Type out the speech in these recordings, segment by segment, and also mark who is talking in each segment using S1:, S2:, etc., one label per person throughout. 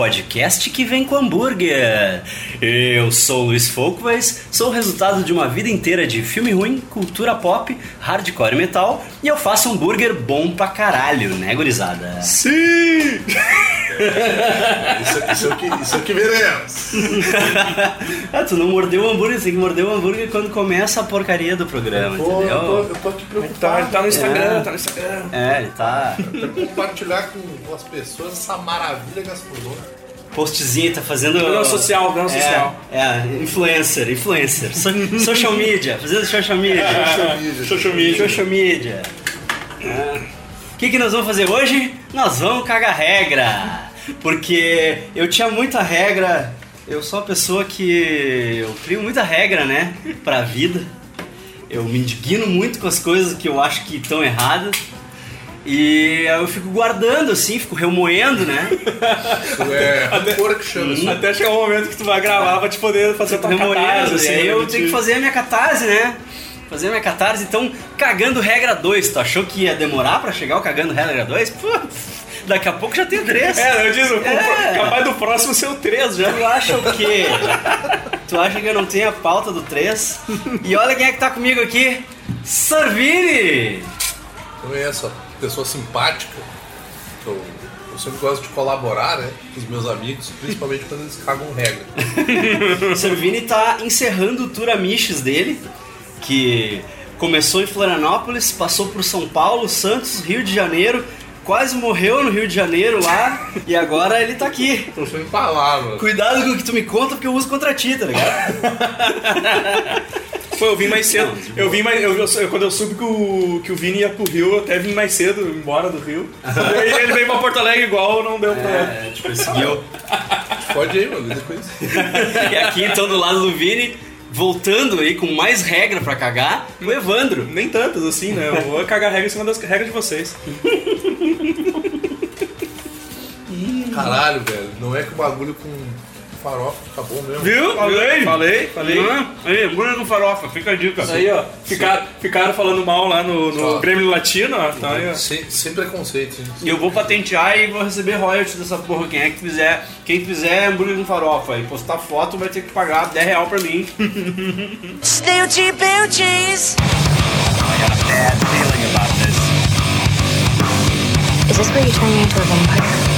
S1: podcast que vem com hambúrguer. Eu sou o Luiz Folkways, sou o resultado de uma vida inteira de filme ruim, cultura pop, hardcore metal, e eu faço hambúrguer bom pra caralho, né, gurizada?
S2: Sim!
S3: Isso, isso, é o que, isso é o que veremos.
S1: ah, tu não mordeu o hambúrguer, você tem que morder o hambúrguer quando começa a porcaria do programa,
S3: Pô,
S1: entendeu?
S3: eu, tô, eu tô aqui
S2: Tá,
S3: preocupado.
S2: tá no Instagram,
S1: É.
S2: tá no Instagram.
S1: É, ele tá.
S3: Pra compartilhar com as pessoas essa maravilha gastronômica.
S1: Postzinho, tá fazendo.
S2: Programa social, programa
S1: é,
S2: social.
S1: É, influencer, influencer. So- social media, fazendo social media.
S3: Social media.
S2: Social media.
S1: social media. É. O que, que nós vamos fazer hoje? Nós vamos cagar regra. Porque eu tinha muita regra. Eu sou uma pessoa que. Eu crio muita regra, né? Pra vida. Eu me indigno muito com as coisas que eu acho que estão erradas. E eu fico guardando assim, fico remoendo, né?
S3: Isso é rancor que chama isso.
S2: Até chegar o momento que tu vai gravar pra te poder fazer tua
S1: remoendo.
S2: catarse, assim,
S1: e aí eu
S2: né,
S1: tenho que fazer a minha catarse, né? Fazer a minha catarse. Então, cagando regra 2. Tu achou que ia demorar pra chegar o cagando regra 2? Daqui a pouco já tem três.
S2: É, eu disse, o
S1: É.
S2: capaz do próximo ser o 3 já.
S1: Tu acha o quê? tu acha que eu não tenho a pauta do 3? E olha quem é que tá comigo aqui. Sorvini!
S3: Eu conheço a pessoa simpática. que Eu, eu sempre gosto de colaborar, né? Com os meus amigos, principalmente quando eles cagam regra.
S1: Sorvini tá encerrando o tour Amiches dele, que começou em Florianópolis, passou por São Paulo, Santos, Rio de Janeiro, quase morreu no Rio de Janeiro lá, e agora ele tá aqui.
S3: Tô sem palavras.
S1: Cuidado com o que tu me conta, porque eu uso contra ti, tá ligado?
S2: Pô, eu vim mais cedo. Eu vim mais. Eu, eu- quando eu soube que o, que o Vini ia pro Rio, eu até vim mais cedo, embora do Rio. E aí ele veio pra Porto Alegre igual, não deu pra.
S1: É, tipo, seguiu.
S3: Pode ir, mano, depois.
S1: E aqui, então, do lado do Vini, voltando aí com mais regra pra cagar, o Evandro.
S2: Nem tantas assim, né? Eu vou cagar regra em cima das regras de vocês.
S3: Caralho, velho. Não é que o bagulho com farofa fica bom mesmo.
S1: Viu?
S2: Falei, falei, falei.
S1: Hã? Aí, hambúrguer com farofa, fica a dica.
S2: Isso aí, ó. Ficaram, ficaram falando mal lá no, no
S3: Ó.
S2: Grêmio Latino, ó. Tá aí, ó.
S3: Sem, sem preconceito?
S1: E eu vou patentear e vou receber royalties dessa porra. Quem é que fizer, quem fizer hambúrguer com farofa e postar foto vai ter que pagar 10 real pra mim.
S4: Snoochie boochies.
S5: Is this where you turn me into a vampire?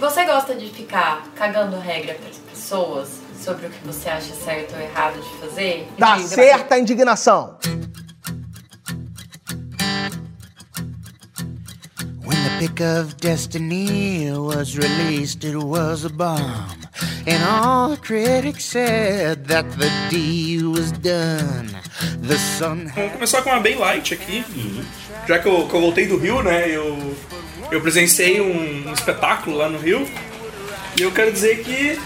S6: Você gosta de ficar cagando regra para as pessoas sobre o que você acha certo ou errado de fazer,
S7: Tá
S6: indigna-
S7: certa a indignação.
S8: When the pick of destiny was released, it was a bomb. And all the critics said that the deed was done. The sun
S2: Vamos começar com uma bem light aqui. Já que eu, que eu voltei do Rio, né? Eu, eu presenciei um, um espetáculo lá no Rio. E eu quero dizer que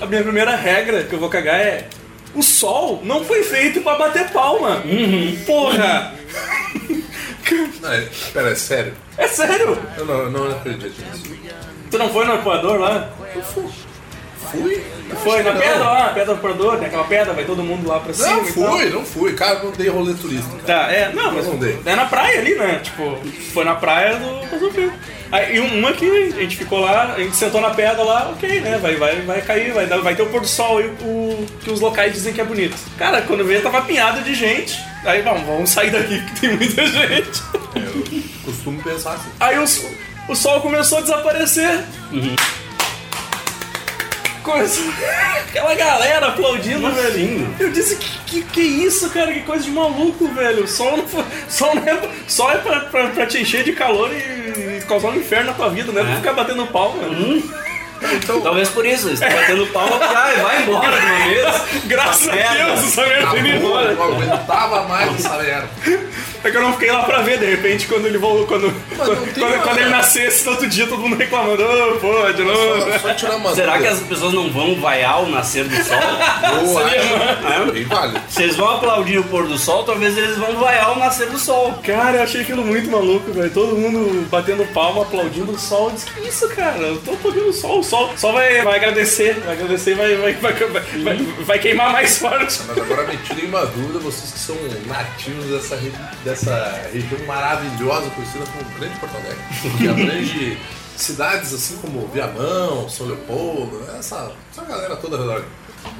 S2: a minha primeira regra que eu vou cagar é. O sol não foi feito pra bater palma. Porra!
S3: Não, é, pera, é sério?
S2: É sério?
S3: Eu não, eu não acredito nisso.
S2: Tu não foi no Equador lá?
S3: Fui?
S2: Foi na pedra lá, na pedra do Equador, tem aquela pedra, vai todo mundo lá pra cima.
S3: Não
S2: e tal.
S3: fui, não fui. Cara, não dei rolê turístico.
S2: Tá, é, não, mas
S3: não dei.
S2: é na praia ali, né? Tipo, foi na praia do Pazuzu. Aí, e uma que a gente ficou lá, a gente sentou na pedra lá, ok, né? Vai, vai, vai cair, vai, vai ter o pôr do sol aí, o, que os locais dizem que é bonito. Cara, quando veio tava apinhado de gente. Aí, bom, vamos sair daqui que tem muita gente.
S3: Eu costumo pensar assim.
S2: Aí o, o sol começou a desaparecer. Começou aquela galera aplaudindo, velho. Eu disse, que, que que isso, cara? Que coisa de maluco, velho. Sol não, foi- sol não é, sol é pra, pra, pra te encher de calor e, e causar um inferno na tua vida, né? Pra ficar batendo pau, velho.
S3: Então,
S1: Talvez por isso, eles estão batendo palma porque ai, vai embora de uma vez.
S2: Graças a
S1: merda.
S2: Deus, essa merda
S3: tá
S2: tá indo
S3: bom,
S2: embora.
S3: não aguentava mais essa merda.
S2: É que eu não fiquei lá pra ver, de repente, quando ele voltou, quando, quando, quando, quando ele nascesse, outro dia, todo mundo reclamando, ô, pô, de novo.
S3: Só, só tirar uma
S1: Será que as pessoas não vão vaiar o nascer do sol?
S3: Eu
S1: É.
S3: válido.
S1: Se eles vão aplaudir o pôr do sol, talvez eles vão vaiar o nascer do sol.
S2: Cara, eu achei aquilo muito maluco, velho. Todo mundo batendo palma, aplaudindo o sol. Eu disse, que isso, cara? Eu tô aplaudindo o sol. O sol, o sol vai, vai agradecer, vai agradecer e vai, vai, vai, vai, vai, vai queimar mais forte.
S3: Mas agora me tirem uma dúvida, vocês que são nativos dessa, re- dessa região maravilhosa conhecida como Grande Porto Alegre, que abrange cidades assim como Viamão, São Leopoldo, essa, essa galera toda ao redor.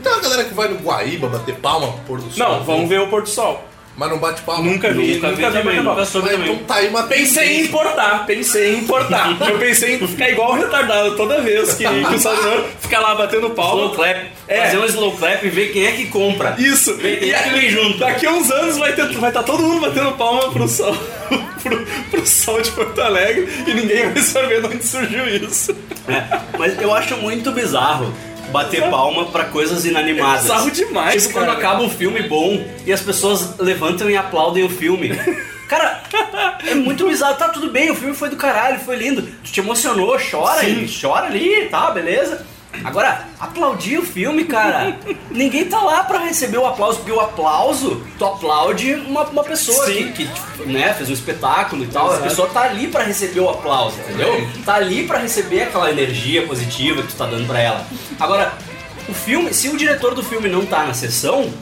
S3: Tem uma galera que vai no Guaíba bater palma pro pôr do sol.
S2: Não, vamos ver o pôr do sol.
S3: Mas não bate palma.
S2: Nunca vi, nunca,
S1: Nunca vi também,
S2: palma.
S1: nunca soube também.
S3: então tá aí uma
S2: Pensei em importar, pensei em importar. Eu pensei em ficar igual um retardado toda vez que, que o Salvador fica lá batendo
S1: Slow
S2: palma.
S1: clap.
S2: É.
S1: Fazer um slow clap e ver quem é que compra.
S2: Isso!
S1: Quem é que vem junto.
S2: Daqui a uns anos vai estar vai tá todo mundo batendo palma pro sol, pro, pro sol de Porto Alegre e ninguém vai saber de onde surgiu isso.
S1: É, Mas eu acho muito bizarro bater palma pra coisas inanimadas.
S2: Bizarro demais,
S1: Tipo quando
S2: cara.
S1: acaba um filme bom e as pessoas levantam e aplaudem o filme. Cara, é muito bizarro. Tá tudo bem, o filme foi do caralho, foi lindo. Tu te emocionou, chora, chora ali, tá, beleza. Agora, aplaudir o filme, cara. Ninguém tá lá pra receber o aplauso, porque o aplauso, tu aplaude uma, uma pessoa
S2: Sim.
S1: que, que né, fez um espetáculo e tal. A pessoa tá ali pra receber o aplauso, entendeu? Tá ali pra receber aquela energia positiva que tu tá dando pra ela. Agora, o filme, se o diretor do filme não tá na sessão,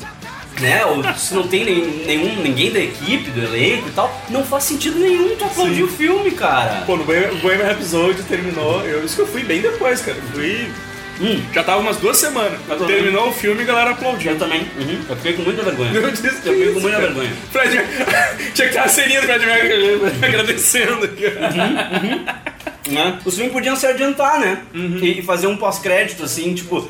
S1: né, ou se não tem nem- nenhum, ninguém da equipe, do elenco e tal, não faz sentido nenhum tu aplaudir
S2: Sim.
S1: o filme, cara.
S2: Pô, no Bohemian Rhapsody terminou. Eu, isso que eu fui bem depois, cara. Fui.
S1: Hum.
S2: Já tava umas duas semanas. Terminou o filme e a galera aplaudiu.
S1: Eu também. Uhum. Eu fiquei com muita vergonha.
S2: Eu disse que
S1: Eu fiquei com muita
S2: cara.
S1: vergonha.
S2: Fred, tinha que ter uma ceninha do Fred Mercury agradecendo.
S1: né? Os filmes podiam se adiantar, né?
S2: Uhum.
S1: E fazer um pós-crédito, assim, tipo.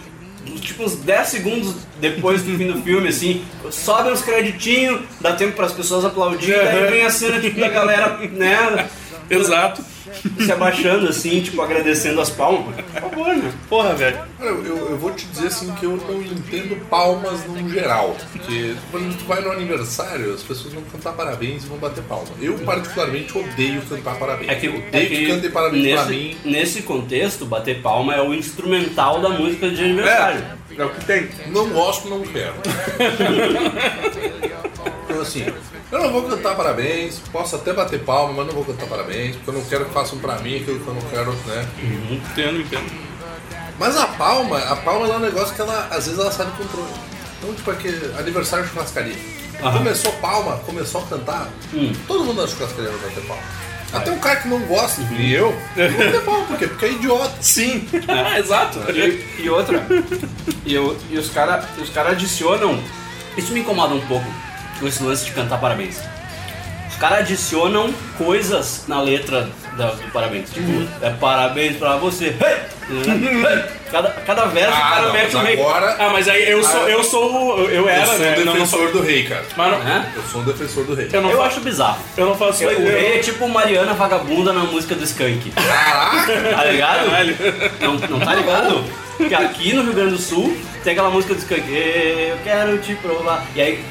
S1: Tipo, uns 10 segundos depois do fim do filme, assim, sobe uns creditinhos, dá tempo para as pessoas aplaudirem, daí
S2: Uhum.
S1: vem a cena tipo, da galera, né,
S2: Exato.
S1: se abaixando, assim, tipo, agradecendo as palmas. Por favor, né?
S2: Porra, velho.
S3: Eu, eu, eu vou te dizer assim que eu não entendo palmas no geral. Porque quando tu vai no aniversário, as pessoas vão cantar parabéns e vão bater palma. Eu particularmente odeio cantar parabéns.
S1: É que,
S3: odeio
S1: é
S3: que,
S1: que
S3: cantem parabéns
S1: nesse,
S3: pra mim.
S1: nesse contexto, bater palma é o instrumental da música de aniversário.
S2: É o que tem.
S3: Não gosto, não quero. então assim, eu não vou cantar parabéns, posso até bater palma, mas não vou cantar parabéns, porque eu não quero que façam pra mim aquilo que eu não quero, né?
S2: Entendo, entendo.
S3: Mas a palma, a palma é um negócio que ela, às vezes ela sai do controle. Então, tipo, aquele aniversário de churrascaria.
S1: Aham.
S3: Começou palma, começou a cantar,
S1: Hum.
S3: todo mundo na churrascaria vai bater palma. Até um cara que não gosta, e eu, eu vou bater palma, por quê? Porque é idiota.
S2: Sim, exato.
S1: E, e outra, e, eu- e os caras os cara adicionam. Isso me incomoda um pouco, esse lance de cantar parabéns. Os caras adicionam coisas na letra da- do parabéns. Tipo, é parabéns pra você. Cada, cada verso o
S3: Ah,
S1: cara
S3: não,
S1: mete
S3: mas
S1: um meio.
S3: agora
S2: Ah, mas aí eu sou, eu sou, eu
S3: eu
S2: era,
S3: sou
S2: né?
S3: um
S2: Não, não
S3: defensor
S2: sou,
S3: do rei, cara.
S2: mas não,
S1: Hã?
S3: Eu sou um defensor do rei.
S2: eu não
S1: Eu
S2: faço,
S1: acho bizarro.
S2: eu não faço
S1: O
S2: eu-
S1: rei é tipo Mariana Vagabunda na música do Skank.
S3: Caraca!
S1: Tá ligado?
S2: Caralho.
S1: Não, não tá ligado? Porque aqui no Rio Grande do Sul tem aquela música do Skank, eu quero te provar. E aí,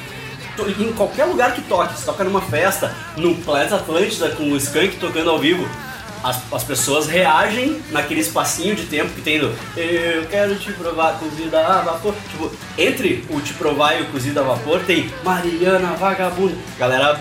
S1: em qualquer lugar que toque, se toca numa festa, no Planeta Atlântida com o Skank tocando ao vivo, as, as pessoas reagem naquele espacinho de tempo que tem do Eu quero te provar cozida a vapor. Tipo, entre o te provar e o cozida a vapor tem Mariana Vagabunda. Galera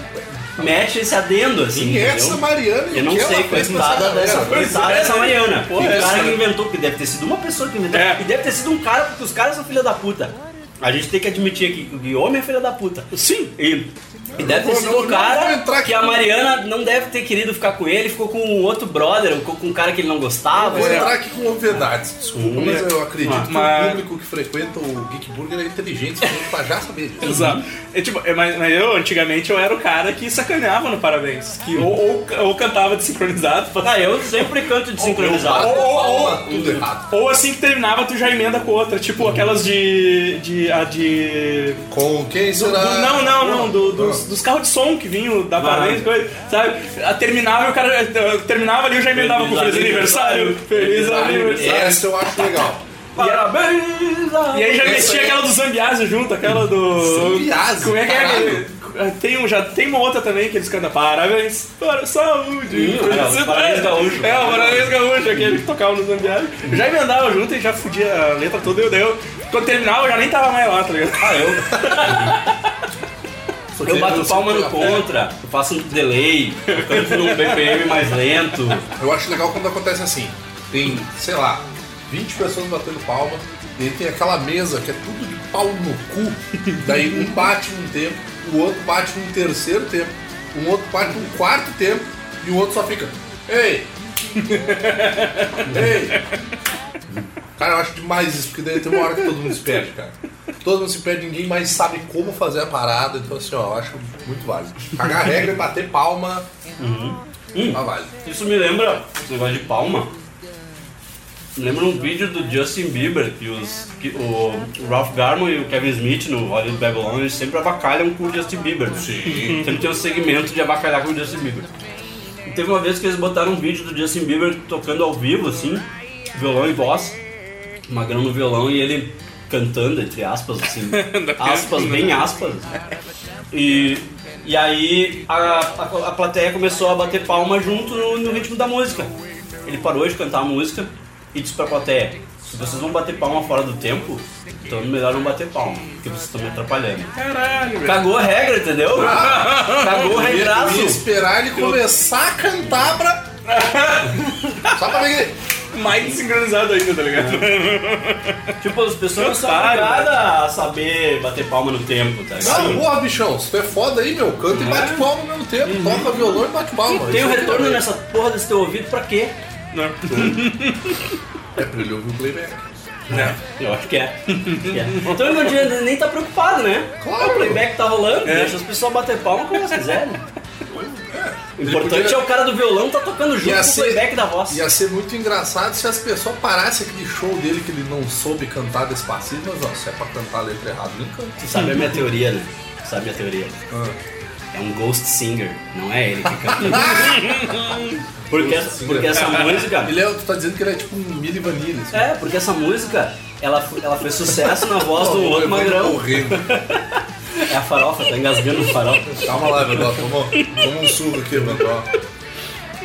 S1: mete esse adendo assim.
S3: Quem é
S1: entendeu?
S3: essa Mariana? e
S1: Eu não
S3: o que
S1: sei, coitada
S3: essa
S1: dessa, coitada
S2: é,
S1: dessa Mariana.
S2: porra,
S1: e o cara que inventou, porque deve ter sido uma pessoa que inventou.
S2: É.
S1: E deve ter sido um cara, porque os caras são filha da puta. A gente tem que admitir aqui que o Guilherme é filha da puta.
S2: Sim.
S1: E, e deve ter
S3: vou-
S1: sido um
S3: não
S1: cara
S3: vou
S1: que a Mariana não deve ter querido ficar com ele, ficou com um outro brother, ficou com um cara que ele não gostava.
S3: Vou
S1: sei lá.
S3: entrar aqui com obviedades, desculpa, mas eu acredito que
S2: Mas-
S3: o público que frequenta o Geek Burger é inteligente o suficiente pra já saber disso.
S2: Exato. É, tipo, é, mas, mas eu, antigamente, eu era o cara que sacaneava no parabéns. Que ou, ou, ou cantava desincronizado,
S1: Ah, eu sempre canto desincronizado.
S2: Ou- ou-
S3: tudo errado.
S2: ou assim que terminava, tu já emenda com outra. Tipo aquelas de. de. A de.
S3: Com quem
S2: do-
S3: será?
S2: do- não, não, não, do- dos, dos carros de som que vinham da parabéns, coisa, sabe? A terminava e o cara eh, terminava ali eu já emendava com
S1: Feliz
S2: feliz aniversário. Feliz aniversário.
S3: Essa eu acho legal.
S1: Parabéns!
S2: E aí já metia
S3: aí-
S2: aquela do Zambiase junto, aquela do.
S3: Zambiase,
S2: Como é que é? Tem um, já tem uma outra também que eles cantam parabéns para a saúde.
S1: Hum, é, Parabéns Gaúcho.
S2: É, o Parabéns Gaúcho, aquele que tocava no Zambiado. Já emendava junto e já fudia a letra toda. Eu, eu, quando terminava, eu já nem tava mais lá, tá ligado?
S1: Ah, eu. Eu bato palma no contra, eu faço um delay, eu canto num BPM mais lento.
S3: Eu acho legal quando acontece assim. Tem, sei lá, 20 pessoas batendo palma, e aí tem aquela mesa que é tudo de pau no cu. Daí um bate num tempo, o outro bate num terceiro tempo, um outro bate num quarto tempo, e o outro só fica. Ei! Ei! Cara, eu acho demais isso, porque daí tem uma hora que todo mundo se perde, cara. Todo mundo se perde, ninguém mais sabe como fazer a parada, então assim, ó, eu acho muito válido. Cagar regra e bater palma. Tá válido.
S1: Isso me lembra, esse negócio de palma, me lembra um vídeo do Justin Bieber, que, os, que o Ralph Garman e o Kevin Smith no Hollywood Babylon, eles sempre avacalham com o Justin Bieber. Sim. Sempre tem um segmento de avacalhar com o Justin Bieber. E teve uma vez que eles botaram um vídeo do Justin Bieber tocando ao vivo, assim, violão e voz, magrão no violão e ele cantando, entre aspas, assim, aspas, bem aspas. E, e aí a, a, a plateia começou a bater palma junto no, no ritmo da música. Ele parou de cantar a música e disse pra plateia, se vocês vão bater palma fora do tempo, então é melhor não bater palma, porque vocês estão me atrapalhando.
S2: Caralho, velho.
S1: Cagou a regra, entendeu? Cagou o
S3: ia, eu ia
S1: regraço.
S3: esperar ele começar a cantar pra. Só pra ver que ele.
S2: Mais sincronizado ainda, tá ligado?
S1: Tipo, as pessoas não são obrigadas a saber bater palma no tempo, tá ligado?
S3: Não, porra, bichão, se tu é foda aí, meu, canta e bate palma ao mesmo tempo. Toca violão e bate palma.
S1: Tem o
S3: aí
S1: retorno nessa porra desse teu ouvido pra quê?
S3: É pra ele ouvir o playback.
S1: Eu acho que é. Que é. Então ele não nem tá preocupado, né?
S3: Claro.
S1: O playback tá rolando,
S2: É.
S1: deixa as pessoas bater palma como elas quiserem. O importante
S3: podia-
S1: é o cara do violão tá tocando junto
S3: Ia
S1: com o
S3: ser-
S1: playback da voz.
S3: Ia ser muito engraçado se as pessoas parassem aquele show dele que ele não soube cantar despacito, mas ó, se é pra cantar a letra errada, nem canta.
S1: Tu sabe a minha teoria, né? Tu sabe a teoria. É um ghost singer, não é ele que canta. porque, essa, porque essa música.
S3: Ele é, tu tá dizendo que ele é tipo um Mili Vanilla. Assim.
S1: É, porque essa música, ela, ela fez sucesso na voz do outro magrão.
S3: correndo.
S1: É a farofa, tá engasgando o farofa.
S3: Calma lá, Vendó, toma, toma um suco aqui, Vendó.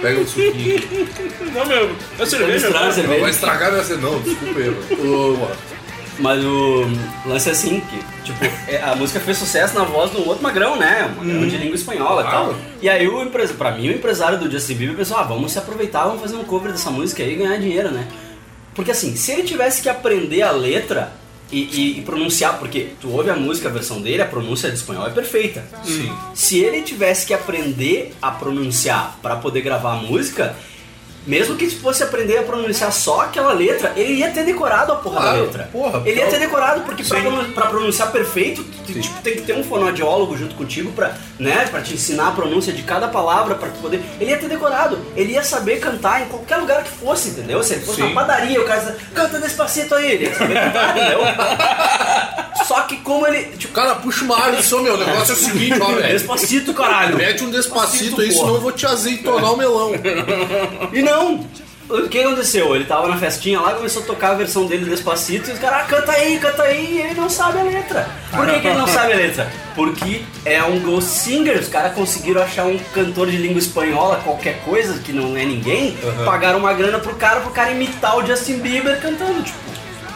S3: Pega um suquinho aqui.
S2: Não, meu. É cerveja?
S3: Não vai estragar minha cena, não, desculpa aí, mano.
S1: Mas o lance é assim, que, tipo, é, a música fez sucesso na voz do outro magrão, né? Um magrão de língua espanhola e tal. E aí o empresário, pra mim, o empresário do Justin Bieber pensou, ah, vamos se aproveitar, vamos fazer um cover dessa música aí e ganhar dinheiro, né? Porque assim, se ele tivesse que aprender a letra e, e- e pronunciar, porque tu ouve a música, a versão dele, a pronúncia de espanhol é perfeita.
S3: Sim.
S1: Se ele tivesse que aprender a pronunciar pra poder gravar a música, mesmo que fosse aprender a pronunciar só aquela letra, ele ia ter decorado a porra da
S3: Claro,
S1: letra.
S3: porra,
S1: ele ia
S3: então-
S1: ter decorado, porque pra, pronunciar perfeito, tu, tipo, tem que ter um fonoaudiólogo junto contigo pra, né, pra te ensinar a pronúncia de cada palavra, pra tu poder. Ele ia ter decorado, ele ia saber cantar em qualquer lugar que fosse, entendeu? Se ele fosse
S3: Sim.
S1: na padaria, o cara canta despacito aí, ele ia saber cantar, entendeu? Só que como ele. Tipo,
S3: Cara, puxa uma área só, meu, o negócio é o seguinte, ó, velho.
S1: despacito, caralho.
S3: Mete um despacito aí,
S1: porra.
S3: senão eu vou te azeitonar o melão.
S1: E não! O que aconteceu? Ele tava na festinha lá, começou a tocar a versão dele despacito e os caras, ah, canta aí, canta aí, e ele não sabe a letra. Por que, que ele não sabe a letra? Porque é um ghost singer, os caras conseguiram achar um cantor de língua espanhola, qualquer coisa, que não é ninguém, pagaram uma grana pro cara, pro cara imitar o Justin Bieber cantando, tipo.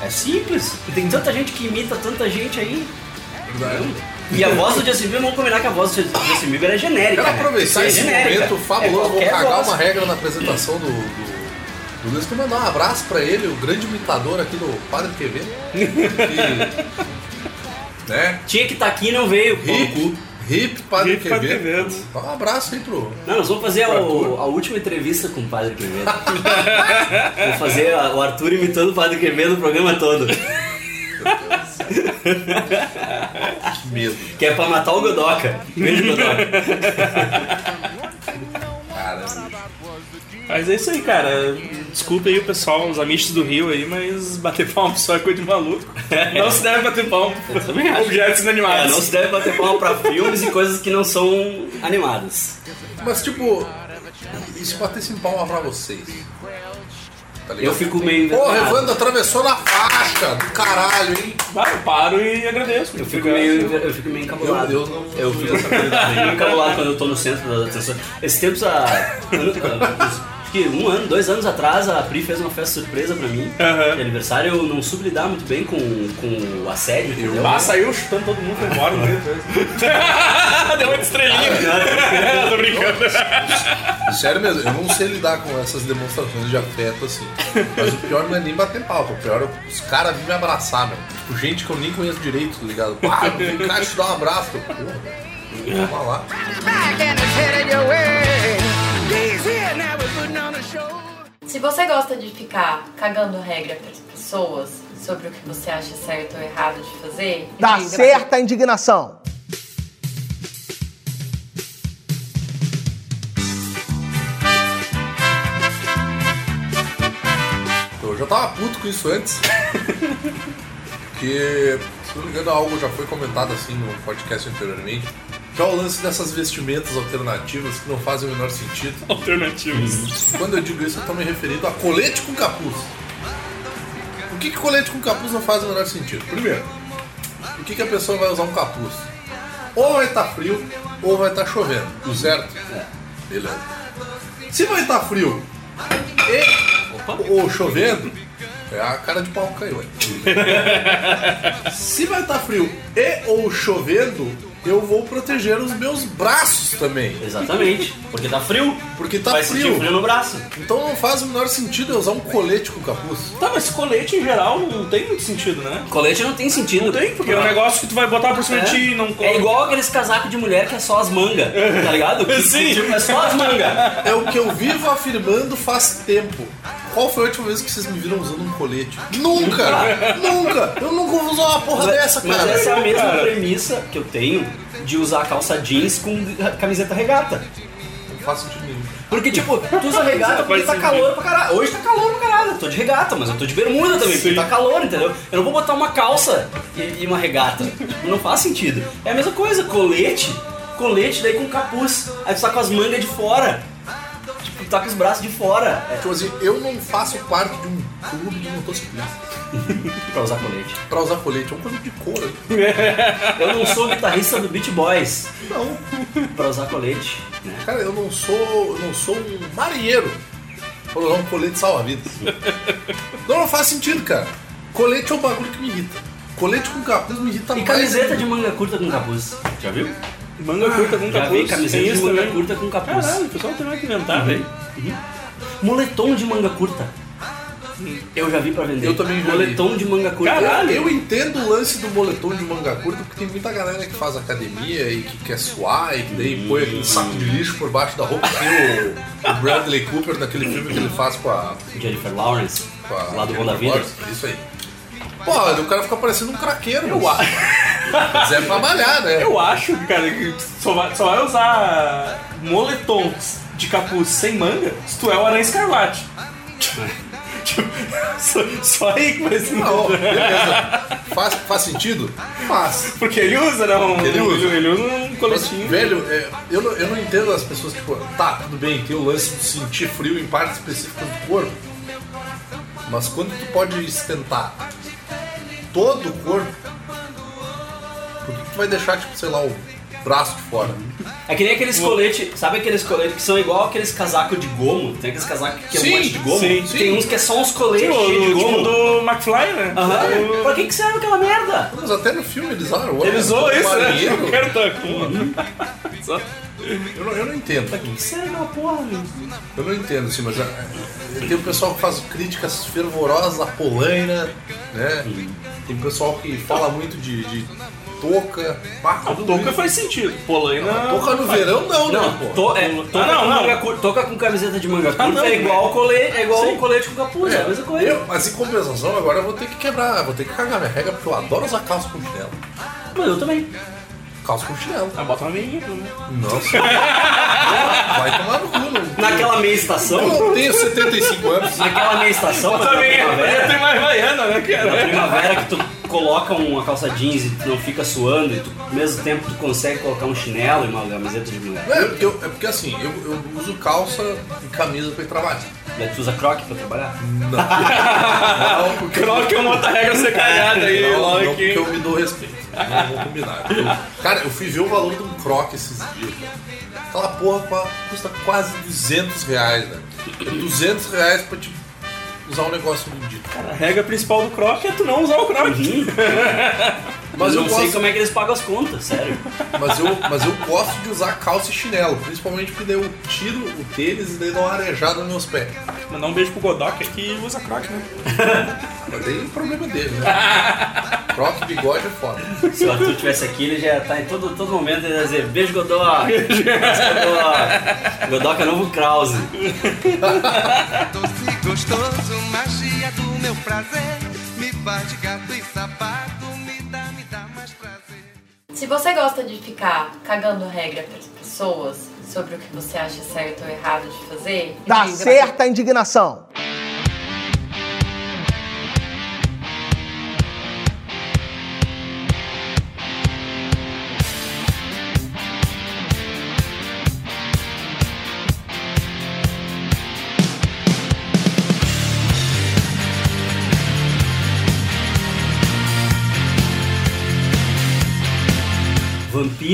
S1: É simples. Tem tanta gente que imita tanta gente aí. E a voz do Justin Bieber, vamos combinar que a voz do Justin Bieber é genérica.
S3: Quero
S1: né?
S3: aproveitar
S1: É
S3: esse
S1: genérica.
S3: momento
S1: É
S3: fabuloso, vou
S1: qualquer
S3: cagar
S1: voz.
S3: uma regra na apresentação do, do, do Luiz, que mandar um abraço pra ele, o grande imitador aqui do Padre TV. Que, né?
S1: Tinha que estar aqui e não veio, pô.
S3: Hip, hip Padre
S2: Hip
S3: Quevedo.
S2: Quevedo.
S3: Dá Um abraço aí pro.
S1: Não, nós vamos fazer a, a última entrevista com o Padre Quevedo. vamos fazer a- o Arthur imitando o Padre Quevedo o programa todo.
S3: Que medo.
S1: Que é pra matar o Godoca. Beijo, Godoca.
S3: Cara,
S2: Mas é isso aí, cara. Desculpa aí o pessoal, os amigos do Rio aí, mas bater palma só é coisa de maluco. Não se deve bater palma.
S1: Acho.
S2: Objetos
S1: É,
S2: inanimados.
S1: não se deve bater palma pra filmes e coisas que não são animadas.
S3: Mas tipo, e se batesse palma pra vocês? Tá ligado?
S1: Eu fico meio
S3: Porra,
S1: envergonhado.
S3: Evandro atravessou na faixa do caralho, hein?
S2: Vai, eu paro e agradeço.
S1: Eu fico meio, eu fico meio encabulado.
S3: Meu Deus, não-
S1: eu fico
S3: vi essa qualidade.
S1: meio encabulado quando eu tô no centro das atenções. Esses tempos, há, acho que um ano, dois anos atrás, a Pri fez uma festa surpresa pra mim.
S2: Aham.
S1: De aniversário, eu não soube lidar muito bem com, com o assédio. entendeu?
S2: Ah, saiu chutando todo mundo, foi embora. Deu uma estrelinha. Tô brincando.
S3: Sério mesmo, eu não sei lidar com essas demonstrações de afeto assim. Mas o pior não é nem bater palco, o pior é os caras virem me abraçar, meu. Tipo, gente que eu nem conheço direito, tá ligado? Pá, vem cá te dar um abraço. Eu, Porra, vamos lá.
S6: Se você gosta de ficar cagando regra para as pessoas sobre o que você acha certo ou errado de fazer,
S7: Dá certa a indignação.
S3: Eu já tava puto com isso antes. Porque, se não me engano, algo já foi comentado assim no podcast anteriormente. Que é o lance dessas vestimentas alternativas que não fazem o menor sentido.
S2: Alternativos.
S3: Quando eu digo isso, eu tô me referindo a colete com capuz. Por que, que colete com capuz não faz o menor sentido? Primeiro, por que, que a pessoa vai usar um capuz? Ou vai estar frio, ou vai estar chovendo, certo? Beleza. Se vai estar frio e, ou chovendo, é a cara de pau que caiu. Se vai estar frio e ou chovendo, eu vou proteger os meus braços também.
S1: Exatamente. Porque tá frio.
S3: Porque tá
S1: Vai sentir
S3: frio.
S1: frio no braço.
S3: Então não faz o menor sentido eu usar um colete com capuz.
S2: Tá, mas colete em geral não tem muito sentido, né?
S1: Colete não tem sentido.
S2: Não tem, porque é um negócio que tu vai botar por cima de ti e não
S1: É igual aqueles casacos de mulher que é só as mangas, tá ligado? Que,
S2: Sim.
S1: Tipo, é só as mangas.
S3: É o que eu vivo afirmando faz tempo. Qual foi a última vez que vocês me viram usando um colete? Nunca! nunca! Eu nunca vou usar uma porra dessa,
S1: Mas
S3: cara.
S1: essa é a mesma
S2: Cara.
S1: premissa que eu tenho de usar calça jeans com camiseta regata.
S3: Não faz sentido nenhum.
S1: Porque, tipo, tu usa regata porque tá calor pra caralho. Hoje tá calor pra caralho. Eu tô de regata, mas eu tô de bermuda também, porque tá calor, entendeu? Eu não vou botar uma calça e, e uma regata. Tipo, Não faz sentido. É a mesma coisa, colete. Colete daí com capuz. Aí tu tá com as mangas de fora. Tu com os braços de fora. É
S3: Tipo assim, eu não faço parte de um clube de motociclista.
S1: pra usar colete.
S3: Pra usar colete, é um colete de couro.
S1: Eu não sou guitarrista do Beach Boys
S3: Não.
S1: pra usar colete. Né?
S3: Cara, eu não sou. Eu não sou um marinheiro. Pra usar um colete salva-vidas. Não, não faz sentido, cara. Colete é um bagulho que me irrita. Colete com capuz me irrita
S1: E
S3: mais.
S1: camiseta
S3: ainda.
S1: de manga curta com capuz. Já viu?
S2: Manga curta com
S1: Já
S2: capuz.
S1: vi camiseta de
S2: isso
S1: manga
S2: também.
S1: curta com capuz.
S2: Caralho, o pessoal tem mais que inventar, velho.
S1: Moletom de manga curta. Eu já vi pra vender.
S3: Eu também já vi.
S1: Moletom de manga curta.
S2: Caralho.
S3: Eu entendo o lance do moletom de manga curta porque tem muita galera que faz academia e que quer suar e que daí põe aquele saco de lixo por baixo da roupa. Tem o, o Bradley Cooper naquele filme que ele faz com a.
S1: Jennifer Lawrence.
S3: Com a
S1: Lá do Bom da Vida.
S3: Lawrence. Isso aí. Pô, o cara fica parecendo um craqueiro.
S2: Eu,
S3: mas-
S2: a-
S3: Mas é pra malhar, né?
S2: eu acho, cara, que só vai, só vai usar moletons de capuz sem manga se tu é o Aranha Escarlate. Tipo, só, só aí que vai ser.
S3: Não, beleza. Faz, faz sentido? Faz.
S2: Porque ele usa, né? Um,
S3: Ele usa.
S2: Ele, usa um
S3: Mas,
S2: coletinho.
S3: velho, é, eu, não, eu não entendo as pessoas, tipo, tá, tudo bem, tem o lance de sentir frio em partes específicas do corpo. Mas quando tu pode esquentar todo o corpo, por que tu vai deixar, tipo, sei lá, o braço de fora?
S1: É que nem aqueles coletes, sabe aqueles coletes que são igual aqueles casacos de gomo? Tem aqueles casacos que é
S3: Sim,
S1: um monte de gomo?
S2: sim,
S3: sim.
S1: Tem uns que é só uns coletes
S2: Tipo,
S1: cheios de
S2: do,
S1: gomo.
S2: do McFly, né?
S1: Aham. Pra que, que serve aquela merda?
S3: Mas até no filme eles usaram.
S2: Ele usou isso, né?
S3: marinheiro.
S2: O cara tá com. Só-
S3: Eu não, eu não entendo.
S1: Pra que, serve aquela porra, meu?
S3: Eu não entendo, assim, mas é, é, tem o pessoal que faz críticas fervorosas à polaina, né? Tem o pessoal que fala muito de, de touca. Pá,
S2: A
S3: tudo
S2: touca faz sentido. Polaina.
S3: Touca no verão não,
S1: Não,
S3: né,
S1: to, é,
S2: Não,
S1: toca,
S2: não,
S1: com
S2: não.
S1: toca com camiseta de manga curta
S2: não,
S1: é igual, colete, é igual
S2: Sim.
S1: colete com capuz, é, a mesma coisa.
S3: Eu, mas em compensação, agora eu vou ter que quebrar, vou ter que cagar minha regra, porque eu adoro usar calça com chinelo.
S1: Mas eu também.
S3: Calça com chinelo.
S2: Ah, bota uma meinha, né?
S3: Nossa. Vai tomar no cu, não.
S1: Naquela meia
S3: Eu
S1: estação,
S3: não tenho 75 anos.
S1: naquela meia estação, mas na
S2: meinha.
S1: primavera,
S2: Tem mais vaiana, né,
S1: na
S2: cara?
S1: primavera que tu coloca uma calça jeans e tu não fica suando e tu, ao mesmo tempo tu consegue colocar um chinelo e uma camiseta de
S3: Não, é, porque, eu- é porque assim, eu, eu uso calça e camisa pra ir trabalhar.
S1: Daí tu usa croque pra trabalhar?
S2: O Croc é uma outra regra ser cagada aí,
S3: Não,
S2: logo
S3: não, porque eu me dou respeito. Não vou combinar. Eu- cara, eu fui ver o valor de um croque esses dias. Aquela porra custa quase 200 reais, né? É 200 reais pra te usar um negócio bendito.
S2: A regra principal do Croc é tu não usar o Croc.
S3: Mas eu,
S1: não sei
S3: gosto,
S1: como é que eles pagam as contas, sério.
S3: mas, eu, mas eu gosto de usar calça e chinelo, principalmente porque daí eu tiro o tênis e daí dá uma arejada nos meus pés.
S2: Mandar um beijo pro Godok que usa Croc, né?
S3: Mas daí o problema é dele, né? Croque bigode é foda.
S1: Se o Arthur estivesse aqui, ele já tá em todo, todo momento ele ia dizer beijo Godoc. Beijo Godoc. Godoc é novo Krause.
S7: Gostoso, magia do meu prazer. Me faz de gato e sapato, me dá, me dá mais prazer.
S6: Se você gosta de ficar cagando regra para as pessoas sobre o que você acha certo ou errado de fazer, diga-
S9: certa a indignação.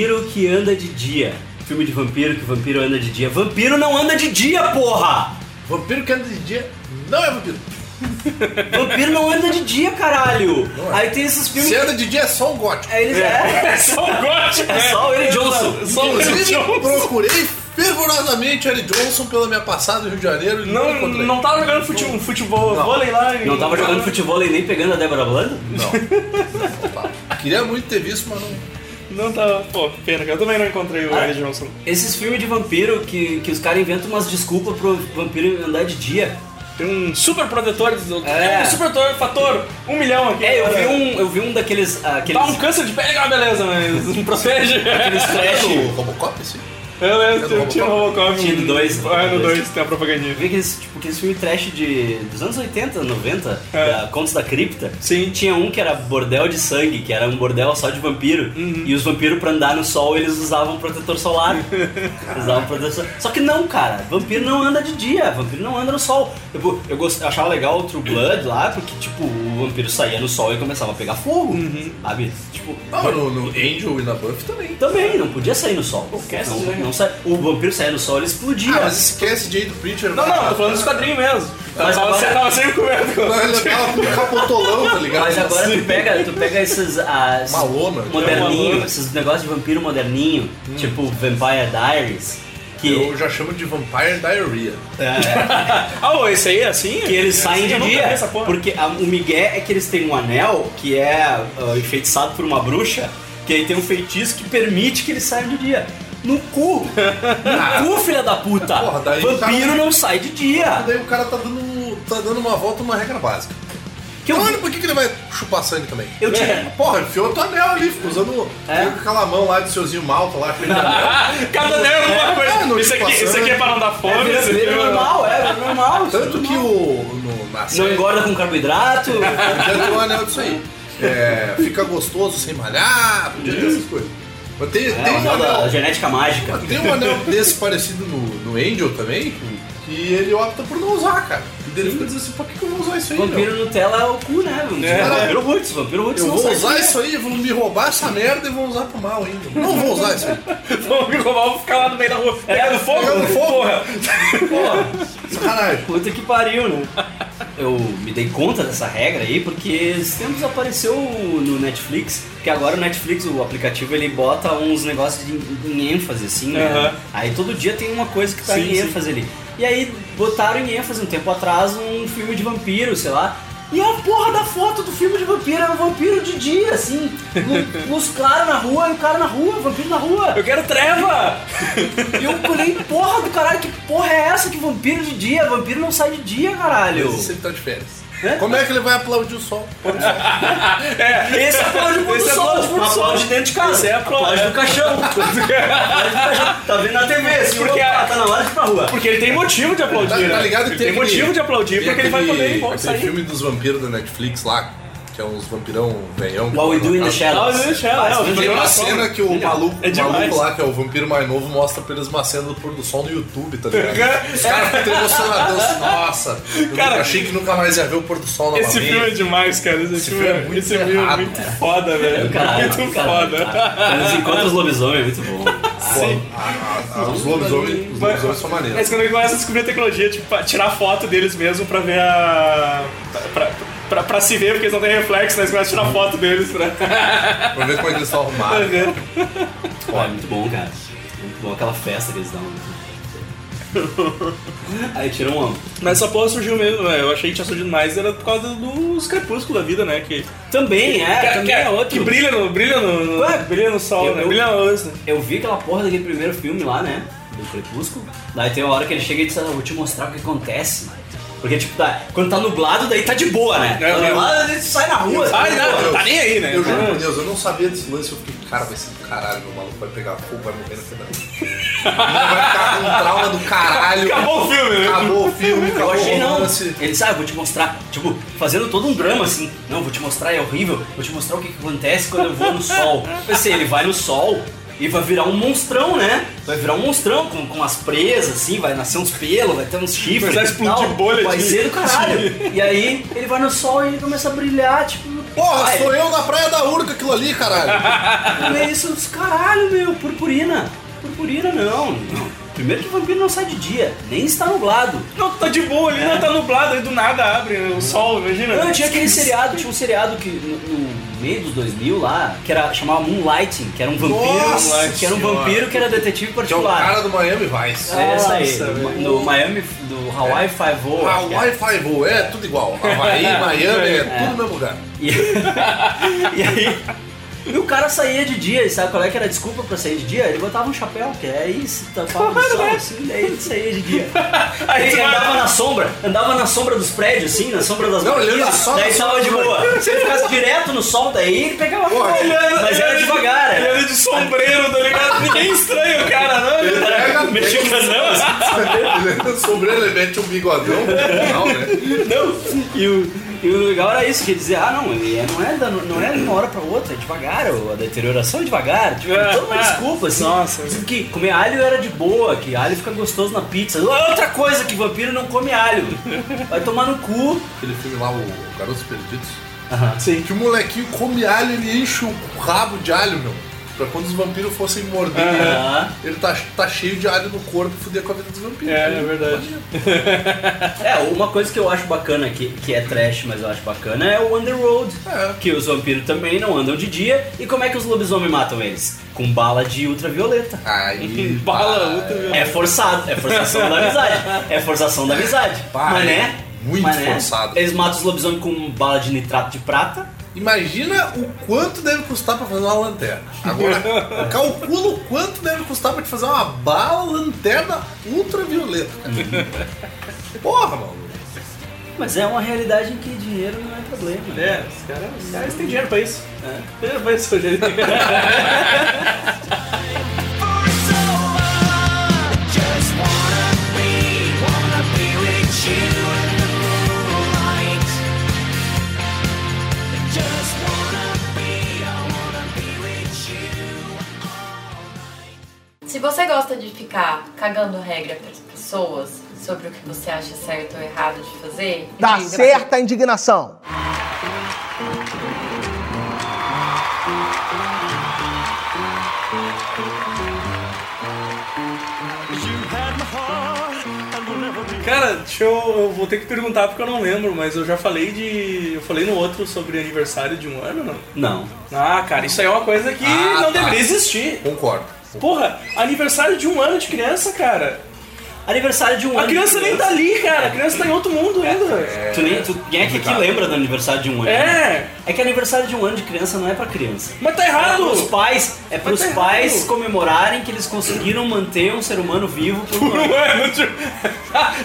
S1: Vampiro que anda de dia. Filme de vampiro que vampiro anda de dia. Vampiro não anda de dia, porra!
S3: Vampiro que anda de dia não é vampiro.
S1: Vampiro não anda de dia, caralho!
S3: Não é.
S1: Aí tem esses filmes.
S3: Se anda de dia é só o gótico.
S1: Aí eles é.
S2: É só o gótico,
S1: É só o Eric Johnson.
S2: Só o Eric Johnson.
S3: procurei fervorosamente Eric Johnson pela minha passada no Rio de Janeiro e não,
S2: Não,
S3: encontrei.
S2: não tava jogando futebol, futebol vôlei lá. em-
S1: Não tava jogando futebol e nem pegando a Débora Blando?
S3: Não. Não. Queria muito ter visto, mas não.
S2: Não tava. Pô, pena, que eu também não encontrei o
S1: Ah.
S2: Eric Johnson.
S1: Esses filmes de vampiro que, que os caras inventam umas desculpas pro vampiro andar de dia.
S2: Tem um super protetor.
S1: É.
S2: É. Um super protetor, fator um milhão aqui.
S1: É, eu vi
S2: Olha.
S1: um, eu vi um daqueles. Aqueles,
S2: Dá um câncer de pele, é uma beleza, mas não protege.
S1: aqueles
S3: É
S1: trash.
S3: do Robocop, sim?
S2: Eu lembro, tinha- tinha no Robocop.
S1: Tinha no dois.
S2: Ah, no 2 tem a propagandinha.
S1: Eu vi aqueles, tipo, aqueles filmes trash de, dos anos 80, 90,
S2: É.
S1: da Contos da Cripta.
S2: Sim.
S1: Tinha um que era bordel de sangue, que era um bordel só de vampiro.
S2: Uhum.
S1: E os vampiros, pra andar no sol, eles usavam protetor solar. usavam protetor solar. Só que não, cara. Vampiro não anda de dia. Vampiro não anda no sol. Eu, eu, gost- eu achava legal o True Blood lá, porque, tipo, o vampiro saía no sol e começava a pegar fogo.
S2: Uhum.
S1: Sabe? Tipo,
S3: Não, no, no Angel e na Buffy também.
S1: também, não podia sair no sol.
S2: Esquece,
S1: não, não sai- o vampiro saía no sol, ele explodia.
S3: Ah, mas esquece Jay do Preacher.
S2: Não, não, tô falando dos quadrinhos mesmo.
S1: Mas
S2: tava,
S1: agora-
S2: tava sempre comendo.
S3: Não, ele tava com um capotolão, tá ligado?
S1: Mas agora tu pega, tu pega esses, ah, esses
S3: Malona.
S1: moderninho,
S2: Malona.
S1: esses negócios de vampiro moderninho, tipo Vampire Diaries, que,
S3: Eu já chamo de Vampire Diarrhea.
S2: Ah, ô, esse aí é assim?
S1: que eles saem de dia. Porque a- o migué é que eles têm um anel que é ah, enfeitiçado por uma bruxa, que aí tem um feitiço que permite que eles saiam de dia. No cu! No cu, filha da puta!
S3: Porra, daí o
S1: Vampiro
S3: cara-
S1: não sai de dia!
S3: Daí o cara tá dando, tá dando uma volta numa regra básica.
S1: Que eu,
S3: Olha, por que, que ele vai chupar sangue também?
S1: eu tinha.
S3: Porra, enfiou teu anel ali, ficou usando
S1: É.
S3: com aquela mão lá de seuzinho malta lá, de anel.
S2: Cada anel é uma coisa.
S3: É, no
S2: isso, aqui, isso aqui é pra não dar fome.
S1: Vira,
S2: isso aqui
S1: vira
S2: é-
S1: normal, é, vira normal.
S3: Tanto que o. No, na
S1: Não
S3: série,
S1: engorda com carboidrato.
S3: podia ter um anel disso aí. É, fica gostoso sem malhar, podia ter essas coisas. Tem,
S1: É,
S3: tem um
S1: anel. genética mágica.
S3: Tem um anel desse parecido no, no Angel também, que ele opta por não usar, cara. E daí ele fica dizendo assim, por que, que eu vou usar isso aí, meu?
S1: Vampiro Nutella é o cu, né? Vampiro Roots, Vampiro Roots
S3: Eu vou usar isso aí, vão me roubar essa merda e vão usar pro mal ainda. Não vou usar isso aí.
S2: Vamos me roubar, vou ficar lá no meio da rua. Pegando fogo?
S3: Pegando fogo.
S2: Porra.
S1: Porra,
S3: Sacanagem.
S1: puta que pariu, né? Eu me dei conta dessa regra aí porque esses tempos apareceu no Netflix, que agora o Netflix, o aplicativo, ele bota uns negócios de, em ênfase, assim, né? Aí todo dia tem uma coisa que tá
S2: Sim,
S1: em
S2: sim.
S1: ênfase ali. E aí botaram em ênfase um tempo atrás um filme de vampiro, sei lá. E a porra da foto do filme de vampiro era um vampiro de dia, assim. lu- Luz clara na rua e o cara na rua, vampiro na rua.
S2: Eu quero treva!
S1: E eu olhei, porra do caralho, que porra é essa? Que vampiro de dia? Vampiro não sai de dia, caralho.
S3: Esse ele tá de férias.
S1: É?
S3: Como é que ele vai aplaudir o sol?
S1: Esse aplaude o pôr do
S2: Esse é
S1: sol.
S2: aplaude sol.
S1: Aplaude dentro de casa.
S2: Esse é aplaude-
S1: aplaude do caixão. Aplaude do caixão. Tá vendo na TV, assim,
S2: Porque
S1: porque
S2: a-
S1: tá na hora de ir pra rua.
S2: Porque ele tem motivo de aplaudir,
S3: Tá,
S2: né?
S3: tá ligado que
S2: Ele
S3: tem
S2: tem
S3: aquele-
S2: motivo de aplaudir
S3: tem
S2: porque ele vai poder ir embora, sair.
S3: filme dos vampiros da Netflix lá, que é uns vampirão velhão.
S1: What We Do in the
S2: Ah,
S1: Shadows.
S2: o The Shadows,
S1: Ah,
S2: é, o
S1: esse
S3: Tem
S1: filme
S3: uma
S1: é
S3: cena que o maluco,
S2: É
S3: maluco lá, que é o vampiro mais novo, mostra pra eles uma cena do pôr do sol no YouTube, tá ligado? Os caras ficam emocionados. assim, Nossa, eu
S2: Cara,
S3: achei que nunca mais ia ver o pôr do sol novamente.
S2: Esse filme é demais, cara. Esse,
S3: Esse
S2: filme,
S3: filme é muito
S2: esse filme é muito
S3: cara.
S2: foda, velho.
S1: Caralho,
S2: muito
S1: caralho,
S2: foda.
S1: Eles encontram os lobisomens, é muito bom.
S3: Pô, a- a- os lobisomens, os lobisomens são maneiros.
S2: Mas quando ele começa a descobrir a tecnologia, tipo, pra tirar foto deles mesmo pra ver a. pra, pra, pra se ver, porque eles não tem reflexo, né? Eles começam a tirar foto deles pra.
S3: Pra ver como que eles estão arrumados.
S1: Pô, é muito bom, cara. Muito bom aquela festa que eles dão. Aí tira um homem.
S2: Mas essa porra surgiu mesmo, né? Eu achei que tinha surgido mais, era por causa dos crepúsculos da vida, né? Que,
S1: Também é,
S2: que,
S1: também
S2: que,
S1: é outro.
S2: que brilha no, brilha no, no-
S1: Ué,
S2: brilha no sol,
S1: eu-
S2: né?
S1: eu-
S2: Brilha na luz, né?
S1: Eu vi aquela porra daquele primeiro filme lá, né? Do Crepúsculo. Daí tem uma hora que ele chega e diz, ah, eu vou te mostrar o que acontece. Porque, tipo, tá, quando tá nublado, daí tá de boa, né?
S2: É,
S1: Quando
S2: é.
S1: nublado, ele sai na rua.
S2: Ai,
S1: tá
S2: não, não tá nem aí, né?
S3: Eu juro por Deus, eu não sabia desse lance, eu fiquei, cara, vai ser do caralho, meu maluco vai pegar fogo, vai morrer no final. A vai ficar com um trauma do caralho.
S2: Acabou o filme, né?
S3: Acabou o filme,
S1: Eu
S3: acabou
S1: achei
S3: o
S1: não.
S3: lance.
S1: Ele sabe, vou te mostrar, tipo, fazendo todo um drama assim. Não, vou te mostrar, é horrível. Vou te mostrar o que, que acontece quando eu vou no sol. Pensei, ele vai no sol e vai virar um monstrão, né? Vai virar um monstrão com, com umas presas, assim, vai nascer uns pelos, vai ter uns chifres.
S2: Vai explodir
S1: tal.
S2: bolha
S1: Vai
S2: de-
S1: ser do caralho. E aí ele vai no sol e ele começa a brilhar, tipo.
S3: Porra,
S1: ai,
S3: sou eu na Praia da Urca aquilo ali, caralho.
S1: É isso, caralho, meu, purpurina. Purpurina não, não. Primeiro que vampiro não sai de dia, nem está nublado.
S2: Não, tá de boa ali, não tá nublado, aí do nada abre o sol, imagina.
S1: Não, tinha aquele seriado, tinha um seriado que no, no meio dos 2000 lá, que era chamava Moonlighting, que era um vampiro,
S3: Nossa
S1: que era um
S3: senhora.
S1: vampiro que era detetive
S3: Que é o
S1: particular.
S3: cara do Miami Vice.
S1: É essa aí, no, Miami, do Hawaii Five-O. acho que é.
S3: Hawaii Five-O, é tudo igual. Havaí, Miami, é tudo no mesmo lugar.
S1: E, e aí, e o cara saía de dia, e sabe qual é que era a desculpa pra sair de dia? Ele botava um chapéu, que é isso, tampava o sol, assim, daí ele saía de dia. Aí ele andava na sombra, andava na sombra dos prédios, assim, na sombra das
S3: Não, ele só
S1: daí tava de boa. Se ele ficasse direto no sol, daí ele pegava fogo. Mas era devagar,
S2: Ele
S1: era.
S2: de sombreiro, tá ligado? Ninguém estranha o cara, não. Ele
S3: pega-
S1: Mexicanão, assim.
S3: Sobrando, ele mete um bigodão no final, né?
S1: Não, e o, e o legal era isso, que dizer, ah não, é- não, é, da- não é de uma hora pra outra, é devagar, ou a deterioração é devagar, tipo,
S2: É,
S1: toda uma
S2: é.
S1: desculpa, assim.
S2: Nossa.
S1: Dizendo que comer alho era de boa, que alho fica gostoso na pizza. Outra coisa, que vampiro não come alho. Vai tomar no cu.
S3: Aquele filme lá, o Garotos Perdidos.
S2: Sim.
S3: Que o molequinho come alho, ele enche o rabo de alho, meu. Pra quando os vampiros fossem morder,
S1: Ah.
S3: ele tá, tá cheio de alho no corpo e fuder com a vida dos vampiros.
S2: É, é verdade.
S1: É, uma coisa que eu acho bacana, que, que é trash, mas eu acho bacana, é o Underworld.
S3: É.
S1: Que os vampiros também não andam de dia. E como é que os lobisomens matam eles? Com bala de ultravioleta.
S3: Aí,
S2: Bala, outra-
S1: É forçado, é forçação da amizade. É forçação da amizade.
S3: Pá,
S1: Mas né?
S3: muito
S1: Mas, né?
S3: forçado.
S1: Eles matam os lobisomens com bala de nitrato de prata.
S3: Imagina o quanto deve custar pra fazer uma lanterna. Agora, calcula o quanto deve custar pra te fazer uma bala lanterna ultravioleta. Porra, mano.
S1: Mas é uma realidade em que dinheiro não é problema. né?
S2: É, os caras, os caras têm dinheiro pra isso. É. Tem dinheiro pra isso, Rogério.
S6: Se você gosta de ficar cagando regra para as pessoas sobre o que você acha certo ou errado de fazer, diga
S9: certa a indignação.
S2: Cara, deixa eu, eu vou ter que perguntar porque eu não lembro, mas eu já falei de. Eu falei no outro sobre aniversário de um ano, não?
S1: Não.
S2: Ah, cara, isso aí é uma coisa que
S3: Ah,
S2: não
S3: tá.
S2: deveria existir.
S3: Concordo.
S2: Porra, aniversário de um ano de criança, cara.
S1: Aniversário de um
S2: A
S1: ano.
S2: criança
S1: de
S2: nem tá ali, cara. A criança tá em outro mundo ainda.
S1: Tu nem, tu, quem é que aqui lembra do aniversário de um ano?
S2: É.
S1: É que aniversário de um ano de criança não é pra criança.
S2: Mas tá
S1: É
S2: errado.
S1: pros pais, é pros
S2: tá
S1: pais
S2: errado.
S1: comemorarem que eles conseguiram manter um ser humano vivo por um ano.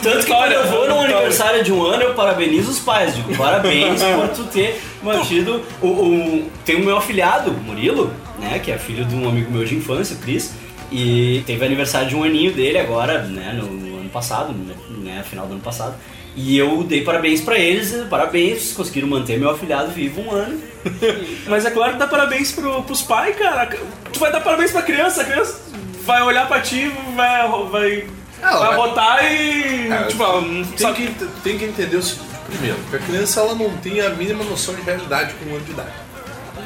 S1: Tanto que quando eu vou num aniversário de um ano, eu parabenizo os pais. Digo, parabéns por tu ter mantido. O, o- tem o meu afilhado, Murilo, né? Que é filho de um amigo meu de infância, o Cris. E teve aniversário de um aninho dele agora, né? No, no ano passado, né? Final do ano passado. E eu dei parabéns pra eles, parabéns, conseguiram manter meu afilhado vivo um ano.
S2: Mas é claro que dá parabéns pro, pros pais, cara. Tu vai dar parabéns pra criança, a criança vai olhar pra ti, vai, vai,
S3: Ah,
S2: vai votar e.
S3: É,
S2: tipo,
S3: Tem
S2: sabe
S3: que, tem que entender o seguinte, primeiro, que a criança ela não tem a mínima noção de realidade com um ano de idade.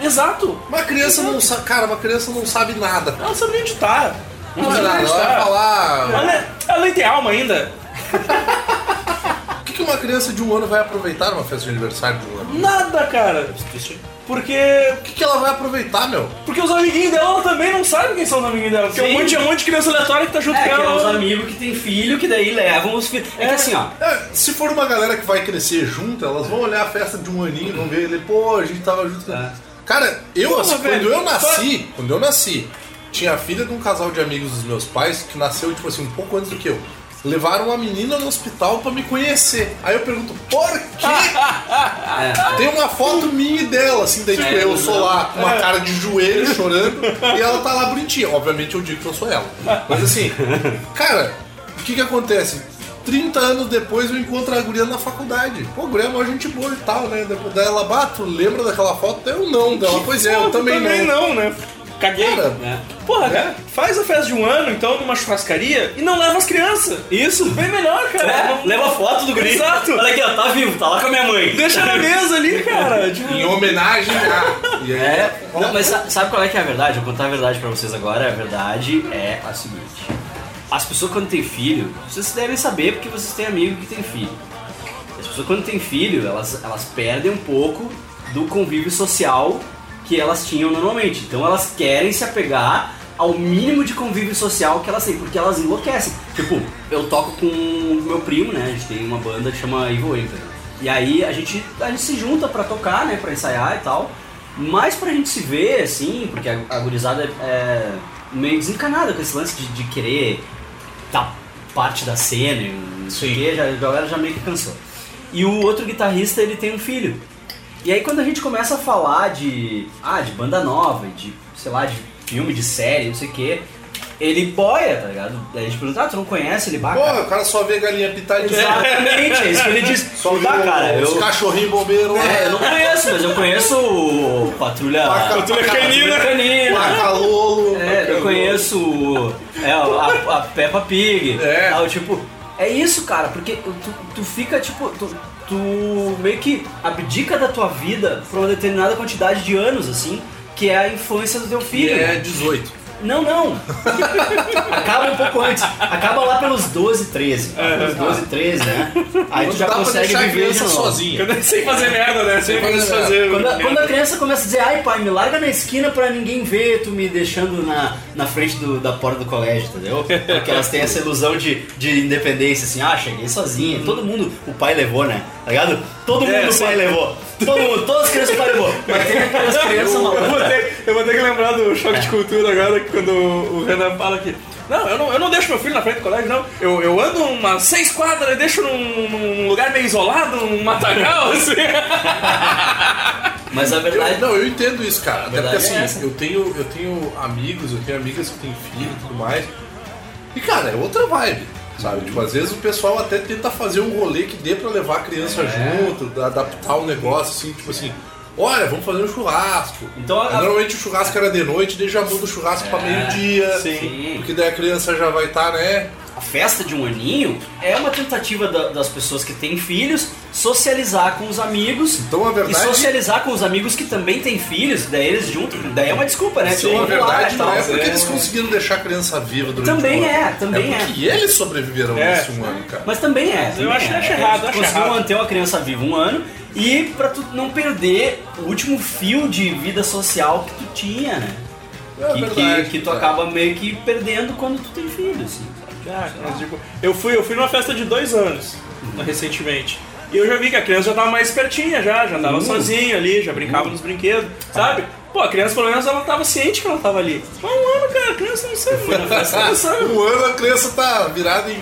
S2: Exato.
S3: Uma criança não sabe, cara, uma criança não sabe nada.
S2: Ela não sabe nem onde tá.
S3: Não
S2: Ela
S3: sabe
S2: não
S3: nada, ela vai
S2: tá.
S3: falar.
S2: Ela, ela nem tem alma ainda.
S3: O que, que uma criança de um ano vai aproveitar numa festa de aniversário de um ano?
S2: Nada, cara. Porque.
S3: O que, que ela vai aproveitar, meu?
S2: Porque os amiguinhos dela também não sabem quem são os amiguinhos dela. Porque é um monte, é um monte de criança aleatória que tá junto
S1: É,
S2: com
S1: que é os
S2: ela.
S1: amigos que tem filho, que daí levam os filhos. É, que assim, ó.
S3: É, se for uma galera que vai crescer junto, elas vão olhar a festa de um aninho, vão ver ele, pô, a gente tava junto.
S1: É.
S3: Cara, eu,
S2: Porra,
S3: assim,
S2: velho,
S3: quando eu nasci, quando eu nasci, tinha a filha de um casal de amigos dos meus pais que nasceu, tipo assim, um pouco antes do que eu. Levaram uma menina no hospital pra me conhecer. Aí eu pergunto, por quê? Tem uma foto minha e dela, assim, daí tipo,
S1: É,
S3: eu sou
S1: não.
S3: lá com uma cara de joelho chorando e ela tá lá bonitinha. Obviamente eu digo que eu sou ela. Mas assim, cara, o que que acontece? 30 anos depois eu encontro a guria na faculdade. Pô, a guria é uma gente boa e tal, né? Depois dela, bato, lembra daquela foto? Eu não, dela. Pois é, eu
S2: Pô,
S3: também, não.
S2: né? Caguei.
S3: Cara,
S1: É.
S2: Porra, cara, faz a festa de um ano, então, numa churrascaria e não leva as crianças.
S1: Isso.
S2: Bem melhor, cara.
S1: É,
S2: Não-
S1: leva foto do guri.
S2: Exato.
S1: Olha aqui, ó, tá vivo, tá lá com a minha mãe.
S2: Deixa na mesa ali, cara. Tipo,
S3: Em homenagem a. E aí,
S1: É, não, mas sa- sabe qual é que é a verdade? Vou contar a verdade pra vocês agora. A verdade é a seguinte: as pessoas quando têm filho, vocês devem saber porque vocês têm amigo que tem filho. As pessoas quando têm filho, elas, elas perdem um pouco do convívio social que elas tinham normalmente. Então elas querem se apegar ao mínimo de convívio social que elas têm, porque elas enlouquecem. Tipo, eu toco com meu primo, né? A gente tem uma banda que chama Evil Empire. E aí a gente, a gente se junta pra tocar, né? Pra ensaiar e tal. Mas pra gente se ver, assim, porque a, a gurizada é, é meio desencanada com esse lance de, de querer dar parte da cena, e não sei o quê, já, a galera já meio que cansou. E o outro guitarrista, ele tem um filho. E aí quando a gente começa a falar de, ah, de banda nova, de, sei lá, de filme, de série, não sei o quê, ele boia, tá ligado? Daí a gente pergunta, ah, tu não conhece? Ele bate.
S3: Pô, o cara só vê galinha pitadinha.
S1: Exatamente, é isso que ele diz.
S3: Só vê
S1: Dá, cara,
S3: os
S1: eu,
S3: cachorrinhos bombeiros lá.
S1: é, eu não conheço, mas eu conheço o Patrulha...
S3: Patrulha
S1: Canina. Canina.
S3: Macalolo.
S1: É, eu conheço é, a, a Peppa Pig.
S3: É.
S1: tal, tipo, é isso, cara, porque tu, tu fica, tipo, tu, tu meio que abdica da tua vida por uma determinada quantidade de anos, assim, que é a infância do teu
S3: E
S1: filho.
S3: é
S1: né?
S3: 18.
S1: Não, não. Acaba um pouco antes. Acaba lá pelos 12, 13. Pelos 12, 13, né? Aí tu já consegue
S3: a
S1: viver novo.
S3: sozinha.
S2: sem fazer merda, né? Sem
S3: fazer
S2: fazer.
S1: Quando a, quando a criança começa a dizer, ai pai, me larga na esquina pra ninguém ver tu me deixando na, na frente do- da porta do colégio, entendeu? Porque elas têm essa ilusão de, de independência, assim, ah, cheguei sozinha. Todo mundo, o pai levou, né? Tá ligado? Todo mundo
S2: É,
S1: o pai
S2: sim.
S1: levou. Todo mundo, todas as crianças o pai levou. Mas tem aquelas crianças
S2: Eu vou, ter, eu vou ter que lembrar do choque de cultura agora, que quando o Renan fala que. Não, eu não, eu não deixo meu filho na frente do colégio, não. Eu, eu ando umas seis quadras e deixo num, num lugar meio isolado, num matagal, assim.
S1: Mas a verdade.
S3: Eu, não, eu entendo isso, cara. Até porque
S1: verdade
S3: assim,
S1: é
S3: eu tenho, eu tenho amigos, eu tenho amigas que têm filho e tudo mais. E cara, é outra vibe. Sabe? Tipo, às vezes o pessoal até tenta fazer um rolê que dê pra levar a criança
S1: É.
S3: junto, da- adaptar o negócio, assim, tipo assim, olha, vamos fazer um churrasco.
S1: Então, a-
S3: Normalmente o churrasco era de noite, daí já muda o churrasco pra meio-dia.
S1: sim.
S3: Porque daí a criança já vai estar, né?
S1: A festa de um aninho é uma tentativa da- das pessoas que têm filhos socializar com os amigos
S3: Então, a
S1: e
S3: verdade-
S1: socializar com os amigos que também têm filhos, daí eles juntos, daí é uma desculpa, né?
S3: Então,
S1: Tipo,
S3: a
S1: lá,
S3: verdade
S1: e
S3: não é porque eles conseguiram deixar a criança viva durante
S1: Também
S3: um ano.
S1: é, também
S3: é. porque eles sobreviveram
S2: É.
S3: nesse um ano, cara.
S1: Mas também é.
S2: Eu
S1: também
S2: acho-
S1: é.
S2: acho errado,
S1: Tu
S2: acho
S1: conseguiu
S2: errado.
S1: manter uma criança viva um ano e pra tu não perder o último fio de vida social que tu tinha, né?
S3: É
S1: que,
S3: verdade,
S1: que, que tu acaba meio que perdendo quando tu tem filho, assim?
S2: Ah, mas, tipo, eu fui, eu fui numa festa de dois anos, recentemente. E eu já vi que a criança já tava mais espertinha já, já andava sozinha ali, já brincava nos brinquedos, sabe? Pô, a criança pelo menos ela tava ciente que ela tava ali. Mas um ano, cara, a criança não sabe.
S1: na festa-
S2: Ela não sabe.
S3: Um ano a criança tá virada em.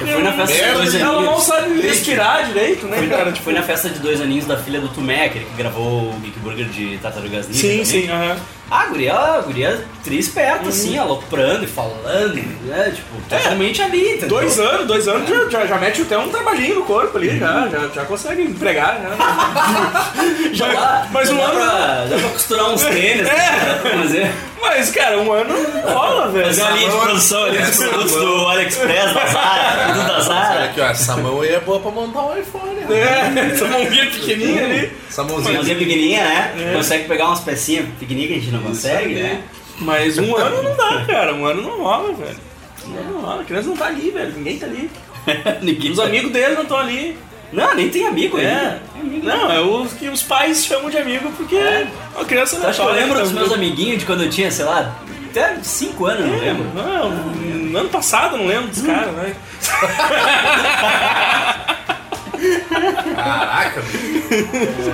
S2: Eu
S1: fui na festa de
S3: Merda,
S1: dois
S2: Ela
S1: aninhos.
S2: mal sabe respirar direito, né, cara?
S1: Foi na festa de dois aninhos da filha do Tumé, aquele que gravou o Geek Burger de Tartarugas Ninja.
S2: Sim,
S1: também.
S2: sim, aham.
S1: Ah, a guria, a guria tri esperta, assim, aloprando e falando, né? Tipo, totalmente ali, entendeu?
S2: Dois anos, dois anos já, já, já mete até um trabalhinho no corpo ali, já, já, já consegue empregar. Já.
S1: Já dá,
S2: mas
S1: já
S2: um ano.
S1: pra, dá pra costurar uns tênis,
S2: É.
S1: né? Fazer.
S2: Mas, cara, um ano rola, velho.
S1: Fazer uma linha de produção ali dos produtos do AliExpress, da Zara, tudo da Zara.
S3: aqui, ó, essa mão aí é boa pra montar um iPhone. ó.
S2: É, essa mãozinha pequenininha ali.
S3: Essa mãozinha.
S1: Mãozinha pequenininha, né? Consegue pegar umas pecinhas pequenininhas que a gente não consegue, né?
S2: Mas um ano não dá, cara. Um ano não rola, velho. Um ano não rola. A criança não tá ali, velho. Ninguém tá ali.
S1: Ninguém
S2: Os amigos dele não estão ali.
S1: Não, nem tem amigo
S2: É.
S1: ainda.
S2: Não, é os que os pais chamam de amigo porque
S1: É.
S2: a criança não
S1: Eu acho que eu
S2: tá
S1: lembro dos
S2: tá-
S1: meus amiguinhos de quando eu tinha, sei lá, até 5 anos, não lembro.
S2: Não, no ano passado não lembro dos caras, né?
S3: Caraca, bicho.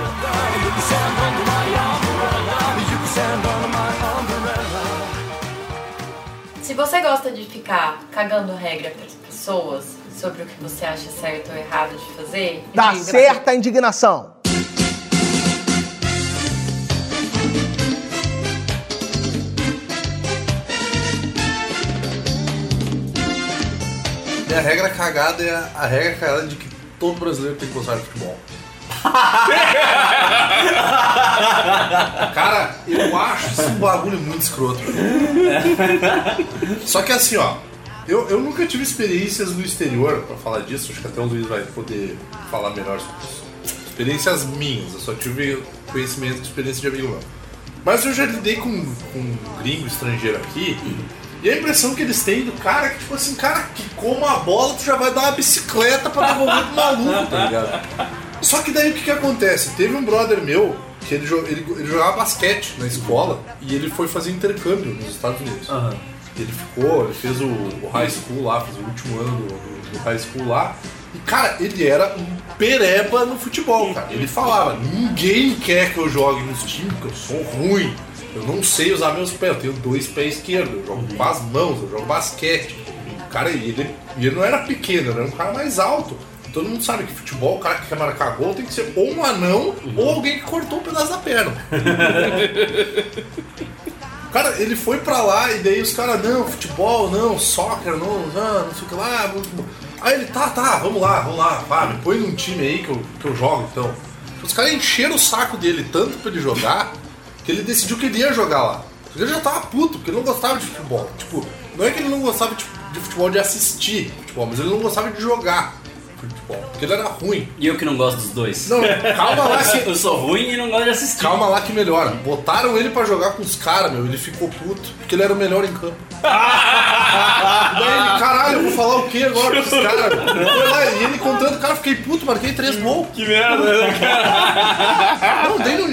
S6: Se você gosta de ficar cagando regra para as pessoas sobre o que você acha certo ou errado de fazer,
S9: Tá
S6: diga-
S9: certa a indignação.
S3: Minha regra cagada é a, a regra cagada de que todo brasileiro tem que gostar de futebol. Cara, eu acho isso um bagulho muito escroto. Só que assim, ó, eu, eu nunca tive experiências no exterior pra falar disso, acho que até o Luiz vai poder falar melhor sobre isso. Experiências minhas, eu só tive conhecimento de experiência de amigo meu. Mas eu já lidei com, com um gringo estrangeiro aqui, e a impressão que eles têm do cara é que, tipo assim, cara, que como a bola, tu já vai dar uma bicicleta pra devolver pro maluco, tá ligado? Só que daí o que que acontece? Teve um brother meu que ele, ele, ele jogava basquete na escola e ele foi fazer intercâmbio nos Estados Unidos. E Ele ficou, ele fez o, o high school lá, fez o último ano do, do- high school lá. E, cara, ele era um pereba no futebol, cara. Ele falava, ninguém quer que eu jogue nos times, porque eu sou ruim. Eu não sei usar meus pés, eu tenho dois pés esquerdos, eu jogo com as mãos, eu jogo basquete. O cara, ele, ele não era pequeno, era um cara mais alto. Todo mundo sabe que futebol, o cara que quer marcar gol tem que ser ou um anão ou alguém que cortou um pedaço da perna. Cara, ele foi pra lá e daí os caras, não, futebol, não, soccer, não, não, não sei o que lá. Aí ele, tá, tá, vamos lá, vamos lá, vá, me põe num time aí que eu, que eu jogo então. Os caras encheram o saco dele tanto pra ele jogar que ele decidiu que ele ia jogar lá. Ele já tava puto, porque ele não gostava de futebol. Tipo, não é que ele não gostava de, de futebol de assistir futebol, mas ele não gostava de jogar futebol, porque ele era ruim.
S1: E eu que não gosto dos dois.
S3: Não, calma lá que
S1: Eu sou ruim e não gosto de assistir.
S3: Calma lá que melhora. Botaram ele pra jogar com os caras, meu. Ele ficou puto, porque ele era o melhor em campo. Daí ele, caralho, eu vou falar o que agora com os caras? meu? Foi lá, e ele contando, cara, fiquei puto, marquei três gols.
S2: Que merda, né, cara?
S3: Não, daí não,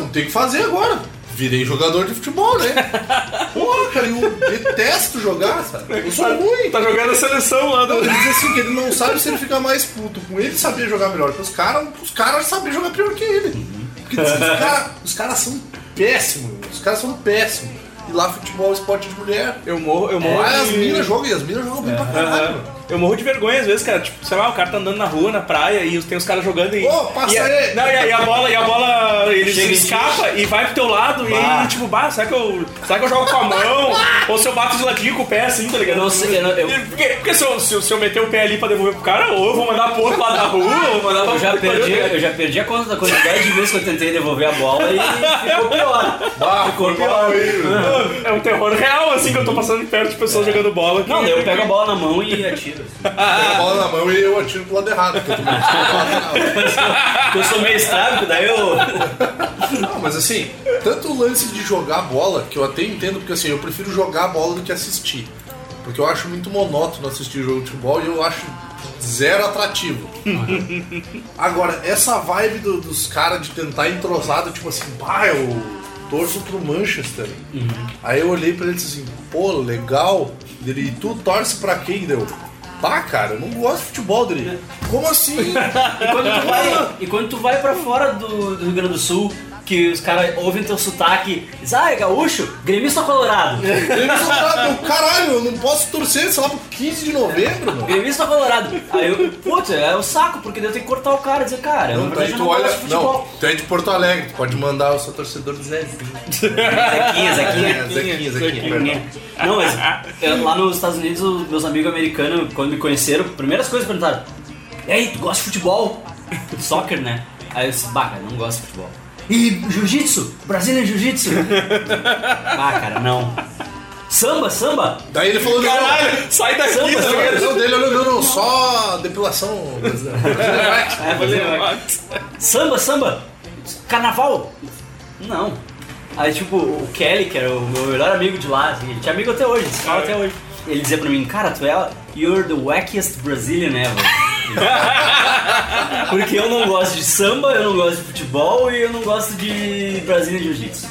S3: não tem o que fazer agora. Virei jogador de futebol, né? Porra, cara, eu detesto jogar, sabe? Eu sou ruim.
S2: Tá jogando a seleção lá do.
S3: Ele diz assim que ele não sabe se ele fica mais puto com ele saber jogar melhor, porque os caras os caras sabem jogar pior que ele. Porque que os caras os caras são péssimos, os caras são péssimos. E lá futebol é esporte de mulher.
S2: Eu morro, eu morro.
S3: Lá as minas jogam e as minas jogam bem pra caralho.
S2: Eu morro de vergonha às vezes, cara. Tipo, sei lá, o cara tá andando na rua, na praia, e tem os caras jogando e.
S3: Ô, passa
S2: e a,
S3: aí!
S2: Não, e a, e a bola, e a bola ele
S1: Chega em
S2: escapa e vai pro teu lado, e aí, tipo, bah, será que eu. Será que eu jogo com a mão? ou se eu bato de ladinho com o pé assim, tá ligado?
S1: Eu não sei, eu não- eu-
S2: Porque, porque se, eu, se, eu, se eu meter o pé ali pra devolver pro cara, ou eu vou mandar pro outro lado da rua, ou eu vou mandar
S1: Eu já, perdi, eu já perdi a conta da quantidade de vezes que eu tentei devolver a bola e ficou pior.
S3: Ah,
S1: Ficou pior.
S2: É um terror real, assim, que eu tô passando perto de pessoas jogando bola.
S1: Não, daí eu pego a bola na mão e atiro.
S3: Pega a bola na mão e eu atiro pro lado errado, eu tô
S1: Porque eu sou meio estrábico, daí eu.
S3: Não, mas assim, tanto o lance de jogar bola, que eu até entendo, porque assim, eu prefiro jogar bola do que assistir. Porque eu acho muito monótono assistir jogo de futebol e eu acho zero atrativo. Agora, essa vibe do- dos caras de tentar entrosado, tipo assim, pá, eu torço pro Manchester. Aí eu olhei pra ele e disse assim, pô, legal. Ele, e tu torce pra quem? Deu? Tá, cara, eu não gosto de futebol dele. Como assim?
S1: E quando tu vai, e quando tu vai pra fora do, do Rio Grande do Sul, que os caras ouvem teu sotaque e dizem, ah, é gaúcho, gremista colorado.
S3: Gremista colorado, caralho, eu não posso torcer, sei lá, pro 15 de novembro, mano.
S1: gremista colorado. Aí eu, putz, é o saco, porque daí eu tenho que cortar o cara e dizer, cara, eu
S3: Não,
S1: verdade,
S3: tu
S1: não
S3: olha. Não, tu é de Porto Alegre, tu pode mandar o seu torcedor do Zezinho.
S1: Zequinha, Zequinha.
S3: Zequinha, Zequinha.
S1: Não, mas lá nos Estados Unidos, os meus amigos americanos, quando me conheceram, primeiras coisas perguntaram: E aí, tu gosta de futebol? Soccer, né? Aí eu disse: Bah, cara, não gosto de futebol. E jiu-jitsu? Brasília jiu-jitsu? ah, cara, não. Samba, samba?
S3: Daí ele falou,
S2: Caralho, sai daqui,
S1: Samba,
S2: tá
S1: samba.
S3: não, dele, não, não, não, só depilação.
S1: É. Samba, samba? Carnaval? Não. Aí, tipo, o Kelly, que era o meu melhor amigo de lá, assim, ele tinha amigo até hoje, se fala até hoje. Ele dizia pra mim, cara, tu é. You're the wackiest Brazilian ever. Porque eu não gosto de samba, eu não gosto de futebol e eu não gosto de Brazilian Jiu-Jitsu.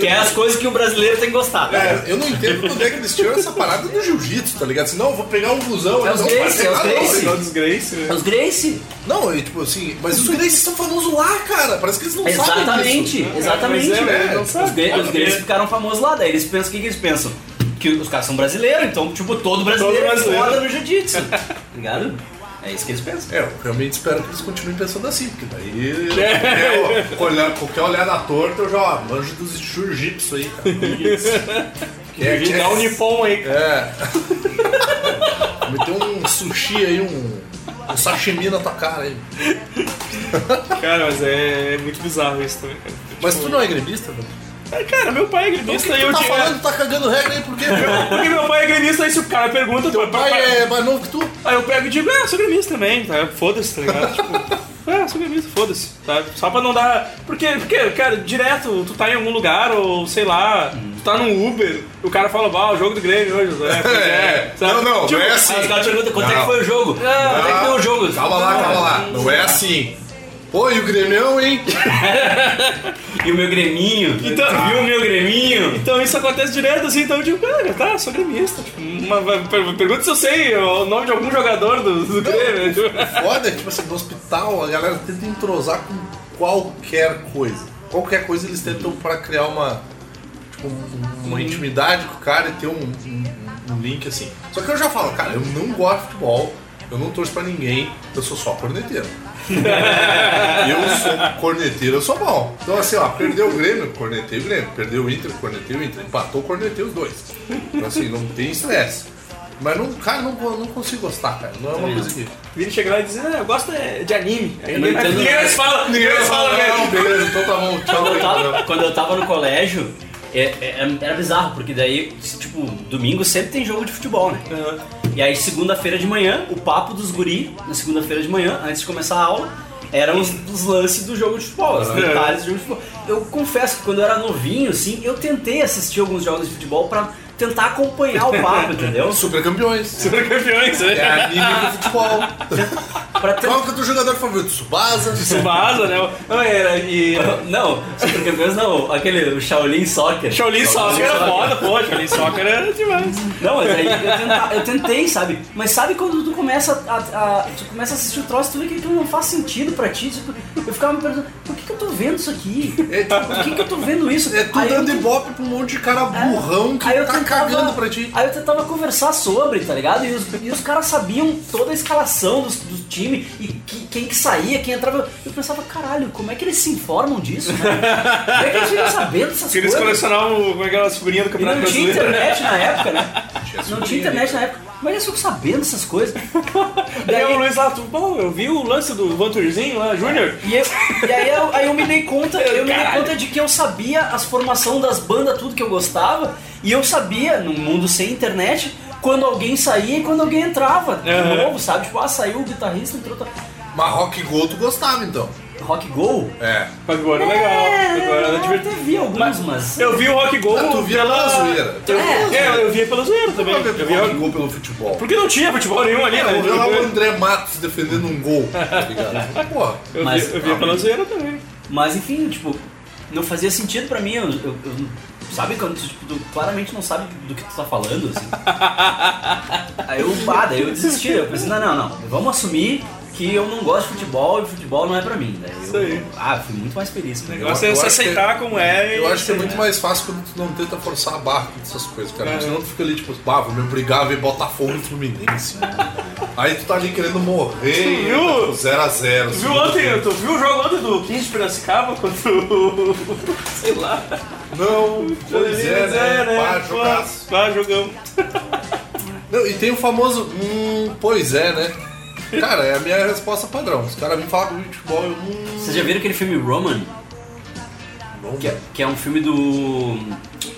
S1: Que é as coisas que o brasileiro tem gostado.
S3: É, eu não entendo quando é que eles tiram essa parada do jiu-jitsu, tá ligado? Assim, não, eu vou pegar um busão.
S1: É os
S3: não,
S1: Gracie, é os
S3: ah, não,
S1: Gracie.
S2: Não, desgrace, né?
S1: Os Gracie.
S3: Não, e tipo assim, mas os Gracies são famosos lá, cara. Parece que eles não sabem
S1: Exatamente,
S3: disso.
S1: exatamente.
S2: É,
S3: É,
S2: né? não
S1: Os,
S2: sabe.
S1: Gra- os Gracie ficaram famosos lá, daí eles pensam, o que, que eles pensam? Que os caras são brasileiros, então, tipo, todo brasileiro,
S2: Todo brasileiro.
S1: é foda no jiu-jitsu. Ligado? É isso que eles pensam.
S3: É, eu realmente espero que eles continuem pensando assim, porque daí qualquer, olhar, qualquer olhada torta eu já ó, manjo dos jiu-jitsu aí, cara. Que é, que
S2: Dá um
S3: é,
S2: nipom aí.
S3: é. Meter um sushi aí, um, um sashimi na tua cara aí.
S2: Cara, mas é muito bizarro isso também, cara.
S3: Mas tu não é gremista, velho?
S2: Ah, Cara, meu pai é
S3: Então
S2: gremista
S3: que
S2: e eu
S3: tu tá
S2: tinha.
S3: falando? Tá cagando regra aí por quê?
S2: Porque meu pai é gremista, aí se o cara pergunta, tu
S3: Pai é mais novo que tu?
S2: Aí eu pego e digo, ah, sou gremista também, tá? Foda-se, tá ligado? tipo, ah, sou gremista, foda-se, tá? Só pra não dar. Porque, porque, cara, direto, tu tá em algum lugar, ou sei lá, tu tá num Uber, o cara fala, bah, o jogo do Grêmio hoje, né? Pois é, sabe?
S3: Não, não,
S2: Tipo,
S3: não é assim.
S1: Aí os caras perguntam quanto é
S3: Não.
S1: que foi o jogo? Quanto é que deu o jogo?
S3: Calma lá, calma lá. Não é assim. Pô, e o Grêmio, hein?
S1: E o meu greminho?
S2: Então-
S1: viu o meu greminho?
S2: Então isso acontece direto, assim, então eu digo, cara, tá, sou gremista. Tipo, uma, per- pergunta se eu sei o nome de algum jogador do, do Grêmio.
S3: Foda é que, tipo assim, no hospital a galera tenta entrosar com qualquer coisa. Qualquer coisa eles tentam pra criar uma. Tipo, um- uma intimidade com o cara e ter um, um- um link assim. Só que eu já falo, cara, eu não gosto de futebol, eu não torço pra ninguém, eu sou só corneteiro. eu sou corneteiro, eu sou bom. Então assim, ó, perdeu o Grêmio, cornetei o Grêmio. Perdeu o Inter, cornetei o Inter. Empatou, cornetei os dois. Então assim, não tem estresse. Mas não, cara, não, não consigo gostar, cara. Não é uma coisa que.
S2: Vira chegar lá e dizer, ah, eu gosto é de anime. Aí
S1: não
S2: ninguém,
S1: entendo
S2: ninguém mais fala, ninguém mais fala,
S3: Não,
S2: velho.
S3: beleza, então tá bom. Tchau,
S1: Quando eu tava, quando eu tava no colégio, é- é- era bizarro, porque daí, tipo, domingo sempre tem jogo de futebol, né? E aí, segunda-feira de manhã, o papo dos guri, na segunda-feira de manhã, antes de começar a aula, eram os, os lances do jogo de futebol, os detalhes do jogo de futebol. Eu confesso que quando eu era novinho, assim, eu tentei assistir alguns jogos de futebol pra tentar acompanhar o papo, entendeu?
S3: Super campeões.
S2: Super campeões,
S3: É
S2: né?
S3: anime do futebol.
S1: Pra tentar...
S3: Qual que é o teu jogador favorito? Tsubasa?
S2: Tsubasa, né? Não, era, e...
S1: Não, super campeões não, aquele o Shaolin Soccer.
S2: Shaolin Soccer era foda, pô, Shaolin Soccer era demais.
S1: Não, mas aí eu, tenta- eu tentei, sabe? Mas sabe quando tu começa a, a- tu começa a assistir o troço, tu vê que aquilo não faz sentido pra ti. Tipo, eu ficava me perguntando, por que, que eu tô vendo isso aqui?
S3: É,
S1: Por que, que eu tô vendo isso?
S3: é tu
S1: Aí eu
S3: dando
S1: te-
S3: ibope pra um monte de cara burrão que
S1: aí eu
S3: tá cagando pra ti.
S1: Aí eu tentava conversar sobre, tá ligado? E os, e os caras sabiam toda a escalação dos- do, time e que- quem que saía, quem entrava. Eu pensava, caralho, como é que eles se informam disso? Né? Como é que eles ficam sabendo dessas
S2: Porque eles
S1: coisas?
S2: colecionavam como é que era as figurinhas do
S1: E
S2: Campeonato
S1: não tinha internet na época, né? Não tinha
S3: figurinha.
S1: internet na época. Como é que eles ficam sabendo dessas coisas?
S2: E aí o Luiz lá, pô, eu vi o lance do Vanturzinho lá, Júnior.
S1: E, eu- e aí, eu, aí eu me dei conta, eu me dei conta de que eu sabia as formação das bandas, tudo que eu gostava, e eu sabia, num mundo sem internet, quando alguém saía e quando alguém entrava de
S2: Aham.
S1: novo, sabe? Tipo, ah, saiu o guitarrista, entrou
S3: Mas Rock Go tu gostava então.
S1: Rock Go?
S3: É.
S2: Agora é legal. Agora era
S1: eu até
S2: divertido.
S1: vi alguns, mas...
S2: Eu vi o Rock Go
S3: Ah, tu via pela zoeira.
S2: Eu,
S1: É.
S2: é, eu via pela zoeira também.
S3: Não,
S2: Eu via
S3: Rock Go pelo futebol.
S2: Porque não tinha futebol nenhum ali, né?
S3: Eu vi lá o André Matos defendendo um gol, tá ligado? Porra.
S2: Eu
S1: Mas-
S2: via, eu via pela zoeira também.
S1: Mas enfim, tipo, não fazia sentido pra mim. Eu, eu- eu- sabe quando tu, tipo, tu claramente não sabe do que tu tá falando, assim? Aí eu, ah, daí eu desisti. Eu pensei, não, não, não, vamos assumir que eu não gosto de futebol e futebol não é pra mim.
S2: Isso
S1: eu,
S2: aí.
S1: Ah, fui muito mais feliz.
S2: O negócio é se
S3: acho que-
S2: aceitar como é.
S3: Eu acho que é muito mais fácil quando tu não tenta forçar a barra com essas coisas, cara.
S2: É.
S3: Senão tu fica ali, tipo, bah, vou me obrigar a ver Botafogo e Fluminense. Aí tu tá ali querendo morrer,
S2: viu?
S3: 0x0.
S2: Tu viu ontem, tu viu o jogo ontem do 15 de Piracicaba contra o. sei lá.
S3: Não, pois é, né? Pá,
S2: Pô,
S3: jogaço.
S2: Pá, jogamos.
S3: Não, e tem o famoso, hum, pois é, né? Cara, é a minha resposta padrão. Os caras vêm falar comigo de futebol, eu, hum,
S1: Vocês já viram aquele filme Roman? Que é, que é um filme do.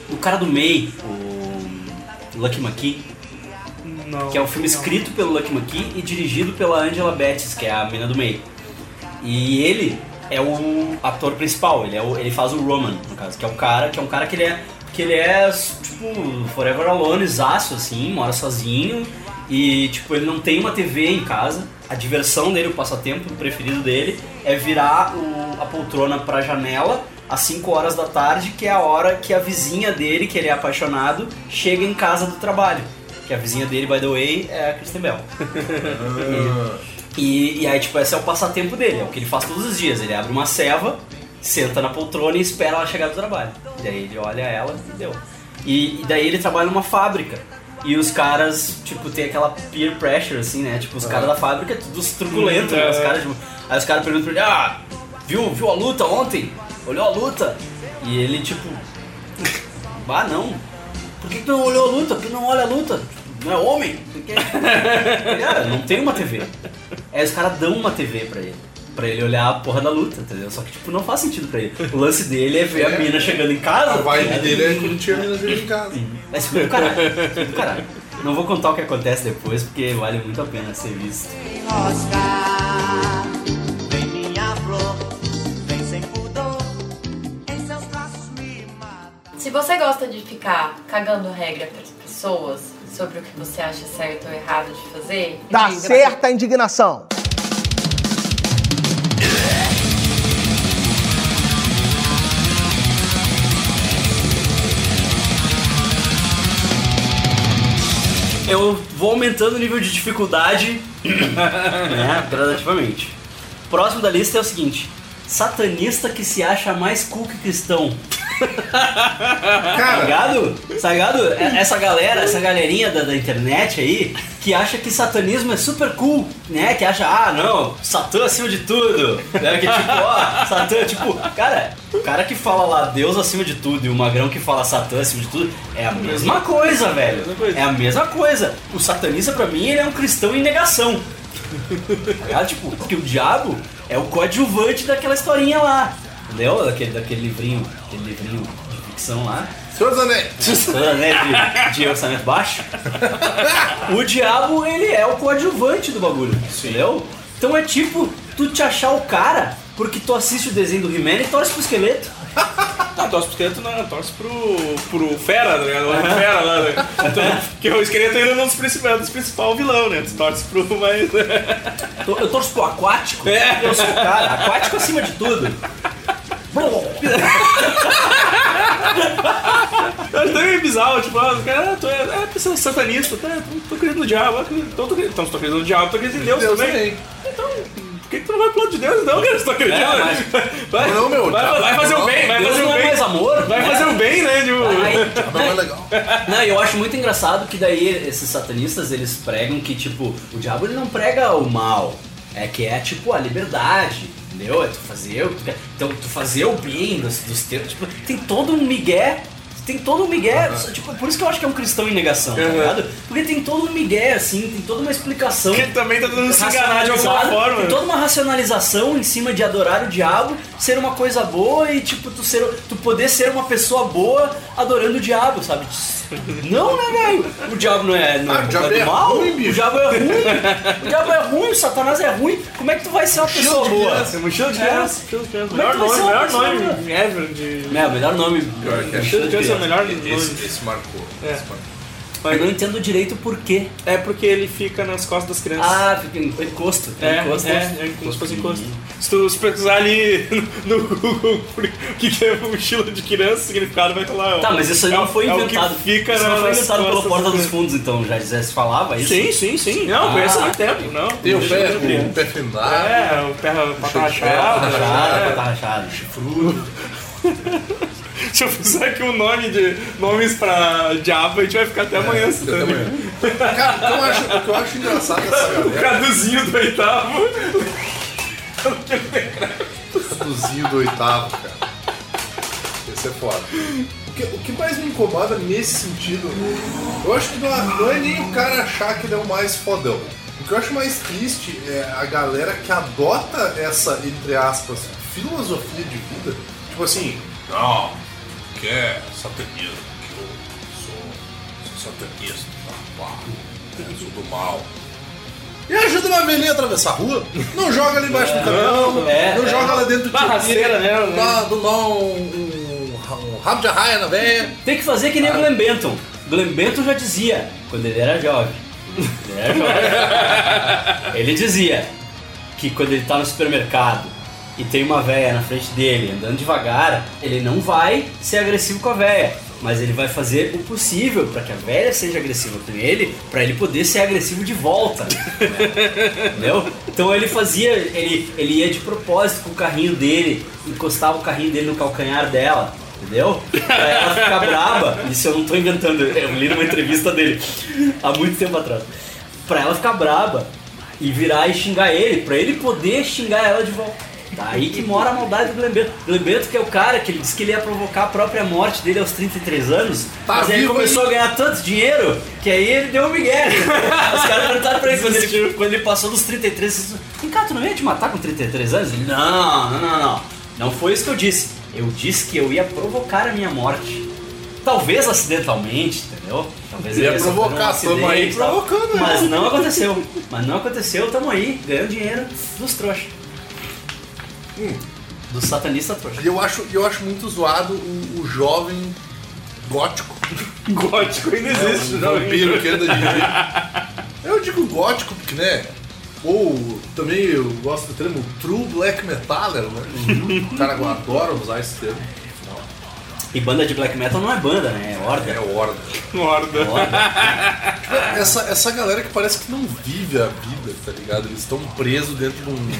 S1: do cara do May, o Lucky McKee.
S2: Não.
S1: Que é um filme escrito pelo Lucky McKee e dirigido pela Angela Bettis, que é a mina do May. E ele é o ator principal, ele, é o- ele faz o Roman, no caso, que é o cara, que é um cara que ele é. Que ele é, tipo, forever alone, zaço, assim, mora sozinho. E, tipo, ele não tem uma TV em casa. A diversão dele, o passatempo preferido dele, é virar o- a poltrona pra janela às 5 horas da tarde, que é a hora que a vizinha dele, que ele é apaixonado, chega em casa do trabalho. Que a vizinha dele, by the way, é a Kristen Bell. E, e aí, tipo, esse é o passatempo dele, é o que ele faz todos os dias. Ele abre uma ceva, senta na poltrona e espera ela chegar do trabalho. E daí ele olha ela e deu. E, e daí ele trabalha numa fábrica. E os caras, tipo, tem aquela peer pressure, assim, né? Tipo, os caras da fábrica, todos truculentos, né? Os caras, tipo, aí os caras perguntam pra ele, ah, viu, viu a luta ontem? Olhou a luta? E ele, tipo, ah, não. Por que, que tu não olhou a luta? Por que não olha a luta? Não é homem? Cara, não tem uma TV. Aí os caras dão uma TV pra ele. Pra ele olhar a porra da luta, entendeu? Só que, tipo, não faz sentido pra ele. O lance dele é ver a
S3: É.
S1: mina chegando em casa.
S3: a vibe
S1: né?
S3: dele é curtir a mina dele em casa.
S1: Mas fica do caralho. Do caralho. Não vou contar o que acontece depois, porque vale muito a pena ser visto.
S6: Se você gosta de ficar cagando regra para as pessoas sobre o que você acha certo ou errado de fazer,
S9: Dá certa a indignação.
S1: Eu vou aumentando o nível de dificuldade né, gradativamente. Próximo da lista é o seguinte: satanista que se acha mais cool que cristão. Tá
S3: Cara,
S1: ligado? Tá ligado? É- Essa galera, essa galerinha da, da internet aí, que acha que satanismo é super cool, né? Que acha, ah, não, Satã acima de tudo. Né? Que tipo, ó, Satã, tipo, cara, o cara que fala lá Deus acima de tudo e o magrão que fala Satã acima de tudo é a mesma coisa, velho. É a mesma coisa. O satanista, pra mim, ele é um cristão em negação. Tá ligado? Tipo, porque o diabo é o coadjuvante daquela historinha lá. Entendeu? Daquele, daquele livrinho, aquele livrinho de ficção lá.
S3: Senhor
S1: né, de, de orçamento baixo. O diabo, ele é o coadjuvante do bagulho, entendeu? Então é tipo, tu te achar o cara porque tu assiste o desenho do He-Man e torce pro esqueleto.
S2: Não, torce pro esqueleto, não, torce pro, pro Fera, tá ligado? O Fera lá, né? Então, Porque o esqueleto ainda não é um dos principais, dos principal vilão, né? Tu torce pro mais.
S1: To- Eu torço pro aquático,
S2: É.
S1: eu sou o cara, aquático acima de tudo.
S2: Eu acho também bizarro, tipo, ah, o cara, tu é, é pessoa satanista, tá? Tô, tô acreditando no diabo, ah, então, tô, então se tô acreditando no diabo, tô acreditando em Deus,
S3: Deus
S2: também.
S3: também.
S2: Então, por que, que tu não vai pro lado de Deus então, cara? Se tu acredita?
S1: É, mas-
S2: vai,
S3: Não, meu,
S2: vai,
S3: diabo
S2: vai fazer
S3: não,
S2: o bem, vai
S1: Deus
S2: fazer
S1: não
S2: o
S1: é
S2: bem.
S1: mais amor.
S2: Vai
S1: né?
S2: fazer o bem, né? Tipo,
S1: Aí-
S3: Não é legal.
S1: Não, eu acho muito engraçado que daí esses satanistas eles pregam que tipo o diabo ele não prega o mal, é que é tipo a liberdade, entendeu? É tu fazer, o então tu fazer o bem dos, dos teus, tipo, tem todo um migué, tem todo um migué, tipo, por isso que eu acho que é um cristão em negação, tá
S2: Uhum.
S1: ligado? Porque tem todo um migué assim, tem toda uma explicação
S2: que também tá tentando se enganar de alguma forma.
S1: Tem toda uma racionalização em cima de adorar o diabo, ser uma coisa boa e tipo tu ser, tu poder ser uma pessoa boa adorando o diabo, sabe? Não, né, velho? O diabo não é, não
S3: Ah,
S1: é,
S3: o diabo
S1: do
S3: é
S1: mal.
S3: ruim, bicho.
S1: O diabo é ruim. O diabo é ruim, o Satanás é ruim. Como é que tu vai ser uma pessoa
S3: de
S1: boa?
S3: criança,
S2: Mochila de
S1: É.
S2: criança, mochila de criança.
S1: Como é
S2: Melhor nome, melhor nome ever de.
S1: É, melhor nome.
S3: É.
S2: Mochila de criança é o melhor nome.
S3: Esse, esse marcou.
S2: É.
S3: Esse marcou.
S1: Mas eu não entendo direito o porquê.
S2: É porque ele fica nas costas das crianças.
S1: Ah, fica em encosto.
S2: É,
S1: encosto.
S2: é, é como se fosse encosto. Se tu se pesquisar ali no Google por- o que, que é mochila de criança, o significado vai estar lá.
S1: Tá, mas isso aí
S2: É
S1: não foi
S2: é o que
S1: inventado.
S2: fica
S1: isso não foi inventado pela porta dos fundos, então já, se falava isso?
S2: Sim, sim, sim. Não,
S1: Ah.
S2: conheço há muito tempo, não.
S3: Tem o pé, o pé findado,
S2: É, o pé pata rachada.
S1: Rachada,
S2: é.
S1: tá rachado.
S3: chifrudo.
S2: Se eu fizer aqui um nome de nomes pra diabo, a gente vai ficar até amanhã
S3: Até
S2: citando.
S3: amanhã. Cara, o que eu acho, o que eu acho engraçado dessa
S2: O
S3: galera,
S2: caduzinho do oitavo.
S3: caduzinho do oitavo, cara. Esse é foda. O que, o que mais me incomoda nesse sentido, eu acho que não é, não é nem o cara achar que ele é o mais fodão. O que eu acho mais triste é a galera que adota essa, entre aspas, filosofia de vida. Tipo assim, não, é satanismo, que eu sou, sou satanista, tá, eu sou do mal. E ajuda uma velhinha a atravessar a rua, não joga ali embaixo do caminhão,
S1: é,
S3: não
S1: é.
S3: joga lá dentro do
S2: nela, né?
S3: dá, dá um, rabo de arraia na velha.
S1: Tem que fazer que nem o Glenn Benton. Glenn Benton já dizia, quando ele era jovem. Ele era jovem. ele dizia que quando ele tá no supermercado e tem uma véia na frente dele andando devagar, ele não vai ser agressivo com a véia. Mas ele vai fazer o possível para que a velha seja agressiva com ele, para ele poder ser agressivo de volta. Entendeu? Então ele fazia, ele, ele ia de propósito com o carrinho dele, encostava o carrinho dele no calcanhar dela, entendeu? Pra ela ficar braba. Isso eu não tô inventando, eu li numa entrevista dele há muito tempo atrás. Pra ela ficar braba e virar e xingar ele, pra ele poder xingar ela de volta. Daí que mora a maldade do. Glenn Bento que é o cara que ele disse que ele ia provocar a própria morte dele aos 33 anos.
S3: Tá
S1: mas aí ele começou
S3: aí.
S1: a ganhar tanto dinheiro que aí ele deu um migué. Os caras perguntaram pra ele quando, ele quando ele passou dos 33. eles disseram, Vem cá, tu não ia te matar com 33 anos? Ele, não, não, não, não. Não foi isso que eu disse. Eu disse que eu ia provocar a minha morte. Talvez acidentalmente, entendeu? Talvez
S3: Ia
S1: ele sofrer
S3: provocar,
S1: um
S3: tamo aí
S1: acidente e tal.
S3: provocando, né?
S1: Mas não aconteceu. Mas não aconteceu, tamo aí, ganhando dinheiro dos trouxas. Do satanista trouxa.
S3: E eu acho, eu acho muito zoado o, o jovem gótico.
S2: Gótico ainda existe,
S3: o
S2: não.
S3: vampiro que anda de Eu digo gótico porque, né? Ou também eu gosto do termo true black metaler, né? O cara adora usar esse termo.
S1: E banda de black metal não é banda, né? É horda.
S3: É horda.
S2: Morda.
S1: horda.
S3: Essa, essa galera que parece que não vive a vida, tá ligado? Eles estão presos dentro de um,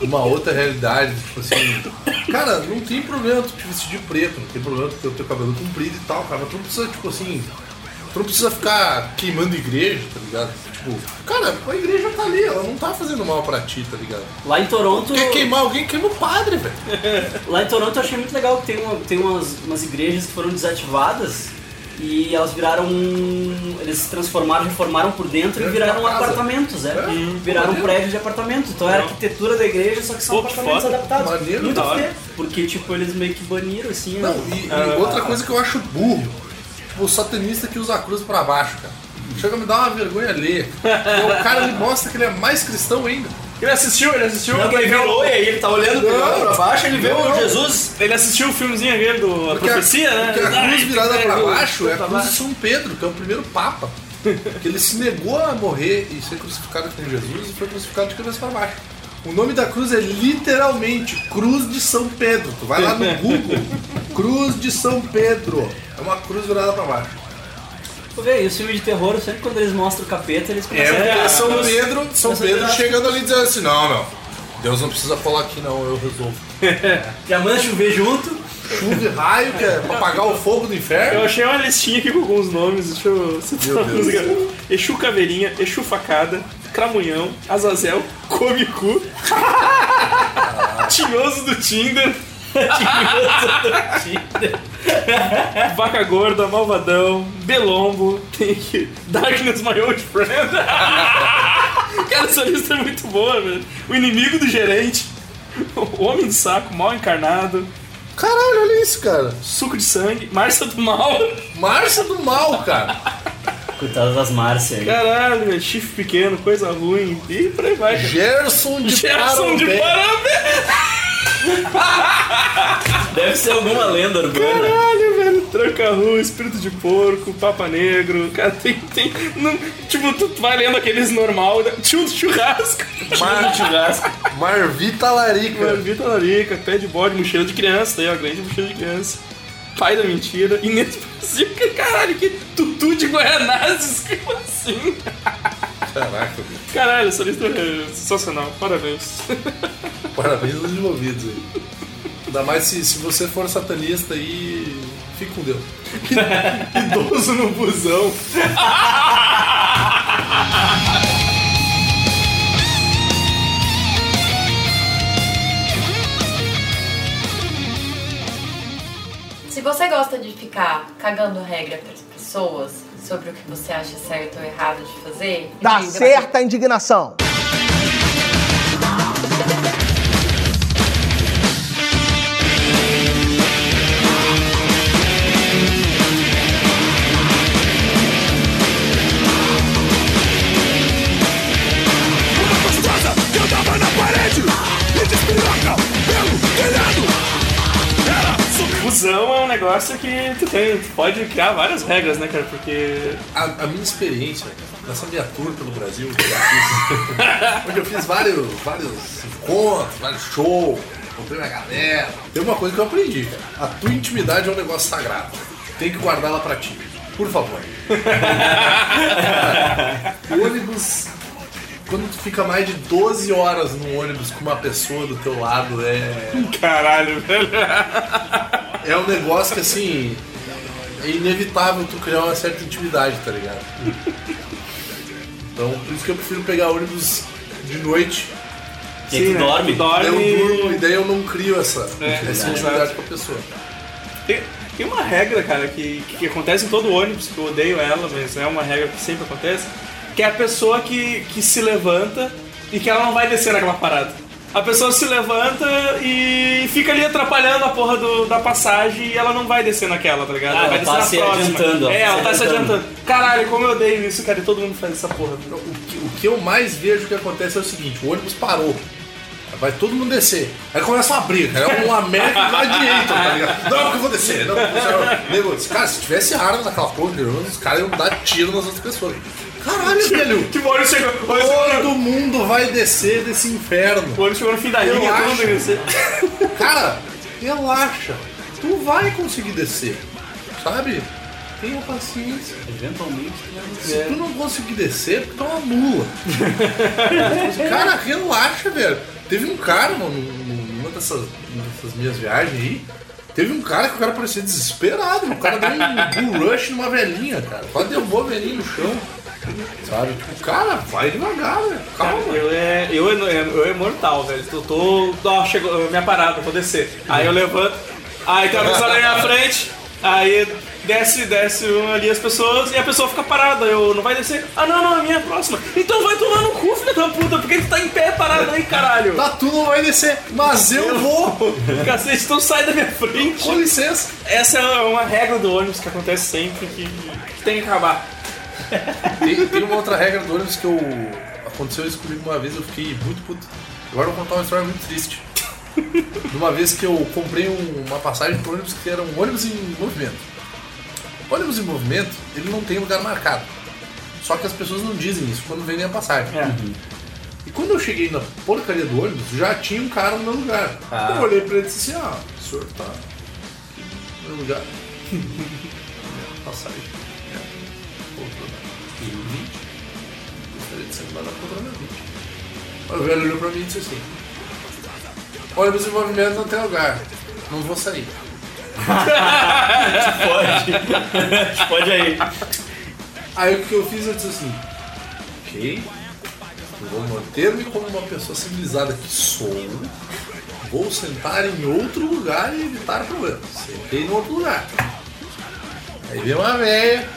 S3: uma outra realidade. Tipo assim, cara, não tem problema tu te vestir de preto, não tem problema tu ter o teu cabelo comprido e tal, cara. Mas tu não precisa, tipo assim, tu não precisa ficar queimando igreja, tá ligado? Tipo, cara, a igreja tá ali, ela não tá fazendo mal pra ti, tá ligado?
S1: Lá em Toronto.
S3: Quer queimar alguém, queima o padre, velho.
S1: Lá em Toronto eu achei muito legal que tem, uma, tem umas, umas igrejas que foram desativadas e elas viraram. Eles se transformaram, reformaram por dentro e viraram apartamentos, é.
S3: É,
S1: Viraram
S3: maneiro.
S1: prédios de apartamento. Então é a arquitetura da igreja, só que são
S2: Pô, que
S1: apartamentos
S2: foda.
S1: adaptados.
S3: Maneiro,
S1: muito feio. Porque, tipo, eles meio que baniram assim.
S3: Não,
S1: ó.
S3: e, e
S2: Ah.
S3: outra coisa que eu acho burro, tipo, o satanista que usa a cruz pra baixo, cara. Chega a me dar uma vergonha. E o cara ele mostra que ele é mais cristão ainda.
S2: Ele assistiu, ele assistiu.
S1: Não, ele
S2: viu-
S1: virou e aí ele tá olhando
S3: Não.
S1: pra baixo, ele vê
S3: Não,
S1: o. Jesus.
S2: Ele assistiu o filmezinho aquele do A
S3: Porque a-
S2: Profecia, né?
S3: Porque a cruz virada pra baixo é a
S2: pra
S3: cruz de. São Pedro, que é o primeiro papa. Que ele se negou a morrer e ser crucificado com Jesus e foi crucificado de cabeça pra baixo. O nome da cruz é literalmente Cruz de São Pedro. Tu vai lá no Google, Cruz de São Pedro. É uma cruz virada pra baixo.
S1: Pô, velho, e os filmes de terror, sempre quando eles mostram o capeta, eles
S3: É,
S1: começam
S3: porque
S1: a...
S3: São Pedro, São Pedro
S1: eu
S3: chegando ali dizendo assim, não, meu, Deus não precisa falar aqui não, eu resolvo.
S1: Já manda chover junto.
S3: Chuva e raio, que é pra apagar o fogo do
S2: Eu
S3: inferno.
S2: achei uma listinha aqui com alguns nomes, deixa eu citar
S3: Meu
S2: alguns. Exu Caveirinha, Exu Facada, Cramunhão, Azazel, Come Cu, Tinhoso do Tinder, Vaca Gorda, Malvadão, Belombo, tem aqui Darkness My Old Friend. Cara, essa lista é muito boa, velho. O Inimigo do Gerente, O Homem do Saco, Mal Encarnado,
S3: Caralho, olha isso, cara.
S2: Suco de Sangue, Márcia do Mal.
S3: Márcia do mal, cara.
S1: Coitadas das Márcia aí.
S2: Caralho, velho, chifre pequeno, coisa ruim. E por aí vai. cara.
S3: Gerson de
S2: Gerson de
S3: Parobé.
S2: Parabéns!
S1: Deve ser alguma lenda urbana.
S2: Caralho, velho. Tranca-rua, espírito de porco, papa negro, cara, tem. tem não- tipo, tu vai lendo aqueles normal, né? tio do churrasco.
S3: Mar... churrasco. Marvita Larica.
S2: Marvita Larica, pé de bode, mochila de criança, daí, ó, grande mochila de criança. Pai da mentira, Inês Brasil, que caralho, que tutu de Guaianazes, como assim?
S3: Caraca, bicho.
S2: Caralho, essa lista é sensacional, parabéns.
S3: Parabéns aos envolvidos aí. Ainda mais se, se você for satanista aí, fique com Deus.
S2: Idoso no busão.
S6: você gosta de ficar cagando regra para as pessoas sobre o que você acha certo ou errado de fazer, diga-
S9: certa a indignação.
S2: Negócio que tu tem, tu pode criar várias regras, né, cara? Porque.
S3: A, a minha experiência nessa minha tour pelo Brasil, que eu fiz, onde eu fiz vários, vários encontros, vários shows, comprei minha galera. Tem uma coisa que eu aprendi, cara. A tua intimidade é um negócio sagrado. Tem que guardá-la pra ti. Por favor. o ônibus. Quando tu fica mais de 12 horas no ônibus com uma pessoa do teu lado, é.
S2: Caralho, velho.
S3: É um negócio que assim. É inevitável tu criar uma certa intimidade, tá ligado? Então, por isso que eu prefiro pegar ônibus de noite.
S1: E aí tu dorme?
S2: Tu dorme.
S3: Daí eu durmo e daí eu não crio essa,
S2: É,
S3: essa intimidade com a pessoa.
S2: Tem, tem uma regra, cara, que, que acontece em todo ônibus, que eu odeio ela, mas é uma regra que sempre acontece, que é a pessoa que, que se levanta e que ela não vai descer naquela parada. A pessoa se levanta e fica ali atrapalhando a porra do- da passagem e ela não vai descer naquela, tá ligado?
S1: Ah,
S2: ela vai
S1: ela tá
S2: descer
S1: se
S2: na próxima.
S1: adiantando,
S2: É,
S1: ela
S2: ela
S1: tá
S2: tá
S1: se
S2: adiantando. Caralho, como eu odeio isso, cara, e todo mundo faz essa porra.
S3: O que, o que eu mais vejo que acontece é o seguinte, o ônibus parou. Vai todo mundo descer. Aí começa uma briga, é um América Gladiator, tá ligado? Não, porque eu vou descer. Não, porque eu- Nego, cara, se tivesse arma naquela porra, os caras iam dar tiro nas outras pessoas. Caralho, velho.
S2: Tipo, o ônibus chegou, o ônibus chegou-
S3: Todo mundo vai descer desse inferno.
S2: o ônibus chegou no fim da linha, todo mundo vai descer.
S3: Cara, relaxa. Tu vai conseguir descer. Sabe? Tenha paciência.
S1: Eventualmente.
S3: Se tu não conseguir descer, porque tu é uma mula. cara, relaxa, velho. Teve um cara, mano, numa dessas, dessas minhas viagens aí. Teve um cara que o cara parecia desesperado. O cara deu um bull rush numa velhinha, cara. Quase derrubou a velhinha no chão. Sabe? Tipo, cara, vai devagar, velho.
S2: Cara,
S3: Calma.
S2: eu é, eu, é, eu é mortal, velho. Eu tô. Ó, chegou minha parada, vou descer. Aí eu levanto, aí tem uma pessoa ali na frente, aí desce, desce uma ali as pessoas e a pessoa fica parada. Eu não vai descer. Ah, não, não, é minha próxima. Então vai tomar no cu, filho da puta, porque tu tá em pé parado aí, caralho.
S3: Tá, tu não vai descer, mas eu vou.
S2: Cacete, então sai da minha frente.
S3: Com licença.
S2: Essa é uma regra do ônibus que acontece sempre que tem que acabar.
S3: Tem, tem uma outra regra do ônibus que eu. Aconteceu isso comigo uma vez, eu fiquei muito puto. Agora eu vou contar uma história muito triste. De uma vez que eu comprei um- uma passagem pro ônibus que era um ônibus em movimento. O ônibus em movimento, ele não tem lugar marcado. Só que as pessoas não dizem isso quando vendem a passagem.
S2: É.
S3: E quando eu cheguei na porcaria do ônibus, já tinha um cara no meu lugar.
S1: Ah.
S3: Eu olhei pra ele e disse assim, ah, o senhor tá no meu lugar. Passagem. Na poltrona 20. Aí O velho olhou pra mim e disse assim, ônibus em movimento não tem lugar. Não vou sair.
S1: Pode. Pode aí.
S3: Aí o que eu fiz, eu disse assim, ok, eu vou manter-me como uma pessoa civilizada que sou, vou sentar em outro lugar e evitar problemas. Sentei em outro lugar. Aí veio uma velha.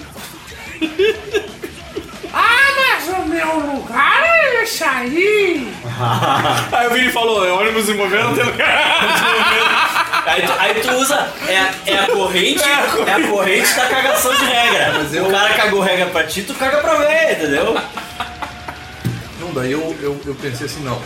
S3: Mas o meu lugar é esse aí.
S2: Aí o Vini falou: é ônibus em movimento, não tem lugar.
S1: Aí tu, aí tu usa. É, é a corrente. É a corrente da cagação de regra.
S3: Mas eu-
S1: O cara cagou regra pra ti, tu caga pra ver, entendeu?
S3: Não, daí eu, eu, eu pensei assim, não,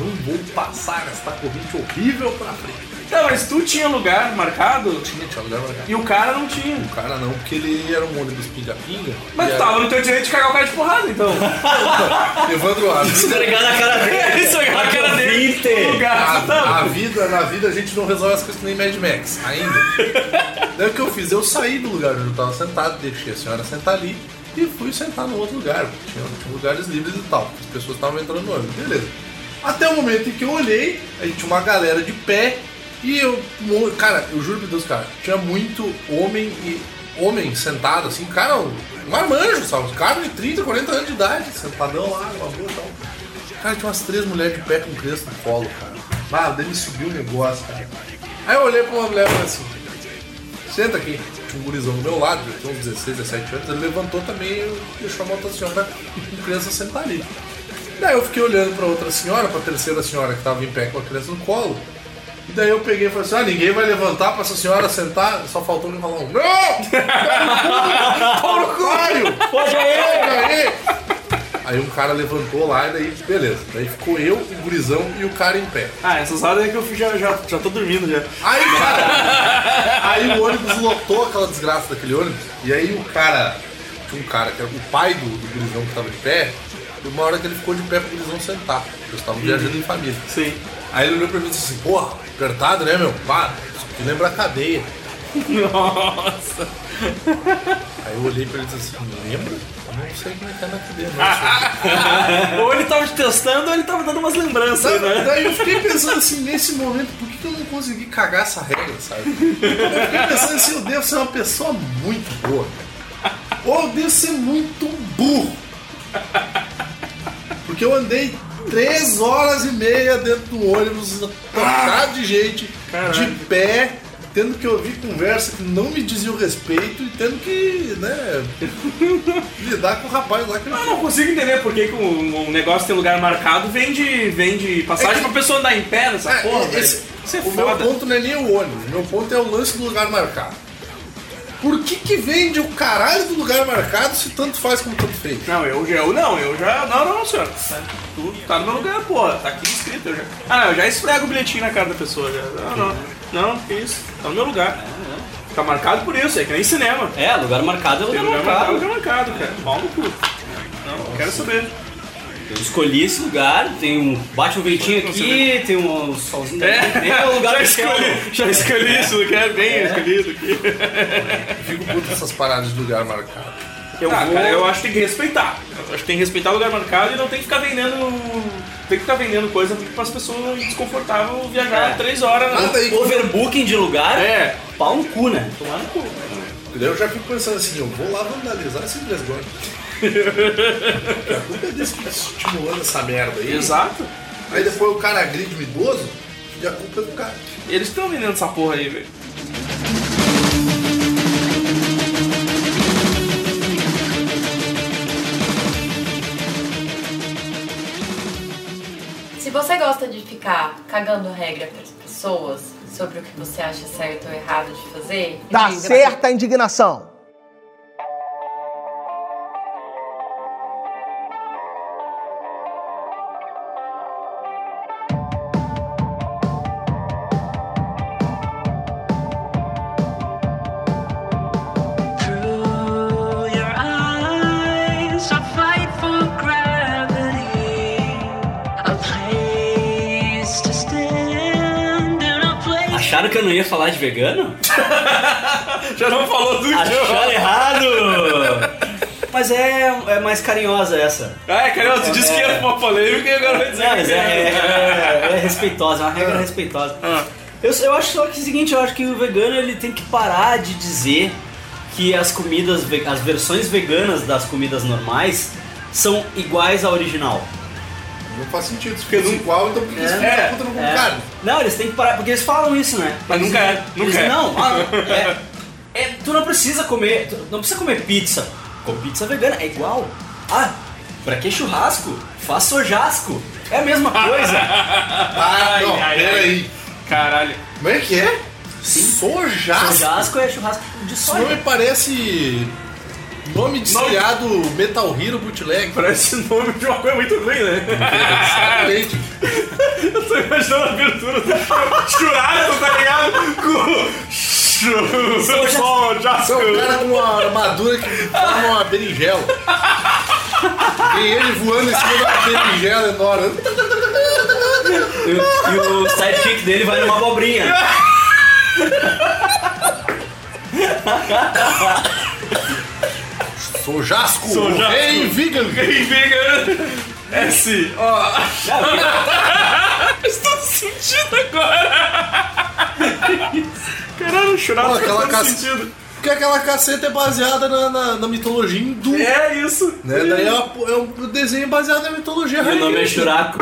S3: eu não vou passar esta corrente horrível pra frente.
S2: Não, mas tu tinha lugar marcado
S3: Tinha, tinha lugar marcado.
S2: e o cara não tinha.
S3: O cara não, porque ele era um ônibus pinga-pinga.
S2: Mas tu
S3: era-
S2: tava no teu direito de cagar o cara de porrada, então.
S3: Evandro, a vida,
S1: Esfregar na cara dele.
S2: Isso aí, a cara dele.
S1: Vinte.
S2: no lugar,
S3: a, a vida, na vida a gente não resolve as coisas que nem Mad Max, ainda. Daí o que eu fiz? Eu saí do lugar onde eu tava sentado, deixei a senhora sentar ali e fui sentar no outro lugar. porque Tinha, tinha lugares livres e tal. As pessoas estavam entrando no ônibus, beleza. Até o momento em que eu olhei, aí tinha uma galera de pé e eu. Cara, eu juro por Deus, cara, tinha muito homem e. Homem sentado assim, cara, um marmanjo, sabe? Um cara de 30, 40 anos de idade, sentadão lá, uma boa tal. Cara, tinha umas três mulheres de pé com criança no colo, cara. Ah, daí me subiu o negócio, cara. Aí eu olhei pra uma mulher e falei assim: senta aqui. Tinha um gurizão do meu lado, tinha uns 16, 17 anos. Ele levantou também e deixou uma outra senhora com criança sentar ali. Daí eu fiquei olhando pra outra senhora, pra terceira senhora que tava em pé com a criança no colo. E daí eu peguei e falei assim: ah, ninguém vai levantar pra essa senhora sentar. Só faltou ele falar um: Não! Porcário!
S1: Pode aí.
S3: aí! Aí um cara levantou lá e daí, beleza. Daí ficou eu, o gurizão e o cara em pé.
S2: Ah, essas horas é que eu fiz, já, já, já tô dormindo já.
S3: Aí, cara, aí o ônibus lotou aquela desgraça daquele ônibus. E aí o cara, tinha um cara que era o pai do, do gurizão que tava de pé. E uma hora que ele ficou de pé pro gurizão sentar. Eles estavam viajando em família.
S2: Sim.
S3: Aí ele olhou pra mim e disse assim: Porra, apertado, né, meu? Pá, aqui lembra a cadeia.
S2: Nossa.
S3: Aí eu olhei pra ele e disse assim: Lembra? Eu não sei como é que é na cadeia, não.
S2: ou ele tava te testando ou ele tava dando umas lembranças,
S3: Sabe,
S2: né?
S3: Daí eu fiquei pensando assim, nesse momento, por que, que eu não consegui cagar essa regra, sabe? Eu fiquei pensando assim, eu devo ser uma pessoa muito boa. Ou eu devo ser muito burro. Porque eu andei três horas e meia dentro do ônibus, tocado de gente, de pé, tendo que ouvir conversa que não me diziam respeito e tendo que, né, lidar com o rapaz lá que
S2: Eu não consigo entender por que, que um, um negócio tem lugar marcado vende, vende passagem
S3: É que-
S2: pra pessoa andar em pé nessa
S3: É,
S2: porra,
S3: esse-
S2: velho. Isso é
S3: o meu
S2: foda.
S3: ponto não é nem o ônibus, o meu ponto é o lance do lugar marcado. Por que que vende o caralho do lugar marcado se tanto faz como tanto fez?
S2: Não, eu já. Eu, não, eu já. Não, não, senhor. Tá, tu tá no meu lugar, porra. Tá aqui escrito. Eu já, ah, não, eu já esfrego o bilhetinho na cara da pessoa. Já. Não, não. Não, que isso. Tá no meu lugar. Tá marcado por isso, é que nem cinema.
S1: É, lugar marcado é lugar
S2: lugar marcado,
S1: marcado.
S2: lugar marcado, cara. Mal no cu. Não, não quero saber.
S1: Eu escolhi esse lugar, tem um. Bate um ventinho aqui, tem um solzinho daqui. É o lugar
S2: já escolhi, já escolhi isso, lugar bem escolhido aqui.
S3: Fico puto com essas paradas de lugar marcado.
S1: Eu
S2: ah,
S1: vou.
S2: cara, eu acho que tem que respeitar. Eu acho que tem que respeitar o lugar marcado e não tem que ficar vendendo. Tem que ficar vendendo coisa para as pessoas desconfortáveis viajar
S1: É.
S2: três horas. Né?
S3: daí-
S1: Overbooking de lugar,
S2: É.
S1: pau no cu, né?
S2: Tomar no cu.
S3: Eu já fico pensando assim, eu vou lá vandalizar esse resguardo. A culpa é desse que tá estimulando essa merda aí.
S2: Exato.
S3: Aí depois o cara agride o idoso e a culpa é do cara.
S2: Eles estão vendendo essa porra aí, velho.
S6: Se você gosta de ficar cagando regra para as pessoas sobre o que você acha certo ou errado de fazer,
S9: Tá
S6: diga-
S9: certa a indignação.
S1: Não ia falar de vegano?
S2: Já não falou do
S1: Acharam errado! Mas é, é mais carinhosa essa.
S2: Ah, é, cara, tu disse que
S1: É.
S2: era uma polêmica e agora vai dizer
S1: Não, mas
S2: que
S1: é, é, é- é respeitosa, é uma regra
S2: Ah.
S1: respeitosa.
S2: Ah.
S1: Eu, eu acho só que é o seguinte, eu acho que o vegano ele tem que parar de dizer que as comidas, as versões veganas das comidas normais são iguais à original.
S3: Não faz sentido. Se fosse igual, então por que filho
S1: É,
S3: da puta não come
S1: é.
S3: carne?
S1: Não, eles têm que parar, porque eles falam isso, né?
S2: Mas
S1: Eles-
S2: nunca é, nunca
S1: eles-
S2: é.
S1: Não, ah, é, é, tu não precisa comer, tu não precisa comer pizza. Com pizza vegana, é igual. Ah, pra que churrasco? Faz sojasco. É a mesma coisa.
S3: Ah, não,
S2: ai,
S3: peraí.
S2: Caralho.
S3: Como é que é? Sojasco?
S1: Sojasco é churrasco de
S3: Isso não me
S1: soja.
S3: parece Nome de seriado Metal Hero Bootleg.
S2: Parece nome de uma coisa muito ruim, né?
S3: Exatamente.
S2: Eu tô imaginando a abertura do chu- churrasco, tá ligado? Com.
S3: Esse é um cara com uma armadura que forma uma berinjela. Tem ele voando em cima da berinjela enorme.
S1: E, e o sidekick dele vai numa abobrinha.
S3: Sou Jasco,
S2: Sou
S3: o
S2: Jasco.
S3: rei vegan.
S2: Quem fica. S. Ó. Estou sentindo agora. Caralho,
S3: aquela
S2: faz todo
S3: caça-
S2: sentido.
S3: Porque aquela caceta é baseada na, na, na mitologia hindu.
S2: É isso.
S3: Né? Daí é, uma- é um desenho baseado na mitologia
S1: o nome é. Churaco.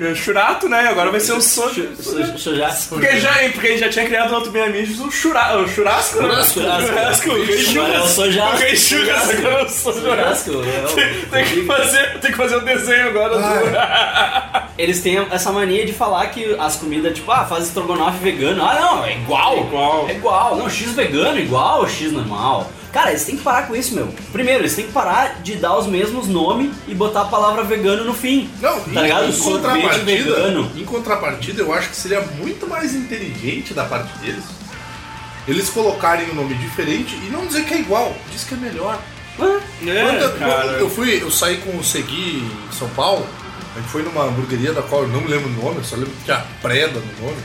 S2: É Churato, né? Agora vai ser o Soja.
S1: Churrasco.
S2: Porque já, porque ele já tinha criado outro bem amigos o, chura, o churrasco, né?
S3: Churrasco.
S2: Churrasco.
S1: Agora é o. Sojasco.
S2: Agora é.
S1: Churrasco. é
S2: Tem que fazer, tem que fazer o desenho agora. do-
S1: Eles têm essa mania de falar que as comidas, tipo, ah, faz estrogonofe vegano. Ah, não, é igual.
S2: Igual.
S1: É igual. Não, X vegano igual X normal. Cara, eles têm que parar com isso, meu. Primeiro, eles têm que parar de dar os mesmos nomes e botar a palavra vegano no fim.
S3: Não,
S1: tá ligado?
S3: em, em
S1: Sorvete
S3: contrapartida,
S1: vegano.
S3: em contrapartida, eu acho que seria muito mais inteligente da parte deles eles colocarem um nome diferente e não dizer que é igual, diz que é melhor. Quando,
S2: É, cara.
S3: quando eu fui, eu saí com o Segui em São Paulo, a gente foi numa hamburgueria da qual eu não me lembro o nome, eu só lembro que tinha preda no nome.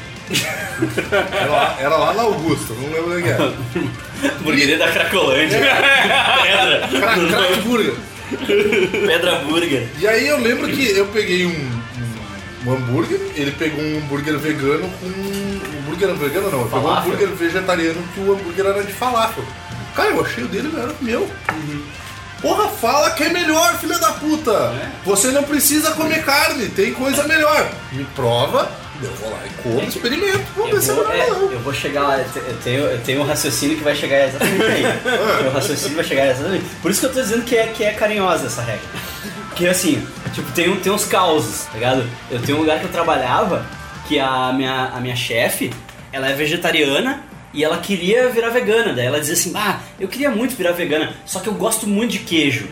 S3: Era, lá, era lá na Augusta, não lembro onde era.
S1: Hamburgueria da Cracolândia. Pedra.
S3: Crack, crack burger.
S1: Pedra Burger.
S3: E aí eu lembro que eu peguei um, um, um hambúrguer, ele pegou um hambúrguer vegano com. Um hambúrguer vegano não, ele pegou um hambúrguer vegetariano que o hambúrguer era de falafel. Cara, eu achei o dele o meu. Porra, fala que é melhor, filha da puta! Você não precisa comer carne, tem coisa melhor. Me prova, eu vou lá e como, experimento. Vamos ver
S1: Eu
S3: se é
S1: vou, é, eu vou chegar lá, eu te- eu tenho, eu tenho um raciocínio que vai chegar exatamente aí. Meu raciocínio vai chegar exatamente. Por isso que eu tô dizendo que é, que é carinhosa essa regra. Porque assim, tipo, tem, tem uns causos, tá ligado? Eu tenho um lugar que eu trabalhava que a minha, a minha chefe, ela é vegetariana e ela queria virar vegana. Daí ela dizia assim, ah, eu queria muito virar vegana, só que eu gosto muito de queijo.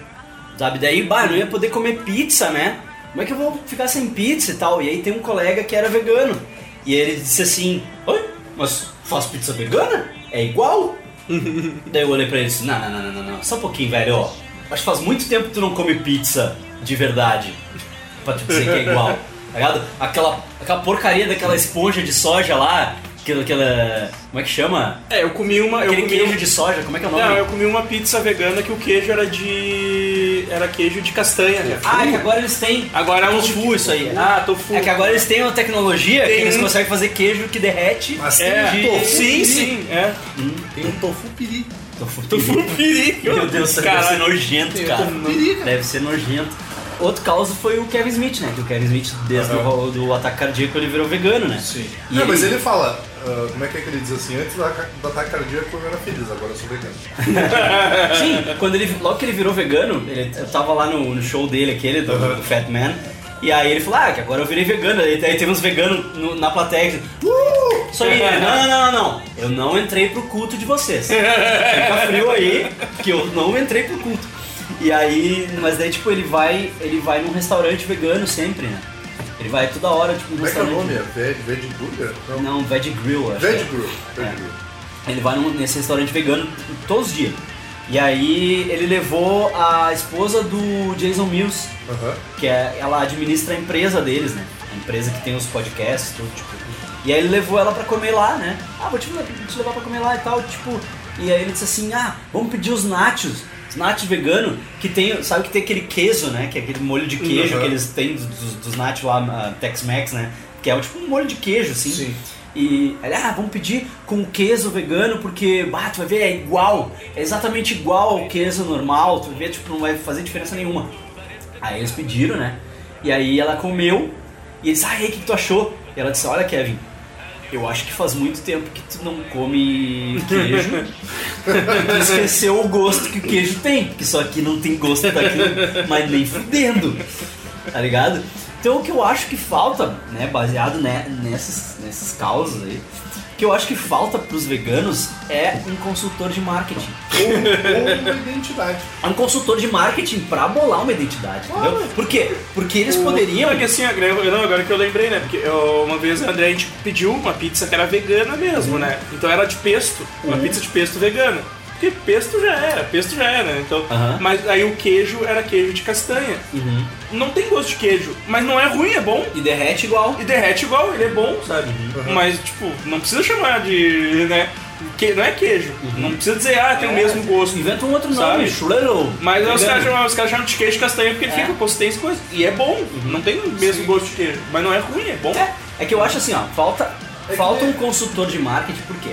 S1: Sabe? Daí, bah, eu não ia poder comer pizza, né? Como é que eu vou ficar sem pizza e tal? E aí tem um colega que era vegano. E ele disse assim, oi, mas faz pizza vegana? É igual? Daí eu olhei pra ele e disse, não, não, não, não, não, só um pouquinho, velho, ó. Acho que faz muito tempo que tu não come pizza de verdade. Pra te dizer que é igual. Tá ligado? Aquela, aquela porcaria daquela esponja de soja lá, aquela, aquela. Como é que chama?
S2: É, eu comi uma. Eu
S1: Aquele
S2: comi
S1: queijo
S2: um-
S1: de soja, como é que é o nome?
S2: Não, eu comi uma pizza vegana que o queijo era de. Era queijo de castanha, né?
S1: Ah, é que agora eles têm.
S2: Agora é um
S1: tofu isso aí.
S2: Ah, tofu.
S1: É que agora eles têm uma tecnologia
S2: Tem
S1: que eles conseguem fazer queijo que derrete.
S3: Mas tem
S2: É,
S3: um tofu
S2: sim,
S3: piri.
S2: sim, é.
S3: Tem um tofu piri.
S1: Tofu,
S2: Tofu piri.
S1: Meu Deus, isso deve ser nojento,
S3: Tem
S1: cara.
S3: tofu piri, cara.
S1: Deve ser nojento. Outro caso foi o Kevin Smith, né? Que o Kevin Smith, desde o do ataque cardíaco, ele virou vegano, né?
S3: Sim.
S1: E
S3: Não,
S1: ele-
S3: mas ele fala, ah, como é que é que ele diz assim, antes da, do ataque cardíaco eu era feliz, agora eu sou vegano.
S1: Sim, quando ele, logo que ele virou vegano, ele, eu tava lá no, no show dele, aquele, do, do Fat Man, e aí ele falou, ah, que agora eu virei vegano. Aí, aí teve uns veganos no- na plateia que uh! Isso aí, ele, não, não, não, não, eu não entrei pro culto de vocês. Fica frio aí, que eu não entrei pro culto. E aí, mas daí tipo, ele vai, ele vai num restaurante vegano sempre, né? Ele vai toda hora, tipo, num
S3: Como é que é o
S1: restaurante.
S3: nome? É Veg, veg Burger? Não.
S1: Não, Veg Grill, acho.
S3: Veg
S1: que é.
S3: Grill. Veg
S1: É.
S3: Grill.
S1: Ele vai num- nesse restaurante vegano todos os dias. E aí ele levou a esposa do Jason Mills, que é, ela administra a empresa deles, né? A empresa que tem os podcasts, tudo, tipo. E aí ele levou ela pra comer lá, né? Ah, vou te, vou te levar pra comer lá e tal, tipo. E aí ele disse assim, ah, vamos pedir os nachos. Os nachos veganos, que tem, sabe que tem aquele queso, né? Que é aquele molho de queijo
S3: Uhum.
S1: que eles têm dos, dos nachos lá, ah, Tex-Mex, né? Que é tipo um molho de queijo, assim.
S3: Sim.
S1: E ele, ah, vamos pedir com queso vegano, porque, bah, tu vai ver, é igual, é exatamente igual ao queso normal, tu vai ver, tipo, não vai fazer diferença nenhuma. Aí eles pediram, né? E aí ela comeu, e eles, ah, e aí, o que que tu achou? E ela disse, olha, Kevin, eu acho que faz muito tempo que tu não come queijo. tu esqueceu o gosto que o queijo tem, porque só aqui não tem gosto daquilo, mas nem fudendo. Tá ligado? Então o que eu acho que falta, né, baseado ne- nessas, nessas causas aí, que eu acho que falta pros veganos é um consultor de marketing.
S3: Ou, ou uma identidade.
S1: É um consultor de marketing pra bolar uma identidade, entendeu? Por quê? Porque eles poderiam.
S2: Porque assim, agora- não, agora que eu lembrei, né? Porque eu- uma vez o André a gente pediu uma pizza que era vegana mesmo, né? Então era de pesto, uma
S1: Uhum.
S2: pizza de pesto vegana. Porque pesto já era, pesto já era, né? Então. Mas aí o queijo era queijo de castanha.
S1: Uhum.
S2: Não tem gosto de queijo, mas não é ruim, é bom.
S1: E derrete igual.
S2: E derrete igual, ele é bom, sabe?
S1: Uhum.
S2: Mas, tipo, não precisa chamar de. né? Que, não é queijo. Não precisa dizer, ah, tem o mesmo gosto.
S1: Uhum. Inventa um outro
S2: Sabe?
S1: nome, Schlittle.
S2: Mas aí os caras chamam, os caras chamam de queijo de castanha porque ele
S1: É. Uhum.
S2: fica, tem essa coisa. E é bom, não tem o mesmo gosto de queijo. Mas não é ruim, é bom.
S1: É, é que eu acho assim, ó, falta, falta um consultor de marketing, por quê?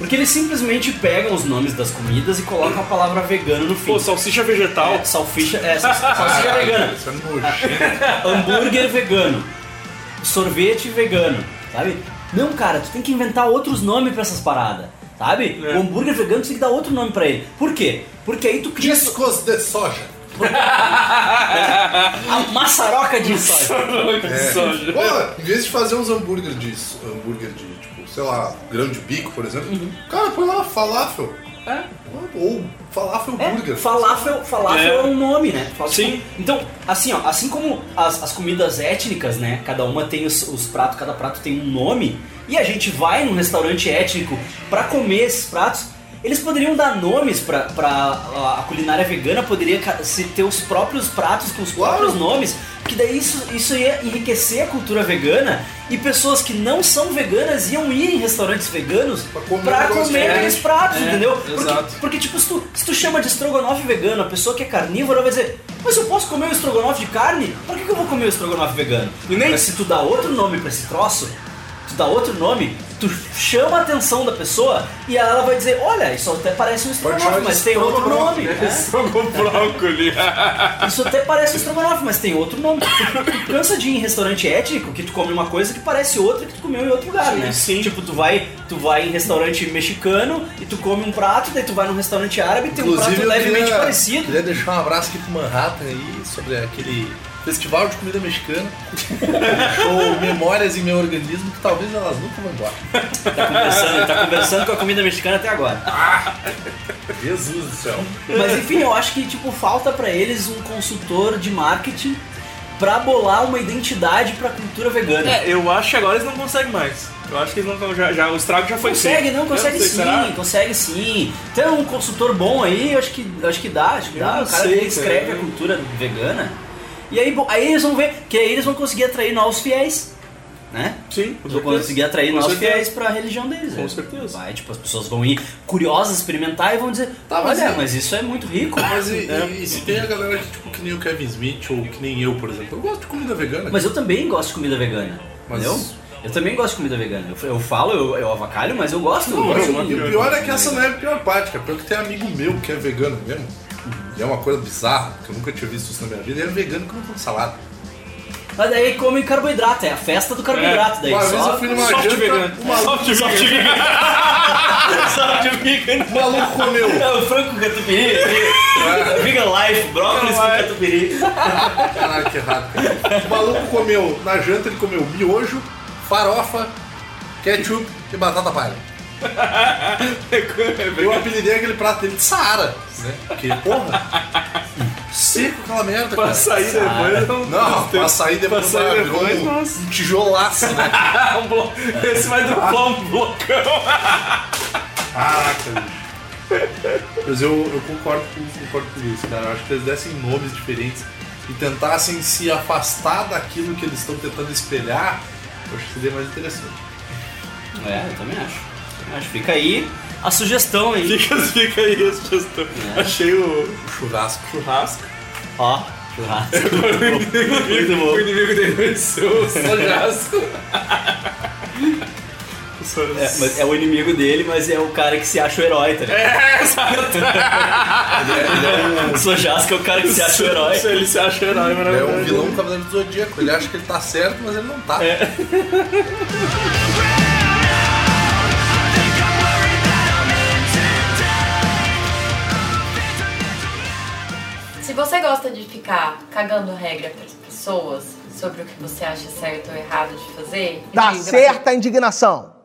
S1: Porque eles simplesmente pegam os nomes das comidas e colocam a palavra vegano no fim.
S2: Pô, salsicha vegetal.
S1: É, salsicha, é, sal- salsicha vegana.
S3: Isso é nojento.
S1: Hambúrguer vegano. Sorvete vegano, sabe? Não, cara, tu tem que inventar outros nomes pra essas paradas, sabe?
S2: É.
S1: O hambúrguer vegano tu tem que dar outro nome pra ele. Por quê? Porque aí tu cria
S3: Discos de soja.
S1: a maçaroca de soja.
S3: É.
S2: Soja.
S3: Pô, em vez de fazer uns hambúrguer de hambúrguer de, sei lá, grão de bico, por exemplo,
S1: Uhum.
S3: cara, põe lá falafel.
S1: É.
S3: Ou falafel
S1: É,
S3: burger.
S1: falafel, falafel é.
S2: É.
S1: um nome, né? Falafel-
S2: Sim.
S1: Então, assim, ó, assim como as, as comidas étnicas, né? Cada uma tem os, os pratos, cada prato tem um nome. E a gente vai num restaurante étnico pra comer esses pratos. Eles poderiam dar nomes pra, pra a, a culinária vegana, poderia se ter os próprios pratos com os próprios nomes, que daí isso, isso ia enriquecer a cultura vegana e pessoas que não são veganas iam ir em restaurantes veganos
S3: Pra comer
S1: pra comer aqueles pratos,
S2: É,
S1: entendeu? Porque, porque, tipo, se tu, se tu chama de estrogonofe vegano, a pessoa que é carnívora vai dizer, mas eu posso comer o estrogonofe de carne? Por que, que eu vou comer o estrogonofe vegano? E nem se tu dá outro nome pra esse troço, tu dá outro nome, tu chama a atenção da pessoa e ela vai dizer, olha, isso até parece um estrogonofe, mas tem outro nome. né?
S2: Estrogou brócoli.
S1: Isso até parece um estrogonofe, mas tem outro nome. Tu cansa de ir em restaurante étnico que tu come uma coisa que parece outra que tu comeu em outro lugar,
S2: Sim,
S1: né?
S2: sim.
S1: Tipo, tu vai, tu vai em restaurante mexicano e tu come um prato, daí tu vai num restaurante árabe e tem um prato levemente
S3: queria,
S1: parecido.
S3: Queria deixar um abraço aqui pro Manhattan aí sobre aquele festival de comida mexicana. Deixou memórias em meu organismo que talvez elas nunca vão embora.
S1: Tá conversando, tá conversando com a comida mexicana até agora.
S3: Jesus do céu.
S1: Mas enfim, eu acho que tipo falta pra eles um consultor de marketing pra bolar uma identidade pra cultura vegana.
S2: É, eu acho que agora eles não conseguem mais. Eu acho que eles não já, já O estrago já foi
S1: Consegue,
S2: feito.
S1: não, consegue
S2: sei,
S1: sim,
S2: será?
S1: consegue sim. Tem um consultor bom aí, eu acho que, acho que dá, acho que
S2: Eu
S1: dá.
S2: não
S1: O cara
S2: sei,
S1: que escreve
S2: cara.
S1: a cultura vegana. E aí, bom, aí eles vão ver, que aí eles vão conseguir atrair novos fiéis, né?
S2: Sim, com
S1: Vão conseguir atrair
S2: Com
S1: novos
S2: certeza.
S1: fiéis pra religião deles.
S2: Com
S1: né?
S2: certeza.
S1: Vai, tipo, as pessoas vão ir curiosas experimentar e vão dizer,
S3: Tá, mas
S1: olha,
S3: e-
S1: mas isso é muito rico.
S3: Mas e,
S2: É.
S3: e- e se tem a galera que, tipo, que nem o Kevin Smith ou que nem eu, por exemplo? Eu gosto de comida vegana.
S1: Mas eu também gosto de comida vegana,
S3: Mas-
S1: entendeu? Eu também gosto de comida vegana. Eu, eu falo, eu, eu avacalho, mas eu gosto. eu gosto
S3: E o pior é que essa não é a pior parte, cara. Porque tem amigo meu que é vegano mesmo. E é uma coisa bizarra, que eu nunca tinha visto isso na minha vida. Ele é vegano que não come salada.
S1: Mas daí come carboidrato, é a festa do carboidrato. Daí
S3: Uma vez
S1: só...
S3: eu fui numa
S2: Soft
S3: janta,
S2: vegano.
S3: o maluco,
S2: Soft vegano. Soft vegano.
S3: o maluco comeu.
S1: É o frango com catupiry. Vegan life, brócolis com catupiry.
S3: Caralho, que errado. cara. O maluco comeu, na janta ele comeu miojo, farofa, ketchup e batata palha. Eu apelidei aquele prato dele de Saara, né? Porque, porra, seco aquela merda,
S2: Pra
S3: cara.
S2: sair depois não.
S3: Não, pra sair depois,
S2: Pra sair
S3: virou um,
S2: nossa.
S3: um tijolaço, né?
S2: Um blo- Esse vai dropar um blocão.
S3: Caraca, bicho. Mas eu, eu concordo, com, concordo com isso, cara. Eu acho que eles dessem nomes diferentes e tentassem se afastar daquilo que eles estão tentando espelhar, eu acho que seria mais interessante.
S1: É, eu também acho. Acho. Fica aí a sugestão aí.
S2: Fica, fica aí esse sugestão. Achei o
S3: Churrasco.
S2: churrasco.
S1: Ó, churrasco. Muito
S2: O
S1: bom.
S2: inimigo dele ser o sojasco.
S1: É, mas é o inimigo dele, mas é o cara que se acha o herói, tá ligado?
S2: É, exato.
S1: O Sojasco é o cara que se acha o herói.
S2: Ele se acha herói,
S3: É
S2: maravilhoso.
S3: um vilão do Cavaleiro do Zodíaco. Ele acha que ele tá certo, mas ele não tá.
S6: Se você gosta de ficar cagando regra para as pessoas sobre o que você acha certo ou errado de fazer, diga.
S9: certa a indignação.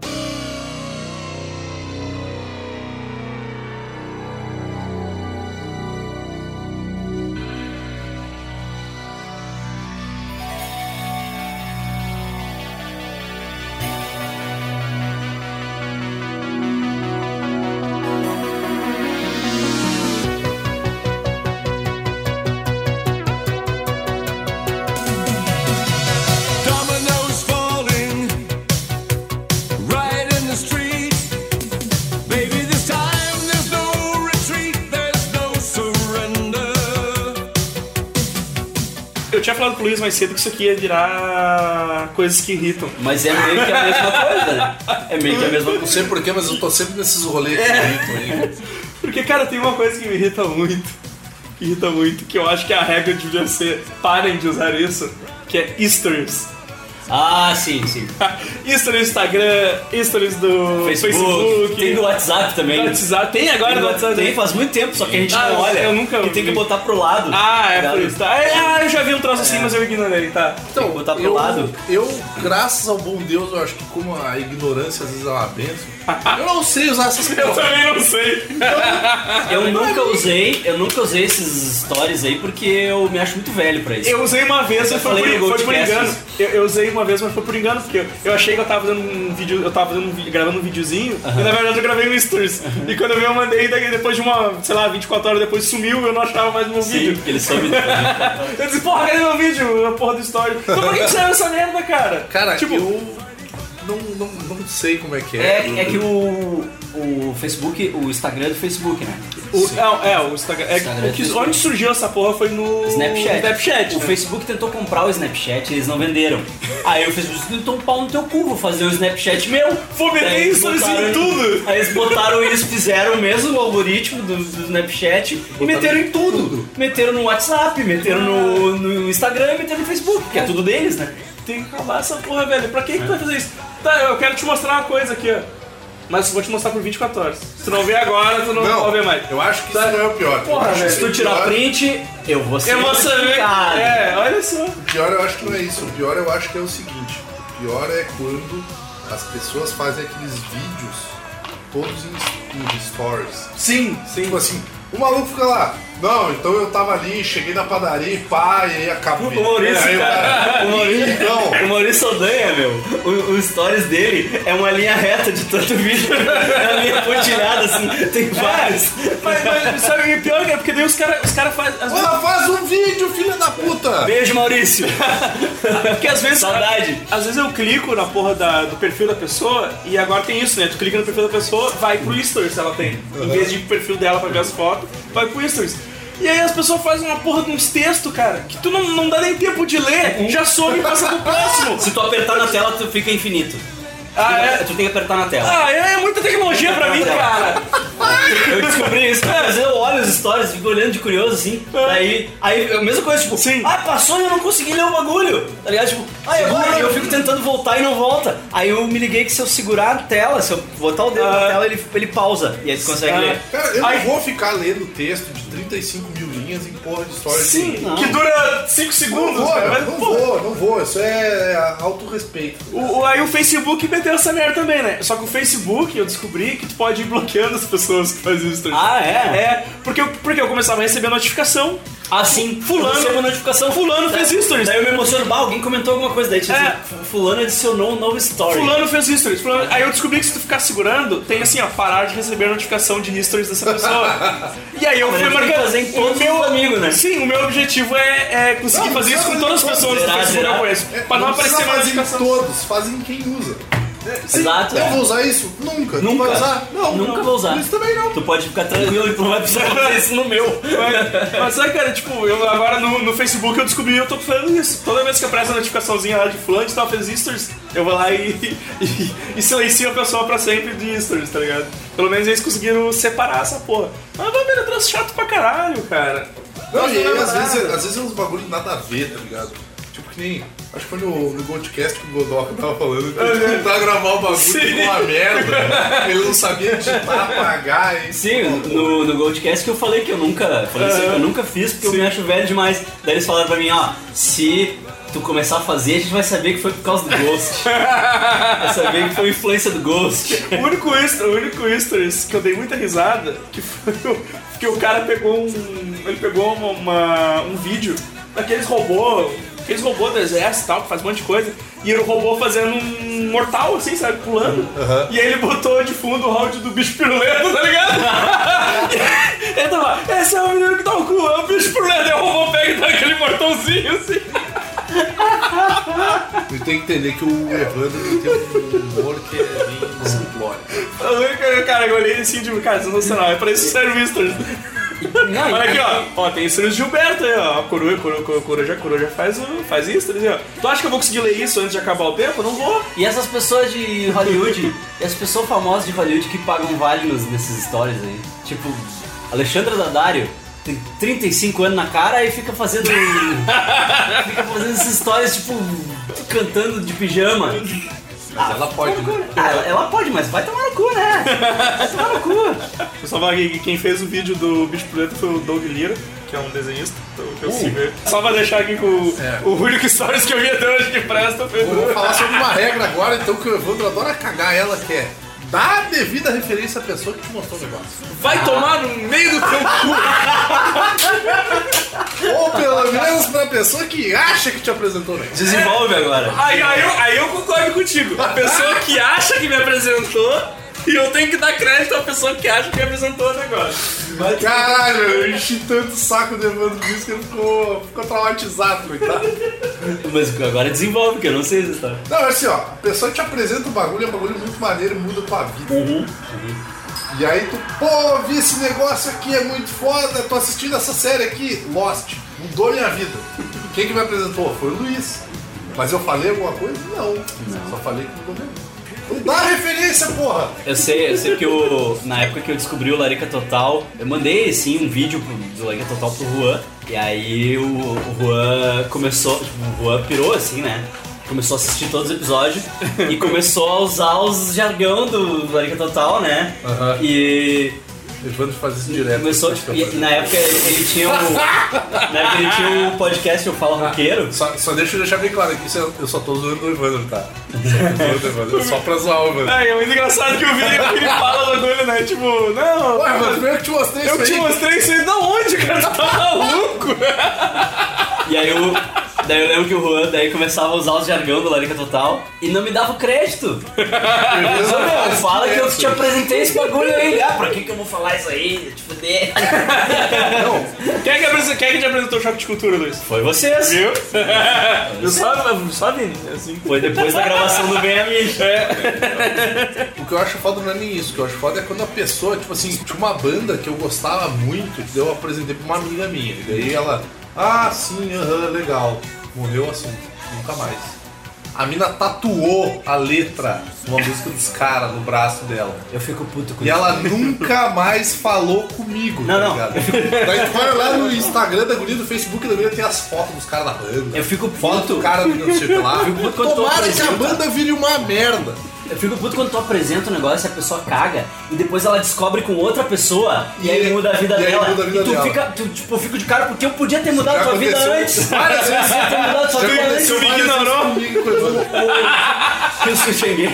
S2: Luiz mais cedo que isso aqui ia virar coisas que irritam.
S1: Mas é meio que a mesma coisa, né? É meio que a mesma
S3: Não
S1: coisa.
S3: sei porquê, mas eu tô sempre nesses rolês que irritam aí.
S2: Porque, cara, tem uma coisa que me irrita muito. Que irrita muito, que eu acho que a regra devia ser parem de usar isso, que é Easters.
S1: Ah, sim, sim.
S2: Easter no Instagram, Stories do
S1: Facebook,
S2: Facebook,
S1: tem do WhatsApp também.
S2: do WhatsApp. Tem agora no WhatsApp?
S1: Tem, faz muito tempo, só que a gente
S2: Ah,
S1: não olha.
S2: eu nunca
S1: Que tem que botar pro lado.
S2: Ah, é por isso. Tá. Ah, eu já vi um troço assim, mas eu ignorei, tá.
S1: Tem que botar pro
S3: eu,
S1: lado.
S3: eu, graças ao bom Deus, eu acho que como a ignorância às vezes é uma benção, eu não sei usar essas
S2: Eu
S3: coisas.
S2: também não sei.
S1: Eu nunca usei, eu nunca usei esses stories aí porque eu me acho muito velho pra isso.
S2: Eu usei uma vez,
S1: Eu
S2: foi
S1: falei
S2: por, foi por engano. Eu, eu usei uma vez, mas foi por engano, porque eu, achei que eu tava fazendo um vídeo, eu tava fazendo um gravando um videozinho, e na verdade eu gravei um stories. E quando eu vi, eu mandei, daí depois de uma, sei lá, 24 horas depois sumiu, eu não achava mais meu
S1: Sim,
S2: vídeo.
S1: porque eles sabem.
S2: Eu disse, porra, cadê meu vídeo? A porra do story. Então por que que saiu essa merda, cara?
S3: Cara,
S2: tipo,
S3: eu não, não, não sei como é que é.
S1: É, é que o, o Facebook, o Instagram é do Facebook, né?
S2: o, é, é, o Instagram. É,
S1: Instagram
S2: o que,
S1: é
S2: onde surgiu essa porra foi no
S1: Snapchat.
S2: Snapchat
S1: O
S2: né?
S1: Facebook tentou comprar o Snapchat, eles não venderam. Aí o Facebook disse, então pau no teu cu, vou fazer o Snapchat meu.
S2: Vou meter
S1: eles
S2: stories
S1: botaram-
S2: em tudo.
S1: Aí eles botaram isso, fizeram o mesmo algoritmo do, do Snapchat e meteram em tudo. Meteram no WhatsApp, meteram no, no Instagram e meteram no Facebook, que é tudo deles, né?
S2: Tem que acabar essa porra, velho. Pra que, que tu vai fazer isso? Tá, eu quero te mostrar uma coisa aqui, ó. Mas vou te mostrar por 24 horas. Se tu não ver agora, tu não,
S3: Não,
S2: vai ver mais.
S3: eu acho que isso não é o pior.
S2: Porra, velho.
S3: que
S1: Se tu tirar
S3: pior-
S1: print, eu vou ser
S2: Eu vou saber. É, olha só.
S3: O pior eu acho que não é isso. O pior eu acho que é o seguinte. O pior é quando as pessoas fazem aqueles vídeos todos em, em stories.
S2: Sim, sim.
S3: Tipo assim, o maluco fica lá. Não, então eu tava ali, cheguei na padaria e pá, e aí acabou.
S1: O Maurício,
S3: aí,
S1: cara, o Maurício,
S3: Então,
S1: o Maurício Saldanha, meu, o, o stories dele é uma linha reta de tanto vídeo, é uma linha pontilhada, assim, tem vários.
S2: Mas, mas sabe, e pior que é porque daí os caras os cara fazem. vezes-
S3: faz um vídeo, filha da puta!
S1: Beijo, Maurício.
S2: Porque às vezes.
S1: Saudade.
S2: Às vezes eu clico na porra da- do perfil da pessoa e agora tem isso, né? Tu clica no perfil da pessoa, vai pro Stories se ela tem. Em vez de ir pro perfil dela pra ver as fotos, vai pro Stories. E aí as pessoas fazem uma porra de uns textos, cara, que tu não, não dá nem tempo de ler, já some e passa pro próximo.
S1: Se tu apertar na tela, tu fica infinito.
S2: Ah, é?
S1: Tu tem que apertar na tela.
S2: Ah, é muita tecnologia pra mim, cara.
S1: Eu descobri isso, às vezes eu olho os stories, fico olhando de curioso assim, daí, aí a mesma coisa, tipo,
S2: Sim.
S1: ah, passou e eu não consegui ler o bagulho, tá ligado? Tipo, ah, agora eu fico tentando voltar e não volta. Aí eu me liguei que se eu segurar a tela, se eu botar o dedo na
S2: Ah.
S1: tela, ele, ele pausa, e aí tu consegue
S2: Ah.
S1: ler.
S3: Cara, eu não vou ficar lendo texto de 35 mil linhas em porra de stories.
S2: Sim,
S1: Não.
S2: que dura 5
S3: Não
S2: segundos,
S3: vou,
S2: cara. Mas,
S3: não vou, não vou. Isso é autorrespeito.
S2: O, o- aí o Facebook meteu essa merda também, né? Só que o Facebook, eu descobri que tu pode ir bloqueando as pessoas que fazem isso.
S1: Ah, é?
S2: É, porque eu, porque eu começava a receber notificação.
S1: Assim,
S2: Fulano-
S1: fulano, uma notificação,
S2: Fulano fez stories.
S1: Daí eu me emociono, bah, alguém comentou alguma coisa, daí tipo,
S2: É.
S1: assim, fulano adicionou um novo story.
S2: Fulano fez stories. Fulano... Aí eu descobri que se tu ficar segurando, tem assim, ó, parar de receber notificação de stories dessa pessoa. e aí eu fui
S1: tem
S2: marcando.
S1: fazer em todos
S2: o meu
S1: os amigos, né?
S2: Sim, o meu objetivo é, é conseguir
S3: Não,
S2: fazer isso com
S3: não,
S2: todas as
S3: não,
S2: pessoas que eu conheço. Pra não, aparecer
S3: precisa
S2: mais
S3: fazer em
S2: notificação.
S3: todos, fazem quem usa.
S1: Exato.
S3: Eu
S1: é.
S3: vou usar isso? Nunca.
S1: Nunca.
S3: vai usar? Não.
S1: Nunca
S3: não.
S1: vou usar.
S3: Isso também não.
S1: Tu pode ficar tranquilo e tu não vai precisar fazer isso no meu.
S2: Mas, mas sabe, cara, tipo, eu agora no, no Facebook eu descobri eu tô fazendo isso. Toda vez que aparece a notificaçãozinha lá de fulano e tal, fez stories, eu vou lá e, e, e silencio a pessoa pra sempre de stories, tá ligado? Pelo menos eles conseguiram separar essa porra. Mas vai ver, é troço chato pra caralho, cara.
S3: Não, e aí,
S2: não é
S3: às vezes, às vezes é uns bagulho nada a ver, tá ligado? Que nem. Acho que foi no, no Goldcast que o Godoka tava falando que ele tentar gravar o bagulho
S2: Sim.
S3: ficou uma merda. Ele não sabia digitar, apagar, hein?
S1: Sim, no, no Goldcast que eu falei que eu nunca. Falei assim, que eu nunca fiz porque eu me acho velho demais. Daí eles falaram pra mim, ó, se tu começar a fazer, a gente vai saber que foi por causa do Ghost. vai saber que foi influência do Ghost.
S2: O único extra, o único extras que eu dei muita risada, que foi o, que o cara pegou um. Ele pegou uma, uma- um vídeo daqueles robôs, aqueles robôs do exército e tal, que faz um monte de coisa, e era o robô fazendo um mortal, assim, sabe, pulando. E aí ele botou de fundo o round do bicho piruleta, tá ligado? ele tava, esse é o menino que dá o cu, é o bicho piruleta, e o robô pega e dá aquele mortãozinho assim.
S3: Ele tem que entender que o Evandro tem um humor que é bem simplório.
S2: Cara, eu olhei assim, tipo, cara, sensacional, é pra isso que serve o.
S1: Não,
S2: Olha aqui, ó. Ó, tem de Gilberto aí, ó. A coroa, coroa, coroa, coruja, coruja faz, faz isso, tá ligado? Tu acha que eu vou conseguir ler isso antes de acabar o tempo? Não vou.
S1: E essas pessoas de Hollywood, e as pessoas famosas de Hollywood que pagam vale nos, nesses stories aí. Tipo, Alexandra Daddario tem 35 anos na cara e fica fazendo. fica fazendo essas stories, tipo, cantando de pijama.
S3: Mas ela pode, né?
S1: Ah, ela, ela pode, mas vai tomar no cu, né? Vai tomar no cu.
S2: Eu só falar que quem fez o vídeo do Bicho Preto foi o Doug Lira, que é um desenhista que eu sigo ele. Só pra deixar aqui com o,
S3: É.
S2: o único stories que eu vi até hoje que presta foi
S3: Eu vou falar sobre uma regra agora, então, que o Evandro adora cagar ela, que é dar a devida referência à pessoa que te mostrou o negócio.
S2: Vai tomar no meio do teu cu!
S3: Ou pelo menos pra pessoa que acha que te apresentou o negócio.
S1: Desenvolve agora.
S2: Aí, aí, eu, aí eu concordo contigo. A pessoa que acha que me apresentou e eu tenho que dar crédito à pessoa que acha que me apresentou o negócio.
S3: Caralho, eu enchi tanto o saco do Evandro disso que ele ficou, ficou traumatizado, coitado.
S1: Mas agora desenvolve, porque eu não sei essa história.
S3: Não, assim, ó, a pessoa te apresenta um bagulho, é um bagulho muito maneiro e muda a tua vida. E aí tu, pô, vi esse negócio aqui, é muito foda, tô assistindo essa série aqui, Lost, mudou minha vida. Quem que me apresentou? Foi o Luiz. Mas eu falei alguma coisa? Não. Só falei que mudou minha vida. Não dá referência, porra!
S1: Eu sei, eu sei que eu, na época que eu descobri o Larica Total, eu mandei sim um vídeo pro- do Larica Total pro Juan. E aí o, o Juan começou, tipo, o Juan pirou assim, né? Começou a assistir todos os episódios e começou a usar os jargão do Larica Total, né?
S3: Aham.
S1: E
S3: Evandro faz isso direto.
S1: começou, tipo, e, e na época ele, ele tinha um. Na época ele tinha um podcast, o Fala Roqueiro.
S3: Só, só deixa eu deixar bem claro que isso eu, eu só tô zoando o Evandro, tá? Só o Evandro, é só pra zoar o Evandro.
S2: É, é muito engraçado que o Vini o Vini fala o bagulho, né? Tipo, não.
S3: Ué, mas eu que te mostrei
S2: Eu
S3: isso
S2: te
S3: aí.
S2: mostrei isso aí da onde, cara? Tu tá maluco?
S1: E aí eu, daí eu lembro que o Juan daí começava a usar os jargão do Larica Total e não me dava o crédito. Meu, fala que eu te apresentei esse bagulho aí. Ah, pra que que eu vou falar isso aí? Te fuder.
S2: Quem é que, apresen- quem é que te apresentou o Choque de Cultura, Luiz?
S1: Foi vocês.
S2: Viu? Eu sabe, sabe, assim.
S1: Foi depois da gravação do Bem Amigo.
S3: O que eu acho foda não é nem isso. O que eu acho foda é quando a pessoa, tipo assim, tinha uma banda que eu gostava muito, que eu apresentei pra uma amiga minha. E daí ela, ah, sim, aham, legal. Morreu assim, nunca mais. A mina tatuou a letra de uma música dos caras no braço dela.
S1: Eu fico puto com
S3: E
S1: isso.
S3: ela nunca mais falou comigo,
S1: Não,
S3: tá
S1: não.
S3: ligado? Daí tu vai lá no Instagram da guria do Facebook da guria tem as fotos dos caras da banda.
S1: Eu fico
S3: Foto do
S1: puto.
S3: cara do não sei o que lá.
S1: fico puto quando tu
S3: Tomara que a
S1: apresenta.
S3: banda vire uma merda.
S1: Eu fico puto quando tu apresenta um negócio e a pessoa caga e depois ela descobre com outra pessoa e,
S3: E
S1: aí muda a vida
S3: e
S1: dela.
S3: muda a vida
S1: e tu
S3: dela.
S1: fica, tu, tipo, eu fico de cara porque eu podia ter mudado tua vida antes.
S3: várias vezes.
S1: Eu ter mudado tua vida antes.
S3: aconteceu
S2: me ignorou.
S1: que o Switch Engage.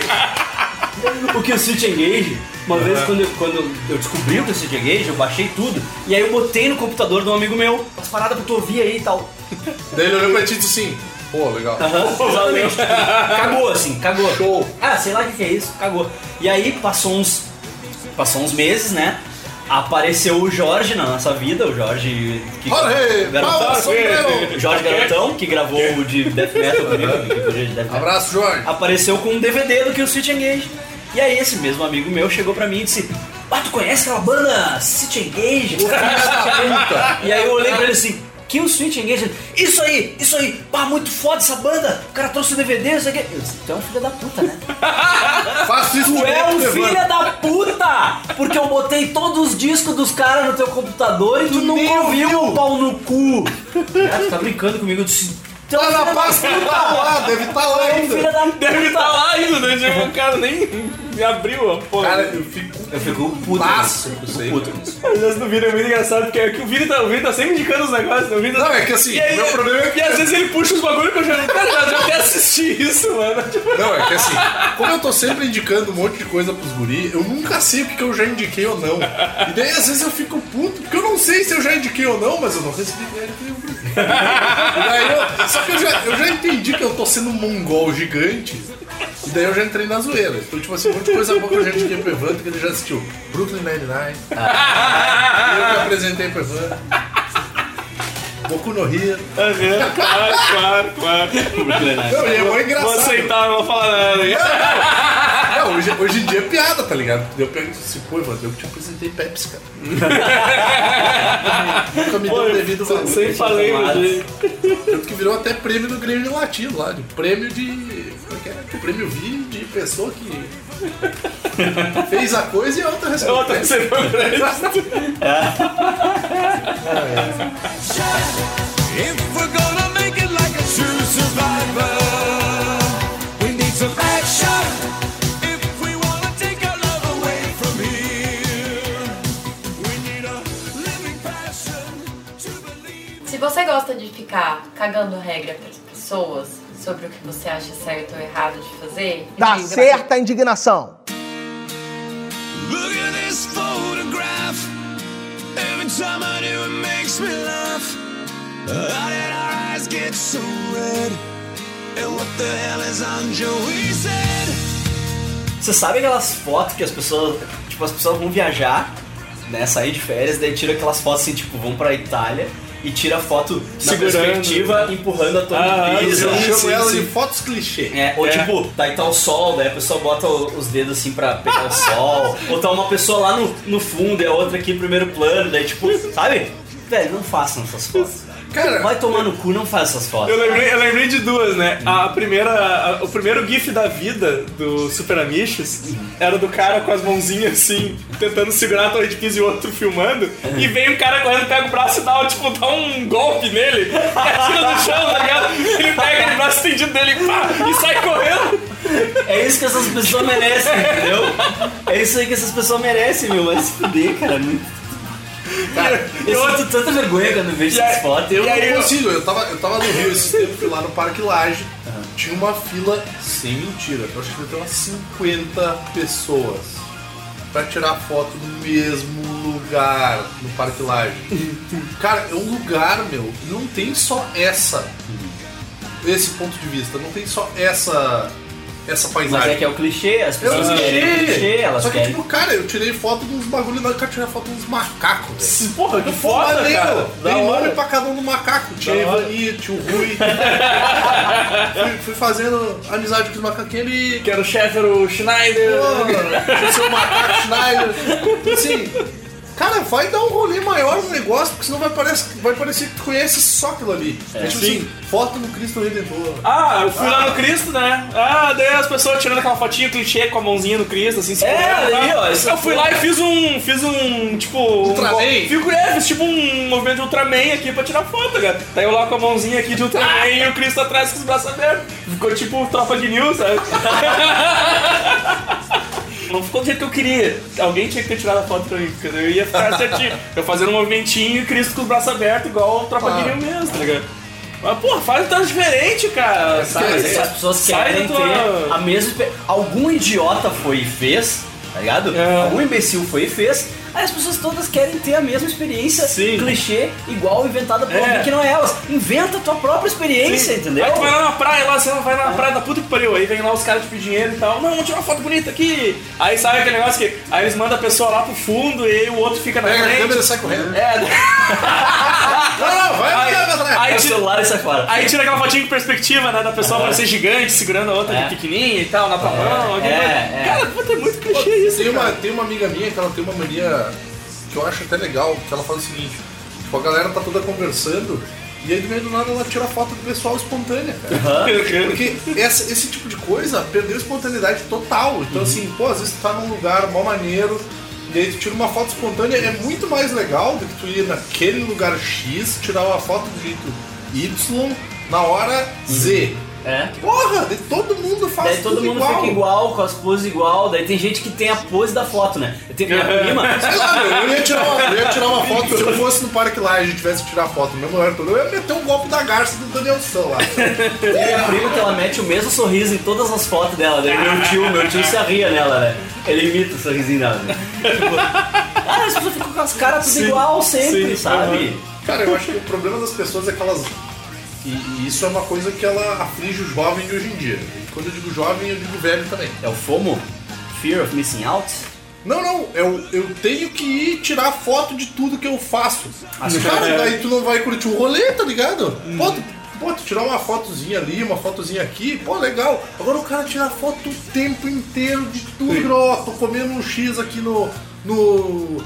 S1: O que o Switch Engage, uma vez quando eu, quando eu descobri o que é o Switch Engage, eu baixei tudo e aí eu botei no computador de um amigo meu as paradas pra tu ouvir aí e tal.
S3: Daí ele olhou pra ti e disse assim, pô, legal.
S1: Aham, exatamente. cagou assim, cagou.
S3: Show.
S1: Ah, sei lá o que, que é isso, cagou. E aí passou uns. Passou uns meses, né? Apareceu o Jorge na nossa vida, o Jorge. Que,
S3: Jorge,
S1: Garotão,
S3: Sombrero.
S1: Jorge Garotão, que gravou o de Death Metal comigo, que foi de Death Metal.
S3: Abraço, Jorge.
S1: apareceu com um DVD do que o Switch Engage. E aí esse mesmo amigo meu chegou pra mim e disse: Ah, tu conhece aquela banda Switch Engage? e aí eu olhei pra ele assim. Que o Switch Engage? Isso aí, isso aí, pá, muito foda essa banda. O cara trouxe o DVD, isso aqui. Eu disse, tu é um filho da puta, né?
S3: Faço isso
S1: Tu é um filho da puta! Porque eu botei todos os discos dos caras no teu computador e tu, não
S3: nem
S1: ouviu,
S3: ouviu.
S1: pau no cu. É, tu tá brincando comigo, eu disse. "Tu é um
S3: Tá na pasta,
S1: puta,
S3: tá lá, deve estar lá
S1: é um
S3: ainda.
S1: filho da puta.
S2: Deve estar lá ainda, né? Tipo, o cara nem me abriu a porra.
S3: Cara, eu fico
S1: Eu fico puto.
S3: Putaço
S1: com isso,
S3: aí,
S1: puto
S3: cara.
S1: com isso.
S2: Às vezes no vídeo é muito engraçado, porque é que o Vini tá, o Vini tá sempre indicando os negócios. né? O Vini tá-
S3: Não, é que assim,
S2: E aí,
S3: meu problema é que-
S2: E às vezes ele puxa os bagulhos que eu já. Cara, já, já até assisti isso, mano. Tipo,
S3: Não, é que assim, como eu tô sempre indicando um monte de coisa pros guri, eu nunca sei o que que eu já indiquei ou não. E daí às vezes eu fico puto, porque eu não sei se eu já indiquei ou não, mas eu não recebi crédito nenhum. E daí eu- só que eu já, eu já entendi que eu tô sendo um mongol gigante. E daí eu já entrei na zoeira. Então, tipo assim, um monte de coisa boa que eu já indiquei pro Evandro, que ele já assistiu. Brooklyn Nine-Nine. Eu que apresentei pro Evandro. Boku no Hero.
S2: tá vendo? Claro, claro, claro.
S3: Não, e é mó
S2: Vou
S3: engraçado.
S2: aceitar, não vou falar nada.
S3: É, hoje, hoje em dia é piada, tá ligado? Eu pergunto assim, pô, Evandro, eu te apresentei Pepsi, cara. Nunca me deu devido valor.
S2: Sem falei.
S3: Tanto que virou até prêmio do Grêmio Latino lá, de prêmio de. Como é que é? Prêmio V de pessoa que fez a coisa e a outra recebeu.
S2: Outra
S3: prêmio.
S2: recebeu crédito.
S7: If we're gonna make it like a true survivor, we need some action. If we wanna take our love away from here, we need a living passion to believe.
S6: Se você gosta de ficar cagando regra para as pessoas sobre o que você acha certo ou errado de fazer,
S9: Tá
S6: diga.
S9: certa a indignação.
S7: Look at this photograph. Every time I do, it makes me laugh. How did our eyes get so red? And what the hell is on Joey said?
S1: Você sabe aquelas fotos que as pessoas. Tipo, as pessoas vão viajar, né? Sair de férias, daí tira aquelas fotos assim, tipo, vão pra Itália e tira a foto na
S2: Segurando.
S1: perspectiva, empurrando a Torre
S2: Ah,
S1: Pisa.
S3: Eu chamo ela de fotos clichê.
S1: É, ou
S2: É.
S1: tipo, tá aí tá o sol, daí a pessoa bota os dedos assim pra pegar o sol. Ou tá uma pessoa lá no, no fundo e a outra aqui em primeiro plano, daí tipo, sabe? Velho, não façam essas fotos.
S3: Cara,
S1: Vai tomar no cu, não faz essas fotos.
S2: Eu lembrei, eu lembrei de duas, né? A primeira, a- o primeiro gif da vida do Super Amiches era do cara com as mãozinhas assim, tentando segurar a torre de Pisa e o outro filmando. E vem um cara correndo, pega o braço e dá, tipo, dá um golpe nele. E atira no chão, tá ligado? Ele pega aquele braço estendido dele pá, e sai correndo.
S1: É isso que essas pessoas merecem, entendeu? É isso aí que essas pessoas merecem, meu. Vai se fuder, cara. Muito... Cara, eu sinto tanta vergonha quando eu vejo essas
S2: aí-
S1: fotos.
S3: Eu
S2: E aí,
S3: não
S2: eu-
S3: consigo, eu tava, eu tava no Rio esse tempo, fui lá no Parque Laje, tinha uma fila, sem mentira, eu acho que tem umas 50 pessoas pra tirar foto no mesmo lugar no Parque Laje. Cara, é um lugar, meu, não tem só essa, esse ponto de vista, não tem só essa, essa
S1: Mas
S3: paisagem.
S1: é que é o clichê, as
S3: É
S1: pessoas querem o clichê, elas
S3: Só que,
S1: querem.
S3: tipo, cara, eu tirei foto de uns bagulho, não, eu tirar foto de uns macacos, velho.
S2: Porra, que
S3: Pô,
S2: foda,
S3: maneiro.
S2: cara.
S3: Tem nome
S2: hora.
S3: pra cada um do macaco.
S2: Hora.
S3: Ivani, tinha o Rui. fui, fui fazendo amizade com os macaquinhos ali.
S2: Que era o chefe, era o Schneider.
S3: O seu macaco Schneider. Assim, cara, vai dar um rolê maior no negócio, porque senão vai parecer, vai parecer que tu conhece só aquilo ali. É, tipo
S2: sim.
S3: assim, foto no Cristo Redentor.
S2: Ah, eu fui lá no Cristo, né? Ah, daí as pessoas tirando aquela fotinha clichê com a mãozinha no Cristo, assim, se
S1: É, ali,
S2: né?
S1: ó,
S2: Eu fui lá e fiz um. Fiz um. Tipo.
S3: Ultraman?
S2: Um, fico, é, fiz tipo um movimento de Ultraman aqui pra tirar foto, cara. Daí eu lá com a mãozinha aqui de Ultraman e o Cristo atrás com os braços abertos. Ficou tipo tropa de news, sabe? Não ficou do jeito que eu queria. Alguém tinha que ter tirado a foto pra mim, porque eu ia ficar certinho. Eu fazendo um movimentinho e Cristo com os braços abertos, igual o tropa
S3: Ah.
S2: mesmo, tá ligado? Mas, pô, faz um tanto diferente, cara.
S1: Sabe,
S2: Sabe?
S1: mas é as pessoas querem
S2: tua-
S1: ter a mesma. Algum idiota foi e fez, tá ligado?
S2: É.
S1: Algum imbecil foi e fez. Aí as pessoas todas querem ter a mesma experiência
S2: Sim.
S1: clichê, igual inventada por
S2: É.
S1: alguém que não é elas. Inventa a tua própria experiência, entendeu?
S2: Aí tu vai lá na praia, lá, você vai na praia da puta que pariu, aí vem lá os caras te pedir dinheiro e tal. Não, vamos tirar uma foto bonita aqui. Aí sabe aquele negócio que. Aí eles mandam a pessoa lá pro fundo e aí o outro fica na
S3: a
S2: frente.
S3: câmera e sai correndo.
S2: É,
S3: Não, não, vai
S2: Aí-
S3: trás.
S2: aí
S1: Pega o
S2: tira-
S1: celular e sai fora.
S2: Aí tira aquela fotinha de perspectiva, né? Da pessoa parecer gigante, segurando a outra
S1: É.
S2: de pequenininha e tal, na tua mão. aquele-
S1: é, é.
S2: Cara, puta, é muito clichê isso.
S3: Tem uma,
S2: cara.
S3: tem uma amiga minha que ela tem uma mania que eu acho até legal, que ela faz o seguinte, tipo, a galera tá toda conversando, e aí do meio do nada ela tira foto do pessoal espontânea, cara. Porque essa- esse tipo de coisa perdeu espontaneidade total. Então assim, pô, às vezes tu tá num lugar mó maneiro, e aí tu tira uma foto espontânea, é muito mais legal do que tu ir naquele lugar X, tirar uma foto do jeito Y na hora Z.
S1: É.
S3: Porra, daí todo mundo faz
S1: Daí todo mundo
S3: igual.
S1: fica igual, com as poses igual. Daí tem gente que tem a pose da foto, né? Eu tenho minha prima.
S3: Sei lá, eu ia tirar uma, eu ia tirar uma foto, se eu fosse no parque lá e a gente tivesse que tirar foto no mesmo todo, eu ia meter um golpe da garça do Daniel São lá.
S1: Minha prima que ela mete o mesmo sorriso em todas as fotos dela. Daí meu tio, meu tio se arria nela, né? Ele imita o sorrisinho dela. Né? Tipo, ah, as pessoas ficam com as caras tudo
S2: Sim,
S1: igual sempre,
S2: sim,
S1: sabe?
S3: Cara, eu acho que o problema das pessoas é que elas. E, e isso é uma coisa que ela aflige o jovem de hoje em dia. E quando eu digo jovem, eu digo velho também.
S1: É o FOMO? Fear of Missing Out?
S3: Não, não, eu, eu tenho que ir tirar foto de tudo que eu faço. Cara, daí tu não vai curtir o rolê, tá ligado? Pô, tu pô, tu tirar uma fotozinha ali, uma fotozinha aqui, pô, legal. Agora o cara tira foto o tempo inteiro de tudo, ó, tô comendo um X aqui no. no.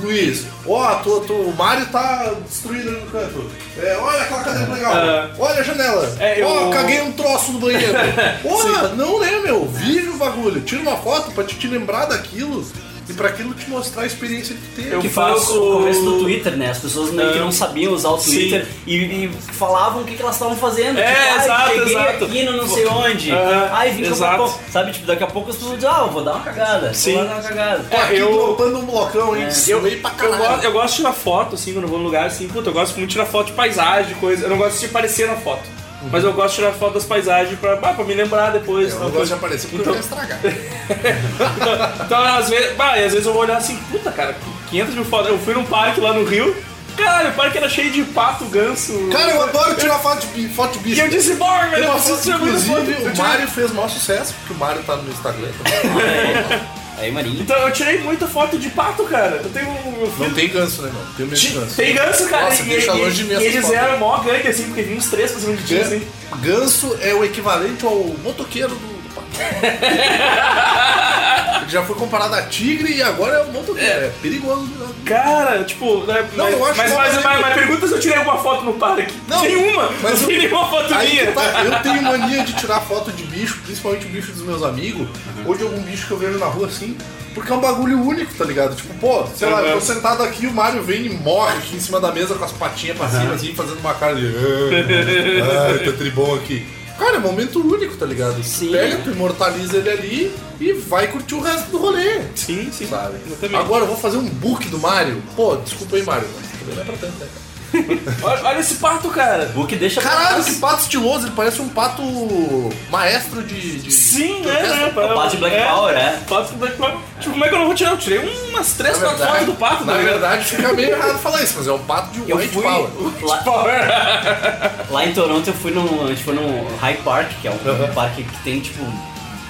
S3: Luiz. Ó, tô, tô, o Mário tá destruído ali no canto. É, olha aquela cadeira legal.
S2: Ah.
S3: olha a janela.
S2: É, eu-
S3: Ó, caguei um troço no banheiro. Porra, não né, meu? Vive o bagulho. Tira uma foto pra te, te lembrar daquilo e pra aquilo te mostrar a experiência que teve.
S2: Eu
S1: Que foi
S2: faço-
S1: o começo do Twitter, né? As pessoas meio que
S2: Ah.
S1: não sabiam usar o. Twitter e, e falavam o que, que elas estavam fazendo.
S2: É,
S1: tipo, ah,
S2: exato,
S1: cheguei
S2: exato.
S1: aqui no não sei onde.
S2: Ah,
S1: Ai, vim
S2: exato.
S1: Sabe, tipo, daqui a pouco as pessoas dizem, ah, eu vou dar uma cagada.
S2: Sim.
S1: Vou dar uma cagada.
S3: Tô aqui
S2: eu-
S3: dropando um blocão, hein?
S1: É.
S3: Eu, pra
S2: Eu
S3: caralho.
S2: gosto, eu gosto de tirar foto, assim, quando eu vou num lugar assim, puta, eu gosto muito de tirar foto de paisagem, coisa. Eu não gosto de aparecer na foto. Mas eu gosto de tirar foto das paisagens pra, ah, pra me lembrar depois.
S3: Eu
S2: tal
S3: não gosto de aparecer porque
S2: Então-
S3: eu estragar.
S2: Então, então, às vezes, bah, e às vezes eu vou olhar assim, puta, cara, 500 mil fotos. Eu fui num parque lá no Rio, cara, o parque era cheio de pato, ganso.
S3: Cara, eu adoro tirar foto de, foto de
S2: E
S3: bicho.
S2: eu disse, bora, velho, eu preciso tirar foto. Eu
S3: o Mário fez maior sucesso, porque o Mário tá no Instagram também.
S1: Aí, Marinho.
S2: Então eu tirei muita foto de pato, cara. Eu tenho. Fui-
S3: Não tem ganso, né, não? Tem medo de ganso.
S2: Tem ganso, cara.
S3: Nossa,
S2: e,
S3: deixa longe de mim
S2: e eles
S3: fotos.
S2: eram mó gangue, assim, porque vinha uns três pra cima de ti, assim.
S3: Ganso é o equivalente ao motoqueiro do, já foi comparado a tigre e agora é o motoqueiro. É, perigoso. né?
S2: Cara, tipo, né,
S3: Não,
S2: mas,
S3: eu acho
S2: mas,
S3: que
S2: mas, mas,
S3: mas-
S2: pergunta se eu tirei alguma foto no parque.
S3: Não,
S2: nenhuma,
S3: mas
S2: não
S3: eu-
S2: tem nenhuma foto
S3: Aí
S2: minha.
S3: tá, eu tenho mania de tirar foto de bicho, principalmente o bicho dos meus amigos, ou de algum bicho que eu vejo na rua assim, porque é um bagulho único, tá ligado? Tipo, pô, sei lá, eu tô sentado aqui, o Mario vem e morre aqui em cima da mesa com as patinhas pra cima, assim, fazendo uma cara de. Ah, tá tribom aqui. Cara, é um momento único, tá ligado?
S1: Sim.
S3: Pega, tu imortaliza ele ali e vai curtir o resto do rolê.
S2: Sim, sim.
S3: Sabe?
S2: Exatamente.
S3: Agora eu vou fazer um book do Mario. Pô, desculpa aí, Mario. Também não é pra tanto, né, cara?
S2: Olha, olha esse pato, cara.
S1: Book deixa pra
S3: Caralho, que pato estiloso, ele parece um pato maestro de. de
S2: Sim,
S3: de
S2: né?
S3: orquestra.
S2: né?
S1: O pato de Black Power, é.
S2: Pato de Black Power. Tipo, como é que eu não vou tirar? Eu tirei umas três,
S3: Na
S2: quatro
S3: verdade,
S2: fotos do pato,
S3: na
S2: ligado?
S3: verdade, fica meio errado falar isso, mas é um pato de
S1: Eu
S3: white
S1: fui
S3: power.
S1: lá, lá em Toronto, eu fui num, a gente foi num High Park, que é um, um parque que tem tipo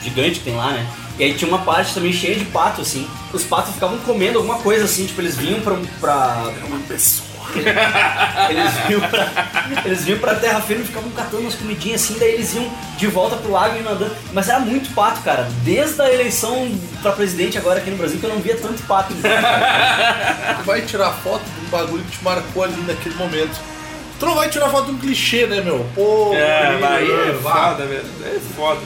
S1: gigante que tem lá, né? E aí tinha uma parte também cheia de pato, assim. Os patos ficavam comendo alguma coisa assim, tipo, eles vinham pra. pra uma pessoa. Eles vinham pra. Eles vinham pra terra firme e ficavam catando umas comidinhas assim, daí eles iam de volta pro lago e nadando. Mas era muito pato, cara. Desde a eleição pra presidente agora aqui no Brasil que eu não via tanto pato.
S3: Tu vai tirar foto de um bagulho que te marcou ali naquele momento. Tu não vai tirar foto de um clichê, né, meu? Pô,
S2: É, vai, é foda, velho. É foda.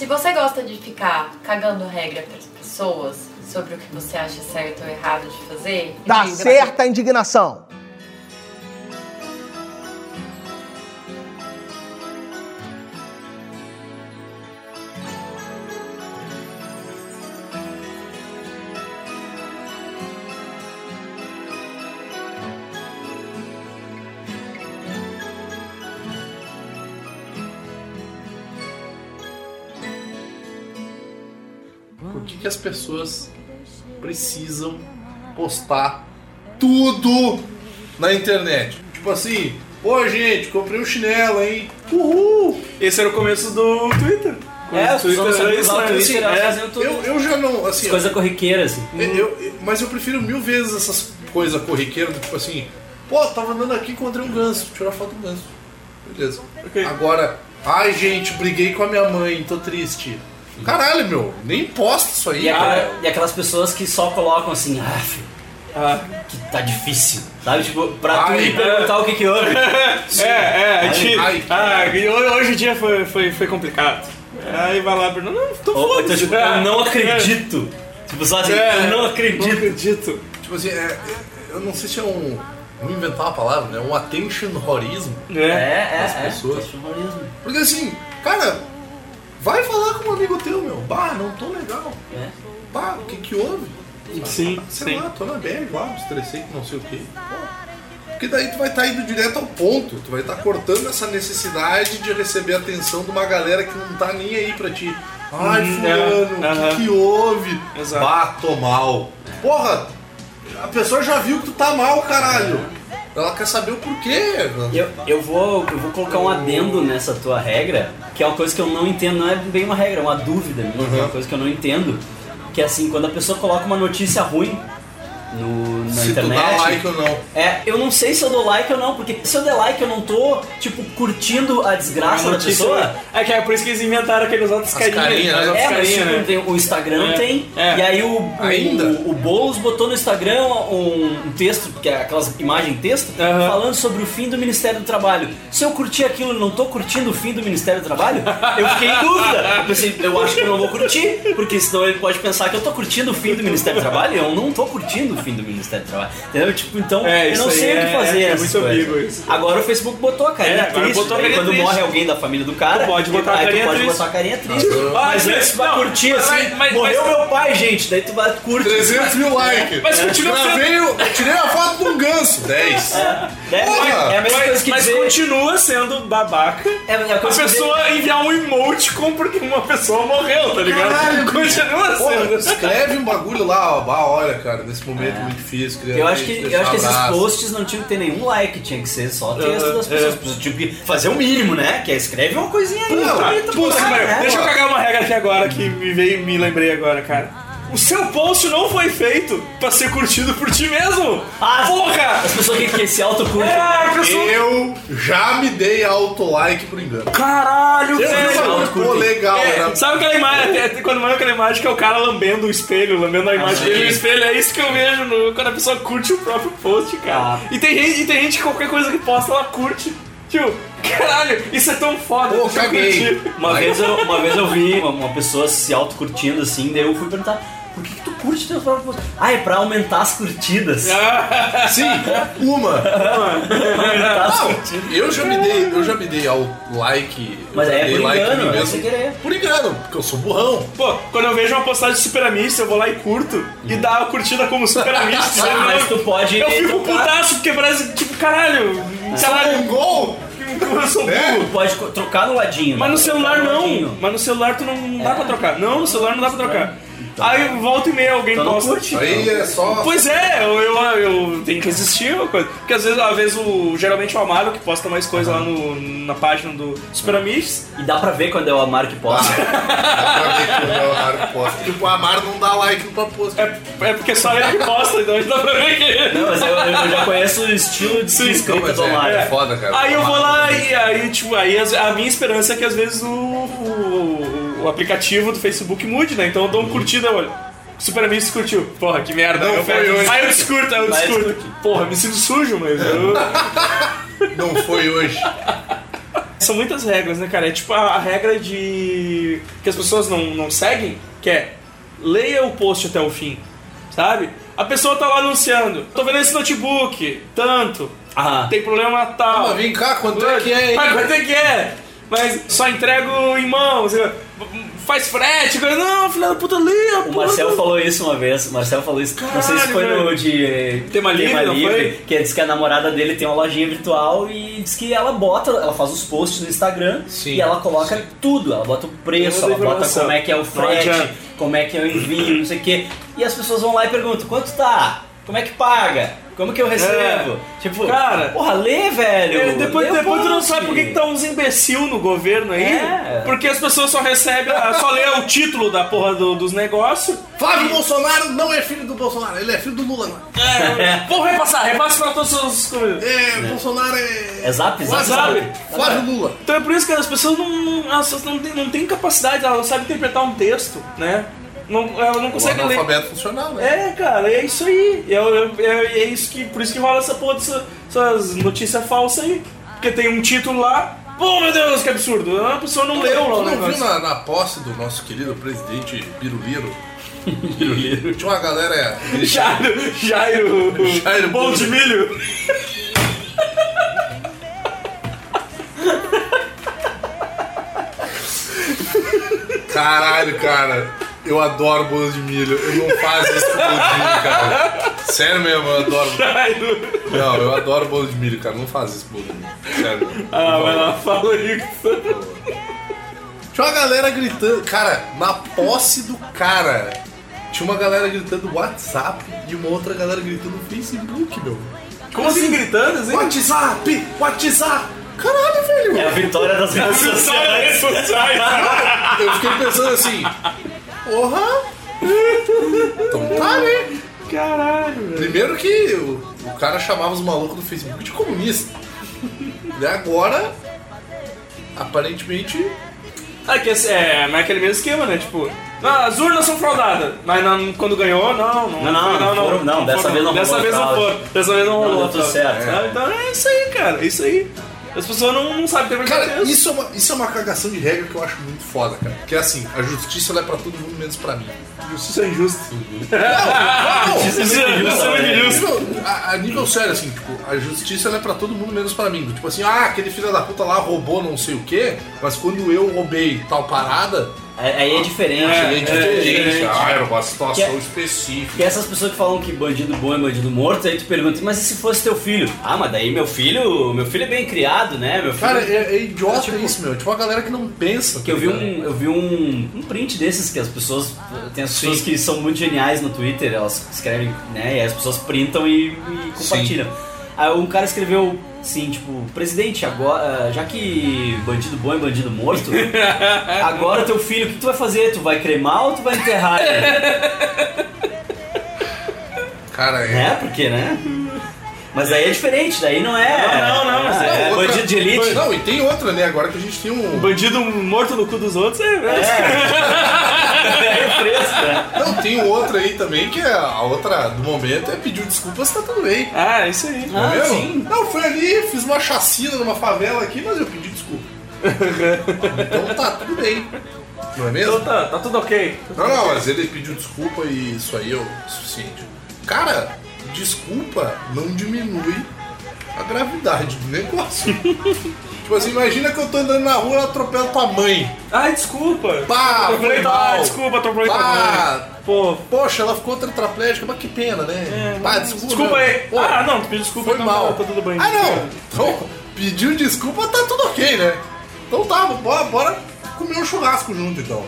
S6: Se você gosta de ficar cagando regra para as pessoas sobre o que você acha certo ou errado de fazer,
S9: Tá
S6: diga.
S9: certa a indignação.
S3: As pessoas precisam postar tudo na internet? Tipo assim, pô gente, comprei um chinelo, hein? Uhul!
S2: Esse era o começo do Twitter.
S1: É,
S2: o
S1: as
S2: Twitter era isso, né? Assim, é.
S3: Eu, eu já não, assim,
S1: Coisa corriqueira, assim.
S3: eu, eu- mas eu prefiro mil vezes essas coisas corriqueiras, do tipo assim, pô, tava andando aqui, encontrei um ganso, tirar foto do ganso. Beleza.
S2: Ok.
S3: Agora, ai gente, briguei com a minha mãe, tô triste. Caralho, meu, nem posta isso aí.
S1: E, aquela- e aquelas pessoas que só colocam assim, ah, filho,
S2: Ah,
S1: que tá difícil. Sabe? Tipo, pra tu
S3: Ai,
S1: ir perguntar o que que houve.
S2: é, é, a gente.
S3: ai.
S2: ah, e hoje, o dia foi, foi, foi complicado. Aí vai lá, Bruno. Não, tô
S1: ou então, tipo, eu não acredito. Tipo, só assim,
S2: É,
S1: eu não
S2: Não
S1: acredito.
S2: acredito.
S3: Tipo assim, é- é- eu não sei se é um. Vou inventar uma palavra, né? Um attention horismo.
S1: É,
S2: É.
S1: é,
S3: As
S1: é.
S3: pessoas.
S1: Terrorismo.
S3: Porque assim, cara, vai falar com um amigo teu, meu. Bah, não tô legal.
S1: É.
S3: Bah, o que que houve?
S2: Sim,
S3: Sei
S2: sim.
S3: lá, tô na me estressei com não sei o que. Porque daí tu vai estar indo direto ao ponto. Tu vai estar cortando essa necessidade de receber a atenção de uma galera que não tá nem aí pra ti. Ai, fulano,
S2: é,
S3: o que, que houve?
S2: Exato.
S3: Bato mal. Porra, a pessoa já viu que tu tá mal, caralho. Ela quer saber o porquê.
S1: Eu, eu, vou, eu vou colocar um adendo nessa tua regra, que é uma coisa que eu não entendo, não é bem uma regra, é uma dúvida minha, que é uma coisa que eu não entendo. Que é assim, quando a pessoa coloca uma notícia ruim no, na
S3: Se tu
S1: internet.
S3: dá like ou não.
S1: É, eu não sei se eu dou like ou não, porque se eu der like eu não tô, tipo, curtindo a desgraça da pessoa.
S2: É que é por isso que eles inventaram aqueles outros
S3: As
S2: carinhas.
S3: carinhas,
S2: as
S3: né?
S2: outras
S1: É, mas tipo,
S2: né?
S1: tem- o Instagram
S2: É,
S1: tem,
S2: é.
S1: e aí o, o,
S3: Ainda?
S1: o, Boulos botou no Instagram um, um texto, que é aquelas imagens texto, falando sobre o fim do Ministério do Trabalho. Se eu curtir aquilo e não tô curtindo o fim do Ministério do Trabalho, eu fiquei em dúvida. Eu pensei, eu acho que eu não vou curtir, porque senão ele pode pensar que eu tô curtindo o fim do Ministério do Trabalho e eu não tô curtindo o fim do Ministério do Trabalho. Entendeu? Tipo, então
S2: É,
S1: eu não sei o que
S2: é-
S1: fazer.
S2: é muito ambíguo isso.
S1: Agora o Facebook botou a carinha
S2: É,
S1: triste.
S2: botou a carinha
S1: quando
S2: triste.
S1: morre alguém da família do cara,
S2: Tu pode botar a
S1: aí tu
S2: carinha
S1: pode
S2: triste.
S1: botar a carinha triste.
S2: Ah,
S1: Mas antes tu vai curtir
S2: mas-
S1: assim,
S2: mas-
S1: morreu
S2: mas-
S1: meu pai, gente. Daí tu vai curtir.
S3: 300 mil likes.
S2: Mas continua sendo-
S3: eu tirei a foto de um ganso. 10.
S1: É, é a mesma coisa
S2: Mas,
S1: que
S2: mas
S1: dizer...
S2: continua sendo babaca.
S1: É, é a
S2: pessoa enviar um emoticon porque uma pessoa morreu, tá ligado?
S3: Caralho,
S2: continua sendo.
S3: escreve um bagulho lá, ó. Bah, olha, cara, nesse momento muito difícil.
S1: Eu acho que, eu acho que
S3: um
S1: esses posts não tinham que ter nenhum like, tinha que ser só texto das
S2: é.
S1: pessoas. As pessoas tinham que fazer o mínimo, né? Que é escreve uma coisinha aí.
S3: Não,
S1: cara,
S2: velho,
S1: né?
S2: deixa eu cagar uma regra aqui agora que me veio me lembrei agora, cara. O seu post não foi feito pra ser curtido por ti mesmo!
S1: Ah,
S2: Porra!
S1: As pessoas que, que se autocurtem.
S2: É, a pessoa...
S3: Eu já me dei auto-like por engano.
S2: Caralho,
S3: Eu
S2: velho!
S3: pô, legal.
S2: É,
S3: era-
S2: sabe aquela imagem, até- até quando manda aquela imagem que é o cara lambendo o espelho, lambendo a imagem dele no espelho, é isso que eu vejo no- quando a pessoa curte o próprio post, cara.
S1: Ah.
S2: E, tem gente, e tem gente que qualquer coisa que posta, ela curte. Tipo, caralho, isso é tão foda.
S3: Pô, caguei.
S1: Uma vez, eu, uma vez eu vi uma, uma pessoa se autocurtindo assim, daí eu fui perguntar. Por que, que tu curte teus próprios posts? Ah, é pra aumentar as curtidas.
S3: Sim, uma.
S1: aumentar as
S3: Não,
S1: curtidas.
S3: eu já me dei, eu já me dei ao like.
S1: Mas
S3: eu
S1: é
S3: dei
S1: por
S3: like
S1: engano, é
S3: mesmo.
S1: sem querer.
S3: Por engano, porque eu sou burrão.
S2: Pô, quando eu vejo uma postagem de Super Amish, eu vou lá e curto e dá a curtida como Super Amish.
S1: Ah, mas tu pode
S2: Eu fico
S1: trocar.
S2: putaço porque parece, tipo, caralho, caralho,
S3: Um gol!
S2: eu sou
S3: É.
S2: burro.
S1: Tu pode trocar no ladinho.
S2: Mas no celular
S1: no
S2: não.
S1: ladinho.
S2: Mas no celular tu não, não dá pra trocar. Não, no celular não dá pra trocar. Aí volta e meia alguém
S1: Então
S2: posta.
S1: curte.
S3: Aí é só.
S2: Pois é, eu, eu, eu tenho que existir uma coisa. Porque às vezes, às vezes o, geralmente o Amaro que posta mais coisa lá no, na página do Super Amish.
S1: E dá pra ver quando é o Amaro que posta.
S3: Dá pra ver que o Amaro posta. Tipo, o Amaro não dá like no post.
S2: É, é porque só ele que posta, então dá pra ver que.
S1: Não, mas eu, eu já conheço o estilo de
S2: Sim,
S1: escrita do
S3: é,
S1: Amaro.
S3: é foda, cara.
S2: Aí eu vou lá e aí, tipo, aí a minha esperança é que às vezes o, o, o aplicativo do Facebook mude, né? Então eu dou um curtida, olha. Super Amish curtiu. Porra, que merda.
S3: Não
S2: eu
S3: foi hoje.
S2: Aí eu descurto, aí eu descurto. Porra, me sinto sujo, mas eu...
S3: Não foi hoje.
S2: São muitas regras, né, cara? É tipo a, a regra de. que as pessoas não, não seguem, que é leia o post até o fim, sabe? A pessoa tá lá anunciando, tô vendo esse notebook, tanto,
S1: Ah,
S2: tem problema tal.
S3: Mas vem cá, quanto é que é, hein?
S2: Mas quanto é que é? Mas só entrego em mãos, faz frete, coisa. não, filha da puta, leia,
S1: o Marcel falou isso uma vez. O Marcel falou isso. não sei se
S2: Caralho,
S1: foi no
S2: velho.
S1: de
S2: Tema Livre, não foi?
S1: que diz que a namorada dele tem uma lojinha virtual e diz que ela bota, ela faz os posts no Instagram
S3: Sim,
S1: e ela coloca tudo. Ela bota o preço,
S2: Toda
S1: ela bota como é que é o frete, como é que é o envio, não sei o quê. E as pessoas vão lá e perguntam: quanto tá? Como é que paga? Como que eu recebo? Tipo,
S2: Cara,
S1: porra, lê, velho.
S2: É, depois
S1: Lê
S2: depois tu não sabe por que, que tá uns imbecil no governo aí.
S1: É.
S2: Porque as pessoas só recebem, só lê o título da porra do- dos negócios.
S3: Flávio Bolsonaro não é filho do Bolsonaro, ele é filho do Lula.
S2: É, vou repassar, repassa pra todas as coisas.
S3: É, Bolsonaro é.
S1: É zap, zap, zap.
S3: Flávio Lula.
S2: Então é por isso que as pessoas não, não, não, têm, não têm capacidade, elas não sabem interpretar um texto, né? Não, ela não
S3: O
S2: consegue ler.
S3: analfabeto funcional, né?
S2: É, cara, é isso aí. É, é, é- é isso que, por isso que rola essa porra dessa- dessas notícias falsas aí. Porque tem um título lá. Pô, meu Deus, que absurdo. A pessoa não leu lá o
S3: não viu na, na posse do nosso querido presidente Biruliro? Biruliro. Tinha uma galera.
S2: Jairo, Jairo,
S3: Jairo
S2: bolo de milho.
S3: Caralho, cara. Eu adoro bolos de milho. Eu não faço isso com bolinho, cara. Sério mesmo, eu adoro.
S2: Não.
S3: Não, eu adoro bolo de milho, cara. Não faz isso, bolo de milho. Sério. mesmo.
S2: Ah, vai lá, fala aí.
S3: Tinha uma galera gritando. Cara, na posse do cara, tinha uma galera gritando WhatsApp e uma outra galera gritando Facebook, meu.
S2: Como assim, gritando? Assim?
S3: WhatsApp! WhatsApp! Caralho, velho!
S1: É a vitória das redes sociais.
S3: Eu fiquei pensando assim, porra! Então tá, né?
S2: Caralho, velho.
S3: Primeiro que o, o cara chamava os malucos do Facebook de comunista. E agora, aparentemente,
S2: Ah, que esse- é, mas é aquele mesmo esquema, né? Tipo, não, as urnas são fraudadas, mas não- quando ganhou, não, não.
S1: Não, não, não foram- não, dessa
S2: foram.
S1: vez não
S2: Dessa
S1: rolou
S2: vez não
S1: fraude.
S2: foi. Dessa vez não
S1: Não,
S2: rolou.
S1: deu tudo certo.
S2: Sabe? Então é isso aí, cara. É isso aí. As pessoas não, não sabem ter
S3: Cara, isso é, uma, isso é uma cagação de regra que eu acho muito foda, cara. Que é assim, a justiça ela é pra todo mundo, menos pra mim.
S2: Justiça é injusta.
S3: Não,
S2: Isso é é injusto.
S3: nível- a, a nível sério, assim, tipo, a justiça ela é pra todo mundo, menos pra mim. Tipo assim, ah, aquele filho da puta lá roubou não sei o quê, mas quando eu roubei tal parada,
S1: Aí é diferente.
S3: é, diferente.
S2: é,
S3: Ah, era uma situação
S1: Que é-
S3: específica.
S1: Porque essas pessoas que falam que bandido bom é bandido morto, aí tu pergunta, mas e se fosse teu filho? Ah, mas daí meu filho, meu filho é bem criado, né? Meu filho.
S3: Cara, é, é idiota
S1: Tipo-
S3: isso, meu. Tipo, uma galera que não pensa.
S1: Porque eu vi um, eu vi um, um print desses que as pessoas. Tem as pessoas que são muito geniais no Twitter, elas escrevem, né? E as pessoas printam e, e compartilham. Aí um cara escreveu assim, tipo, presidente, agora, já que bandido bom é bandido morto, agora teu filho, o que tu vai fazer? Tu vai cremar ou tu vai enterrar ele?
S3: Cara, é.
S1: né? Porque, né? Mas daí é diferente, daí não é.
S2: Não, não, não, mas
S1: é,
S3: Outra-
S1: bandido de elite.
S3: Não, e tem outra, né? Agora que a gente tem um.
S2: Bandido morto no cu dos outros é.
S1: É fresco, né?
S3: Não, tem um outro aí também que é a outra do momento é pedir desculpas, tá tudo bem.
S2: Ah, isso aí.
S3: Não
S1: Ah,
S3: é mesmo?
S1: sim.
S3: Não, foi ali, fiz uma chacina numa favela aqui, mas eu pedi desculpa. então tá tudo bem. Não é mesmo?
S2: Então tá, tá tudo ok.
S3: Não, não, mas ele pediu desculpa e isso aí é o suficiente. Cara, desculpa não diminui a gravidade do negócio. tipo assim, imagina que eu tô andando na rua e atropelo tua mãe.
S2: Ai, desculpa.
S3: Pá,
S2: Atropelei
S3: foi mal.
S2: Desculpa, atropelei tua mãe. Pô,
S3: Poxa, ela ficou tetraplégica, mas que pena, né? Pá, desculpa.
S2: desculpa aí.
S3: Pô,
S2: Ah, não, tu pediu desculpa,
S3: foi
S2: então
S3: mal.
S2: Tá, tá tudo bem.
S3: Ah, não. Então, pediu desculpa, tá tudo ok, né? Então tá, bora, bora comer um churrasco junto, então.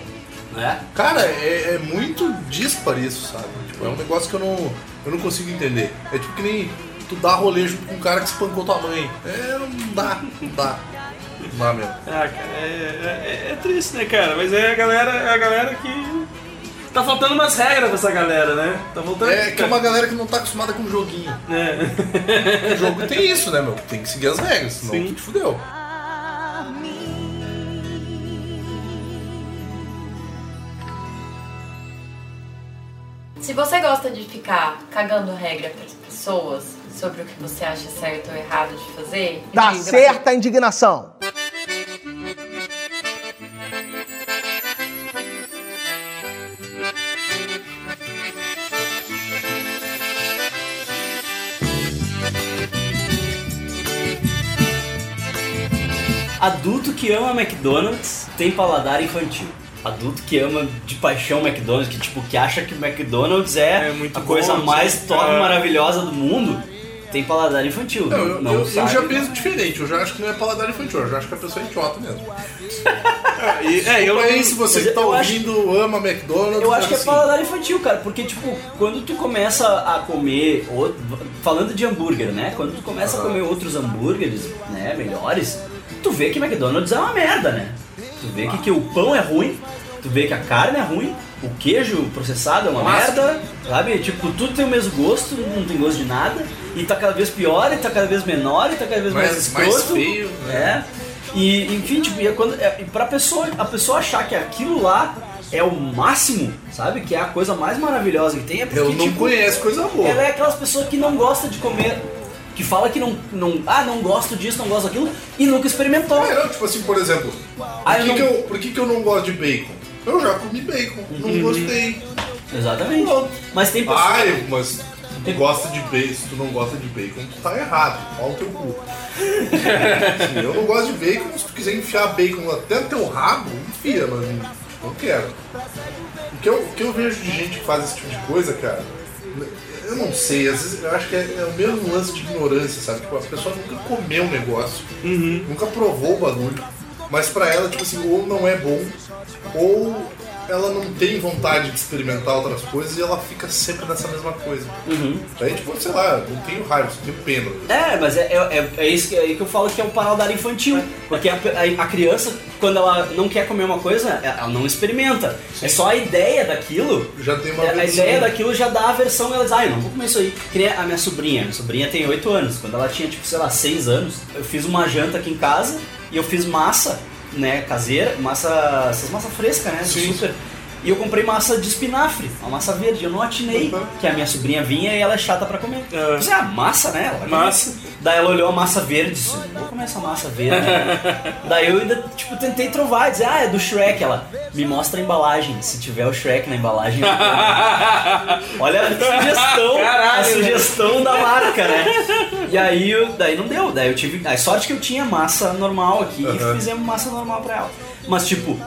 S1: É.
S3: Cara, é, é muito dispar isso, sabe? Tipo, é um negócio que eu não, eu não consigo entender. É tipo que nem tu dá rolê junto com um cara que espancou tua mãe. É, não dá, não dá. Não dá mesmo.
S2: Ah, cara, é, é- é- triste, né, cara? Mas é a galera, é a galera que. Tá faltando umas regras pra essa galera, né? Tá faltando.
S3: É que é uma galera que não tá acostumada com joguinho.
S2: É.
S3: O jogo tem isso, né, meu? Tem que seguir as regras, senão
S2: Sim.
S3: tu te fudeu.
S6: Se você gosta de ficar cagando regra para as pessoas sobre o que você acha certo ou errado de fazer,
S9: Dá certa a indignação.
S1: Adulto que ama McDonald's tem paladar infantil. Adulto que ama de paixão McDonald's, que tipo, que acha que o McDonald's é,
S2: É muito
S1: a coisa
S2: bom,
S1: mais top,
S2: É.
S1: maravilhosa do mundo, tem paladar infantil.
S3: Não, eu,
S1: não
S3: eu- eu
S1: sabe.
S3: já penso diferente, eu já acho que não é paladar infantil, eu já acho que a pessoa é idiota mesmo.
S2: E- é, eu
S3: aí se você que tá
S1: eu acho-
S3: ouvindo ama McDonald's.
S1: Eu acho que é
S3: assim.
S1: paladar infantil, cara, porque, tipo, quando tu começa a comer, ou- falando de hambúrguer, né? Quando tu começa a comer outros hambúrgueres, né, melhores, tu vê que McDonald's é uma merda, né? Tu vê que, que o pão é ruim, tu vê que a carne é ruim, o queijo processado é uma merda, sabe? Tipo, tudo tem o mesmo gosto, não tem gosto de nada, e tá cada vez pior, e tá cada vez menor, e tá cada vez mais,
S3: Mais- mais
S1: escroto.
S3: feio, né?
S1: É. E, enfim, tipo, e é quando, é, e pra pessoa, a pessoa achar que aquilo lá é o máximo, sabe? Que é a coisa mais maravilhosa que tem, é porque,
S3: Eu não
S1: tipo,
S3: conheço coisa boa.
S1: ela é aquelas pessoas que não gostam de comer, que fala que não, não, ah, não gosto disso, não gosto daquilo, e nunca experimentou.
S3: É, não, tipo assim, por exemplo, por,
S1: Ah, eu
S3: que,
S1: não-
S3: que, eu, por que, que eu não gosto de bacon? Eu já comi bacon, não gostei.
S1: Exatamente.
S3: Pronto.
S1: Mas tem pessoas.
S3: Ai, mas tu gosta de bacon, se tu não gosta de bacon, tu tá errado, pau no teu cu. Sim, eu não gosto de bacon, se tu quiser enfiar bacon até no teu rabo, enfia, mas não, não quero. O que, eu, o que eu vejo de gente que faz esse tipo de coisa, cara, eu não sei, às vezes eu acho que é, é o mesmo lance de ignorância, sabe? Tipo, a pessoa nunca comeu o negócio, nunca provou o bagulho, mas pra ela, tipo assim, ou não é bom, ou ela não tem vontade de experimentar outras coisas e ela fica sempre nessa mesma coisa. Daí, tipo, sei lá, não tenho raiva, só tenho pena.
S1: É, mas é, é, é isso que, é aí que eu falo que é o paladar infantil. Porque a, a- a criança, quando ela não quer comer uma coisa, ela não experimenta. É só a ideia daquilo.
S3: Já tem uma
S1: é, A ideia daquilo já dá a versão, ela diz, ah, eu não vou comer isso aí. Nem a minha sobrinha. Minha sobrinha tem 8 anos. Quando ela tinha, tipo, sei lá, 6 anos, eu fiz uma janta aqui em casa e eu fiz massa, né, caseira, massa. essas massa fresca, né? do Super. E eu comprei massa de espinafre, uma massa verde. Eu não atinei que a minha sobrinha vinha e ela é chata pra comer. Eu disse, ah, massa, né? Ela comer.
S2: Massa.
S1: Daí ela olhou a massa verde e disse, vou comer essa massa verde. Daí eu ainda, tipo, tentei trovar, dizer, ah, é do Shrek. Ela, me mostra a embalagem. Se tiver o Shrek na embalagem, eu como." Olha a sugestão, a
S2: Caralho,
S1: sugestão da marca, né? E aí, eu- daí não deu. Daí eu tive, a sorte que eu tinha massa normal aqui e fizemos massa normal pra ela. Mas, tipo,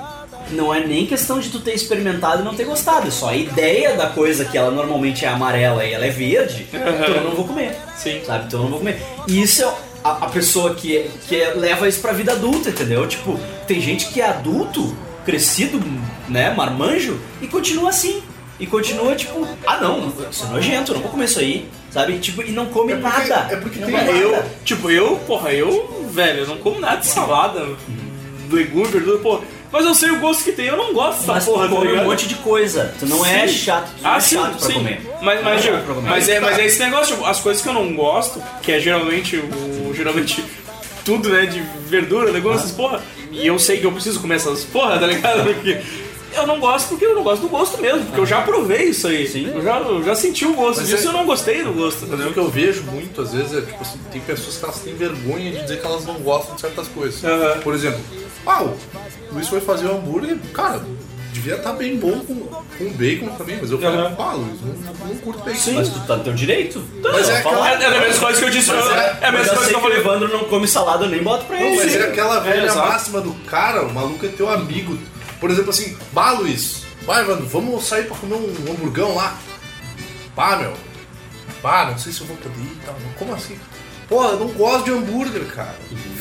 S1: não é nem questão de tu ter experimentado e não ter gostado. É só a ideia da coisa que ela normalmente é amarela e ela é verde, então eu não vou comer.
S2: Sim.
S1: Sabe? Então eu não vou comer. E isso é a, a pessoa que, que leva isso pra vida adulta, entendeu? Tipo, tem gente que é adulto, crescido, né, marmanjo, e continua assim. E continua, tipo, ah não, isso é nojento, eu não vou comer isso aí. Sabe? Tipo, e não come
S3: É porque-
S1: nada.
S3: é porque
S1: Não
S3: tem-
S1: come nada.
S2: Eu, tipo, eu, porra, eu, velho, eu não como nada de salada, legume, verdura, porra. Mas eu sei o gosto que tem, eu não gosto dessa
S1: Mas
S2: porra,
S1: tu
S2: tá
S1: come um monte de coisa. Tu não é
S2: Sim.
S1: chato, tu não
S2: Ah,
S1: é
S2: sim,
S1: chato pra
S2: sim.
S1: comer.
S2: Mas,
S1: Não é
S2: mas,
S1: chato pra comer.
S2: mas, é, mas é esse negócio, tipo, as coisas que eu não gosto, que é geralmente o. Geralmente tudo, né, de verdura, negócio, essas porra. E eu sei que eu preciso comer essas porra, tá ligado? Porque eu não gosto porque eu não gosto do gosto mesmo, porque eu já provei isso aí.
S1: Sim.
S2: Eu já, eu já senti o gosto
S3: Mas
S2: disso
S3: é-
S2: e eu não gostei do gosto,
S3: Mas
S2: entendeu?
S3: o que eu vejo muito, às vezes, é tipo assim, tem pessoas que elas têm vergonha de dizer que elas não gostam de certas coisas. Por exemplo, ah, o Luiz foi fazer um hambúrguer, cara, devia estar bem bom com, com bacon também, mas eu falei,
S2: Aham.
S3: ah, Luiz, não, não curto bacon.
S1: Mas tu tá no teu direito.
S3: Mas é aquela-
S2: É, é a mesma coisa que eu disse,
S3: Mas
S2: é,
S3: é-
S2: é a mesma coisa que eu
S1: que o
S2: falei.
S1: Evandro não come salada, eu nem boto pra ele.
S3: Não, mas
S2: Sim.
S3: é aquela velha
S2: exato.
S3: máxima do cara, o maluco é teu amigo. Por exemplo, assim, bah, Luiz, vai, Evandro, vamos sair pra comer um hamburgão lá. Pá, meu. Pá, não sei se eu vou poder ir e tal. Como assim? Pô, eu não gosto de hambúrguer, cara.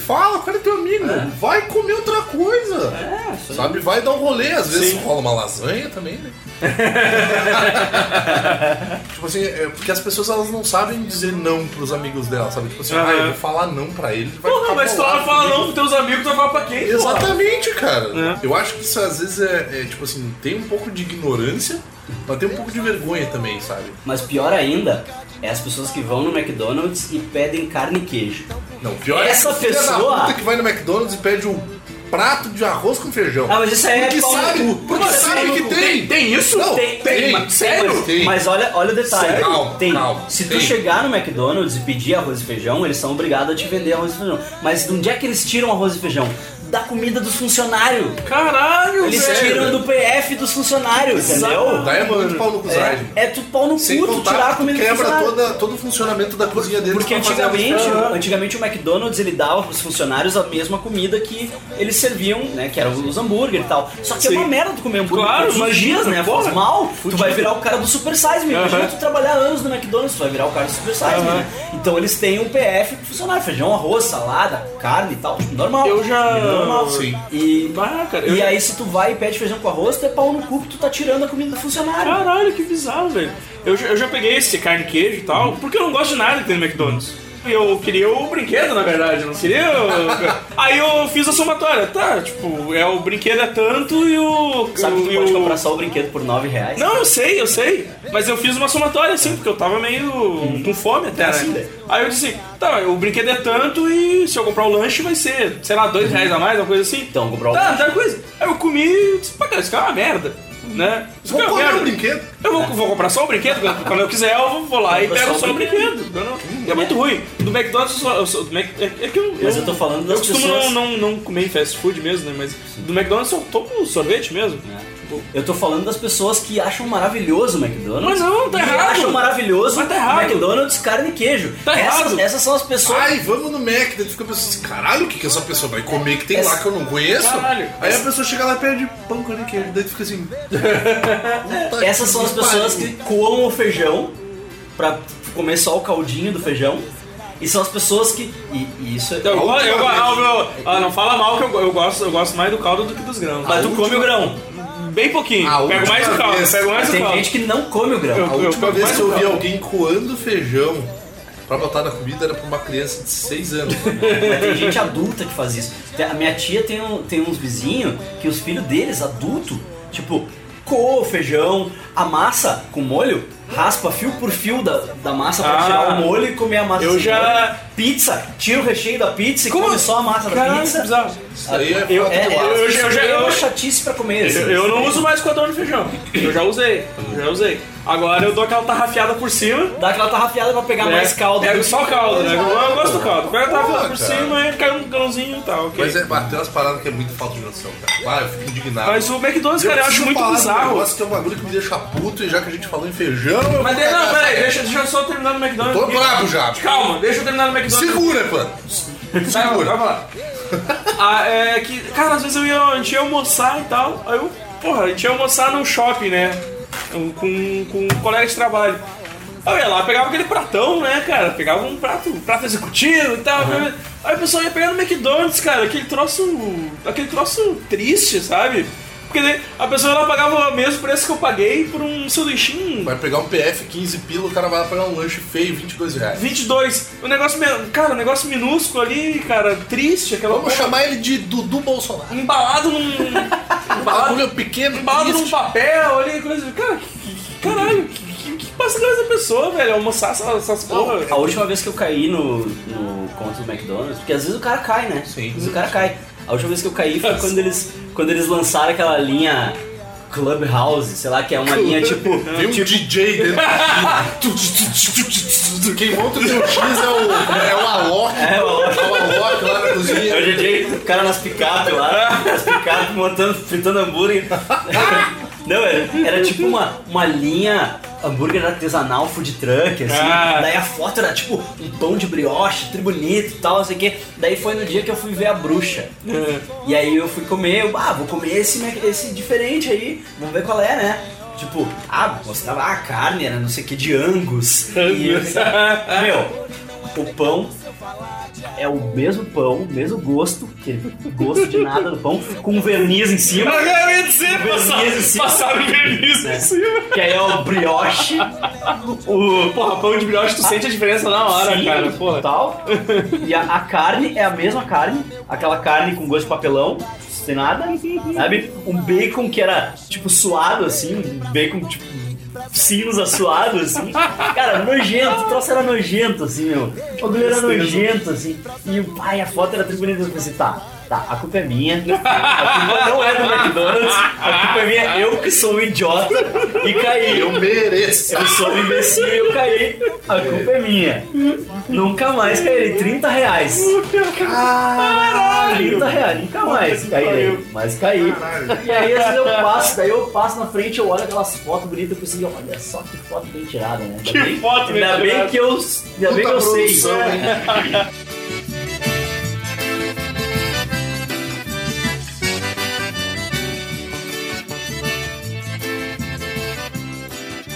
S3: Fala, o cara é teu amigo, meu. vai comer outra coisa.
S1: É, aí.
S3: Sabe, vai dar um rolê, às vezes
S2: Sim.
S3: rola uma lasanha também, né? tipo assim, é porque as pessoas elas não sabem dizer não pros amigos delas, sabe? Tipo assim,
S2: Aham.
S3: ah, eu vou falar não pra ele, vai
S2: Porra, mas tu fala não pros teus amigos, tu vai falar pra quem? porra?
S3: Exatamente, cara.
S2: É.
S3: Eu acho que isso às vezes é, é, tipo assim, tem um pouco de ignorância, mas tem um pouco de vergonha também, sabe?
S1: Mas pior ainda é as pessoas que vão no McDonald's e pedem carne e queijo.
S3: Não, pior
S1: Essa
S3: é essa
S1: pessoa-
S3: puta que vai no McDonald's e pede um prato de arroz com feijão.
S1: Ah, mas isso aí é
S3: porque
S1: pau no
S3: sabe,
S1: cu.
S3: porque
S1: Mas
S3: sabe
S1: tem-
S3: que tem.
S2: Tem, tem isso?
S3: Não,
S1: Tem,
S3: tem,
S1: mas-
S3: sério?
S1: Mas,
S3: Tem.
S1: mas olha, olha o detalhe.
S3: Sério? Calma,
S1: tem.
S3: calma,
S1: Se tu
S3: tem.
S1: chegar no McDonald's e pedir arroz e feijão, eles são obrigados a te vender arroz e feijão. Mas de onde é que eles tiram arroz e feijão? Da comida dos funcionários.
S2: Caralho,
S1: Eles
S2: velho.
S1: tiram do PF dos funcionários, entendeu?
S3: Daí é muito pau no cusagem.
S1: É, é tu pau no
S3: Sem
S1: cu tu tirar a comida do
S3: quebra
S1: funcionário.
S3: toda, todo o funcionamento da cozinha deles
S1: Porque antigamente,
S3: feijão.
S1: antigamente o McDonald's ele dava pros funcionários a mesma comida que eles serviam, né? Que eram os hambúrguer e tal. Só que é
S2: Sim.
S1: uma merda tu comer hambúrguer
S2: Claro,
S1: todos os dias, né?
S2: porra.
S1: Faz mal. Tu vai virar o cara do Super Size Me. Imagina
S2: Aham.
S1: tu trabalhar anos no McDonald's, tu vai virar o cara do Super Size Me,
S2: Aham.
S1: né? Então eles têm um PF pro funcionário, feijão, arroz, salada, carne e tal, tipo, normal.
S2: Eu já-
S1: normal.
S3: Sim.
S1: E,
S2: Ah, cara, eu
S1: e
S2: já-
S1: aí se tu vai e pede feijão com arroz, tu é pau no cu que tu tá tirando a comida do funcionário.
S2: Caralho, que bizarro, velho. Eu, já- eu já peguei esse carne e queijo e tal, porque eu não gosto de nada que tem no McDonald's. Eu queria o brinquedo, na verdade, eu não queria. o- Aí eu fiz a somatória, tá? Tipo, é o brinquedo é tanto e o.
S1: Sabe que tu pode
S2: o-
S1: comprar só o brinquedo por 9 reais?
S2: Não, eu sei, eu sei. Mas eu fiz uma somatória assim, porque eu tava meio com fome até,
S1: É assim,
S2: né? Aí eu disse, tá, o brinquedo é tanto e se eu comprar o lanche vai ser, sei lá, dois reais a mais, uma coisa assim.
S1: Então, comprar o
S2: Tá,
S1: lanche.
S2: tá coisa. Aí eu comi e disse, pá, cara, isso aqui é uma merda. Né?
S3: Vou
S2: é
S3: comer
S2: merda.
S3: o brinquedo.
S2: Eu vou, vou comprar só o brinquedo, quando eu quiser eu vou, lá e
S1: Compra
S2: pego
S1: só o
S2: brinquedo. Não. E é muito ruim. Do McDonald's, eu só, eu só- do Mac, é, é que eu,
S1: Mas eu tô falando das
S2: Eu costumo
S1: pessoas-
S2: não, não, não comer em fast food mesmo, né? Mas do McDonald's eu tomo sorvete mesmo. Tipo,
S1: Eu tô falando das pessoas que acham maravilhoso o McDonald's.
S2: Mas não, tá
S1: e
S2: errado.
S1: acham maravilhoso
S2: Mas tá errado.
S1: o McDonald's carne e queijo.
S2: Tá
S1: essas,
S2: errado.
S1: essas são as pessoas.
S3: Ai, vamos no Mac. Daí tu fica pensando assim, caralho, o que, que essa pessoa vai comer que tem
S1: Essa-
S3: lá que eu não conheço?
S2: Caralho.
S3: Aí a pessoa chega lá e pede pão com queijo. Daí tu fica assim.
S1: essas são as pessoas que coam o feijão pra comer só o caldinho do feijão. E são as pessoas que. E, e isso é.
S2: Eu, go- eu, go- ah, não fala mal que eu, eu gosto, eu gosto mais do caldo do que dos grãos.
S1: Mas tu come o grão.
S2: Bem pouquinho.
S3: A
S2: Pego mais o caldo,
S3: vez-
S2: pego mais o
S1: tem
S2: caldo.
S1: gente que não come o grão.
S2: Eu-
S3: A última vez
S2: mais
S3: que eu vi
S2: caldo.
S3: alguém coando feijão pra botar na comida era pra uma criança de 6 anos.
S1: Mas tem gente adulta que faz isso. Tem- A minha tia tem, um- tem uns vizinhos que os filhos deles, adulto, tipo, coa o feijão, a massa com molho, raspa fio por fio da, da massa pra
S2: Ah.
S1: tirar o molho e comer a massa
S2: Eu
S1: sem
S2: já-
S1: molho. Pizza, tira o recheio da pizza e come só a massa da
S2: Caralho,
S1: pizza.
S2: bizarro.
S3: Isso aí é
S1: Eu, é,
S3: de
S1: é,
S3: base.
S2: eu já- eu já- eu-
S1: é chatice pra comer. assim.
S2: Eu, eu não uso mais coador no feijão. Eu já usei. Eu já usei. Agora eu dou aquela tarrafiada por cima.
S1: Dá aquela tarrafiada pra pegar
S2: né?
S1: mais caldo.
S2: Pego só caldo, né? Eu, eu gosto do caldo. Pega a tarrafiada por
S3: cara.
S2: cima e cai um grãozinho e tal, ok.
S3: Mas é, bateu umas paradas que é muito falta de noção, cara. Ah, eu fico indignado.
S2: Mas o McDonald's, cara, eu acho
S3: preciso
S2: muito
S3: falar de um
S2: bizarro.
S3: negócio que é um bagulho que me deixa puto e já que a gente falou em feijão. Eu
S2: Mas de- não, peraí, deixa, deixa eu só terminar no McDonald's.
S3: Tô bravo já.
S2: Calma, deixa eu terminar no McDonald's.
S3: Segura, mano.
S2: Sai, vai lá. Ah, é que, cara, às vezes eu ia, a gente ia almoçar e tal. Aí eu, porra, a gente ia almoçar no shopping, né? Com, com um colega de trabalho. Aí eu ia lá, pegava aquele pratão, né, cara? Pegava um prato, um prato executivo e tal. Aí o pessoal ia pegar no McDonald's, cara, aquele troço. aquele troço triste, sabe? Porque daí a pessoa ela pagava o mesmo preço que eu paguei por um sanduichinho
S3: Vai pegar um PF 15 pila, o cara vai lá pegar um lanche feio, 22 reais.
S2: 22. O negócio, cara, um negócio minúsculo ali, cara, triste, aquela
S3: Vamos
S2: porra.
S3: chamar ele de Dudu Bolsonaro.
S2: embalado num. embalado,
S3: pequeno,
S2: embalado num papel ali, coisa. Cara, que, que- que caralho, que, que, que passa na cabeça da pessoa, velho? Almoçar essas, essas porra.
S1: A última vez que eu caí no, no conto do McDonald's, porque às vezes o cara cai, né? Sim. Às vezes o cara cai. A última vez que eu caí foi quando eles, quando eles lançaram aquela linha Clubhouse, sei lá, que é uma linha tipo.
S3: Tem um DJ dentro cozinha. Quem monta o X é o, é o Alok.
S1: É, o Alok.
S3: É o Alok lá na
S1: É o
S3: cozinha.
S1: DJ, o cara nas picapes lá, nas picapes montando, fritando hambúrguer. Não, era, era tipo uma, uma linha hambúrguer artesanal food truck, assim.
S2: Ah.
S1: Daí a foto era tipo um pão de brioche, tri bonito e tal, não sei o quê. Daí foi no dia que eu fui ver a bruxa. E aí eu fui comer, eu, ah, vou comer esse, esse diferente aí, vamos ver qual é, né? Tipo, ah, mostrava ah, a carne, era não sei o que, de Angus. E eu, meu, o pão é o mesmo pão, o mesmo gosto, que gosto de nada do pão, com verniz em cima.
S2: Eu ia dizer,
S1: Verniz em cima.
S2: verniz em cima.
S1: Que aí é o brioche, o
S2: Porra, pão de brioche, tu sente a diferença na hora,
S1: Sim,
S2: cara, porra.
S1: Tal. E a, a carne é a mesma carne, aquela carne com gosto de papelão, sem nada, sabe? Um bacon que era tipo suado assim, um bacon tipo cinza suado assim. Cara, nojento, o troço era nojento assim, meu. O bagulho era nojento assim. E o pai, a foto era tribunita, eu pensei, tá. Tá, a culpa é minha. A culpa não é do McDonald's. A culpa é minha. Eu que sou um idiota e caí.
S3: Eu mereço.
S1: Eu sou um imbecil e eu caí. A culpa é minha. Nunca mais cairei. 30 reais. Caralho! 30 reais, nunca mais cairei. Mas caí. E aí às vezes eu passo, daí eu passo na frente, eu olho aquelas fotos bonitas e pensei, olha só que foto bem tirada, né? Ainda
S2: Que
S1: bem,
S2: foto bem
S1: Ainda bem
S2: tirada.
S1: que eu, ainda bem que eu sei.
S3: produção,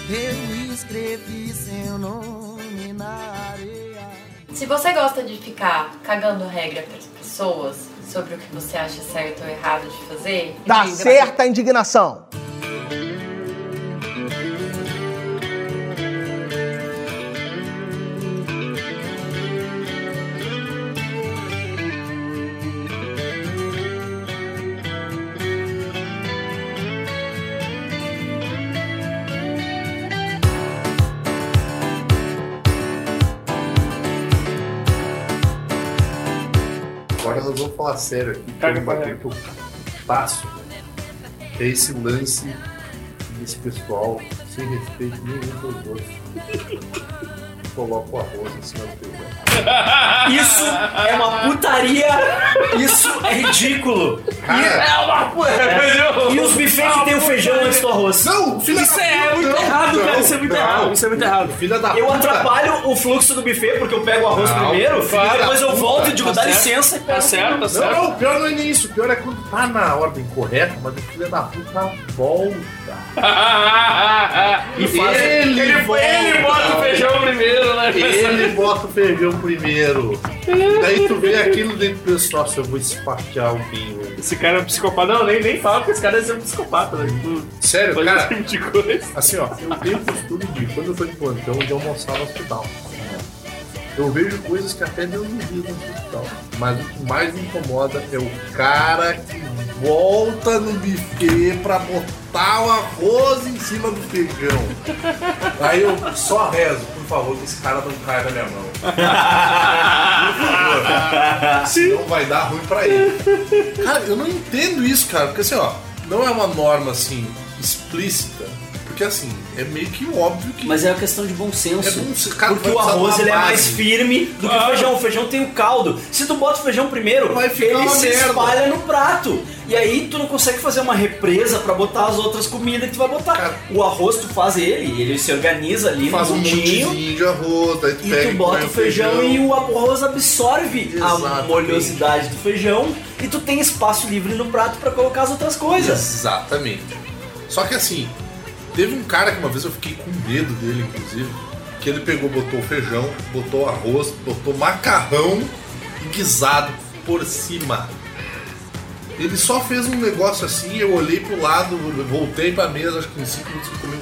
S8: Eu escrevi seu nome na areia.
S6: Se você gosta de ficar cagando regra para as pessoas sobre o que você acha certo ou errado de fazer, indigna-
S9: certa a indignação.
S3: Vamos falar sério aqui.
S2: Caga pra
S3: bater que eu passo. É esse lance desse pessoal sem respeito nenhum pelos outros. Coloca o arroz em cima do feijão.
S1: Isso é uma putaria. Isso é ridículo.
S3: Cara,
S2: É uma porra.
S1: E os buffets que tem o feijão antes do arroz.
S3: não, filha
S2: Isso
S3: da
S2: é
S3: puta,
S2: muito
S3: não,
S2: errado, cara.
S3: não,
S2: Isso é muito
S3: não.
S2: errado. Isso é muito errado.
S3: Filha da
S1: Eu
S3: puta.
S1: atrapalho o fluxo do buffet porque eu pego o arroz
S3: Não,
S1: primeiro, e depois eu volto
S3: puta,
S1: e digo,
S2: tá
S1: dá
S2: certo.
S1: licença e
S2: Tá certo, tá
S3: Não,
S2: certo.
S3: não, o pior não é nem isso. O pior é quando tá na ordem correta, mas o filho da puta volta.
S2: E faz.
S3: Ele
S2: ele,
S3: volta.
S2: ele bota o feijão primeiro, né?
S3: Ele bota o feijão primeiro. Daí tu vê aquilo dentro do pessoal, nossa, eu vou esfaquear alguém. velho.
S2: Esse cara é um psicopata. Não, nem, nem fala que esse cara é um psicopata, né? Tu
S3: Sério,
S2: faz
S3: cara,
S2: tipo de coisa.
S3: assim ó, eu tenho o costume de, quando eu tô de plantão, de almoçar no hospital. Eu vejo coisas que até Deus me diz no hospital. Mas o que mais me incomoda é o cara que volta no buffet pra botar o arroz em cima do feijão. Aí eu só rezo, por favor, que esse cara não caia na minha mão. Por favor. Senão vai dar ruim pra ele. Cara, eu não entendo isso, cara, porque assim, ó, não é uma norma assim explícita. Porque assim, é meio que óbvio que.
S1: Mas é uma questão de bom senso.
S3: É bom senso. Cara,
S1: porque o arroz ele é mais firme do que o feijão. O feijão tem o caldo. Se tu bota o feijão primeiro,
S3: Vai ficar
S1: ele se
S3: merda.
S1: espalha no prato. E aí tu não consegue fazer uma represa pra botar as outras comidas que tu vai botar.
S3: Cara.
S1: o arroz tu faz ele, ele se organiza ali
S3: faz
S1: no
S3: um
S1: mundinho.
S3: montezinho de arroz, daí tu
S1: E
S3: pega
S1: tu bota o feijão, e o arroz absorve a
S3: Exatamente.
S1: molhosidade do feijão e tu tem espaço livre no prato pra colocar as outras coisas.
S3: Exatamente. Só que assim, teve um cara que uma vez eu fiquei com medo dele, inclusive, que ele pegou, botou feijão, botou arroz, botou macarrão e guisado por cima. Ele só fez um negócio assim, eu olhei pro lado, voltei pra mesa, acho que em 5 minutos eu comi.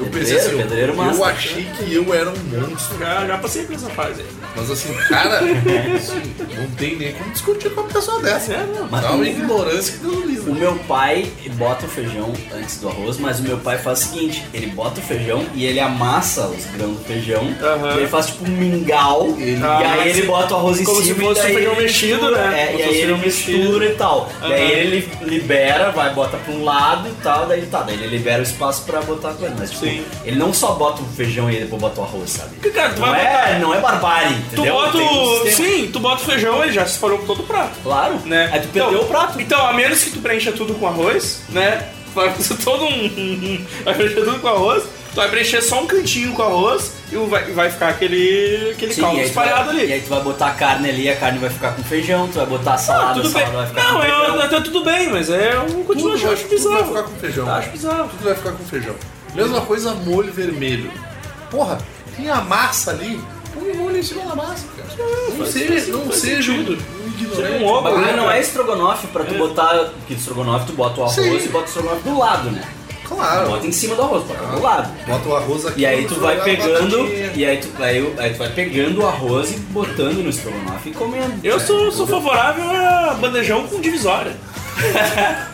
S3: Eu pensei
S1: Pedreiro,
S3: assim,
S1: pedreiro
S3: eu
S1: master.
S3: achei que eu era um monstro.
S2: Já, já passei por essa fase aí.
S3: Mas assim, cara, assim, não tem nem como discutir com uma pessoa dessa.
S2: É, não.
S3: Dá uma ignorância que Deus
S1: O
S3: livre.
S1: meu pai bota o feijão antes do arroz, mas o meu pai faz o seguinte: ele bota o feijão e ele amassa os grãos do feijão,
S2: Aham.
S1: e ele faz tipo um mingau,
S3: Ele-
S1: e aí ele bota o arroz em
S2: Como
S1: cima
S2: se fosse
S1: e daí
S2: um feijão mexido,
S1: mistura,
S2: né?
S1: É,
S2: Como
S1: e aí ele mistura
S2: mexido.
S1: e tal. E aí ele libera, vai, bota pra um lado e tal, daí tá, daí ele libera o espaço pra botar a coisa. Mas tipo,
S2: Sim.
S1: Ele não só bota o feijão e depois bota o arroz, sabe?
S2: Porque, cara, tu
S1: Não
S2: vai
S1: é,
S2: botar.
S1: não é barbárie,
S2: Tu
S1: entendeu?
S2: bota
S1: Tem um
S2: o. Sim, tu bota o feijão, ele já se espalhou por todo o prato.
S1: Claro,
S2: Né?
S1: Aí tu perdeu
S2: Então-
S1: o prato.
S2: Então, a menos que tu preencha tudo com arroz, né? Vai fazer todo um. Vai preencher tudo com arroz. Tu vai preencher só um cantinho com arroz e vai, vai ficar aquele, aquele
S1: Sim,
S2: caldo
S1: e tu
S2: espalhado
S1: vai-
S2: ali.
S1: E aí tu vai botar a carne ali, a carne vai ficar com feijão, tu vai botar a
S2: Ah,
S1: salada,
S2: tudo
S1: a
S2: bem.
S1: salada vai ficar
S2: Não,
S1: com feijão.
S2: eu, até tudo bem, mas é um
S3: Tudo
S2: continuação,
S3: vai,
S2: acho
S3: tudo vai
S2: bizarro.
S3: ficar com feijão.
S2: Acho bizarro.
S3: Tudo vai ficar com feijão. Mesma coisa, molho vermelho. Porra, tem a massa ali. Põe molho em cima da massa, cara. Não
S2: faz-
S3: seja, não seja um, um ignorante.
S2: Seja um ovo,
S1: bagulho
S2: né,
S1: não
S2: cara?
S1: é estrogonofe pra tu botar. Porque estrogonofe tu bota o arroz
S3: Sim.
S1: e bota o estrogonofe do lado, né?
S3: Claro.
S1: Bota em cima do arroz, bota do lado.
S3: Bota o arroz aqui.
S1: E aí tu vai pegando. E aí tu, aí, aí tu vai pegando o arroz e botando no estrogonofe e comendo.
S2: Eu sou, sou favorável a bandejão com divisória.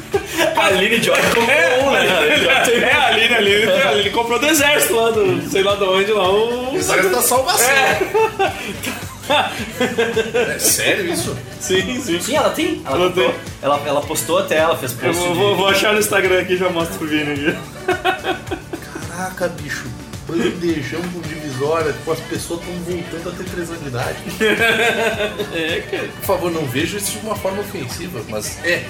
S1: A Aline Joy comprou um, né?
S2: É, a Aline, a Aline, a Aline comprou do exército lá do. sei lá de onde lá. O...
S3: Exército da salvação.
S2: É.
S3: É sério isso?
S2: Sim, sim.
S1: Sim, ela tem. Ela,
S2: Ela tem.
S1: Ela, ela postou até, ela fez
S2: Eu
S1: post.
S2: vou,
S1: de-
S2: vou- vou achar no Instagram aqui e já mostro pro Vini aqui.
S3: Caraca, bicho. Bandejão com divisória. Tipo, as pessoas estão voltando a ter três anos de idade.
S2: É, cara.
S3: Por favor, não vejo isso de uma forma ofensiva, mas é.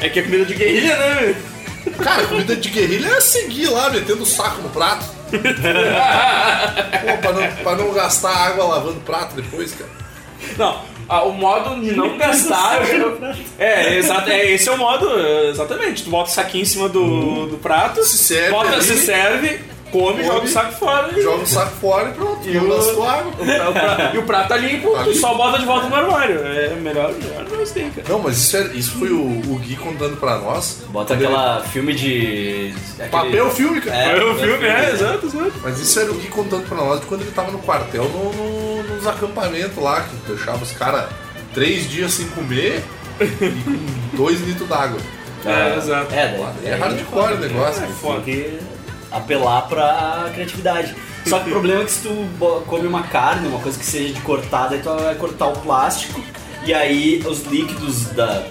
S2: É que é comida de guerrilha, né?
S3: Cara, comida de guerrilha é seguir lá, metendo o saco no prato. Pô, pra não, pra não gastar água lavando o prato depois, cara.
S2: Não, ah, o modo de não gastar. eu É, exato, é, esse é o modo, é, exatamente. Tu bota o saquinho em cima do, do prato,
S3: Se serve
S2: bota,
S3: ali.
S2: se serve, come, joga o saco fora e,
S3: Joga o saco fora e pronto.
S2: E o- o pra- o pra- e o prato tá limpo,
S3: Tá
S2: tu
S3: limpo.
S2: só bota de volta no armário. É melhor, melhor não tem, cara.
S3: Não, mas isso, é- isso foi o, o Gui contando pra nós.
S1: Bota
S3: Quando ele-
S1: aquela filme de. aquele-
S3: Papel filme, cara.
S1: É, é,
S2: filme,
S1: é.
S2: é, exato, exato.
S3: Mas isso era o Gui contando pra nós de quando ele tava no quartel, no, no- nos acampamentos lá, que deixava os caras três dias sem comer e com dois litros d'água.
S2: É, exato.
S1: É, daí,
S3: É hardcore o negócio.
S1: Tem que apelar pra criatividade. Só que o problema é que se tu come uma carne, uma coisa que seja de cortada, aí tu vai cortar o plástico e aí os líquidos da,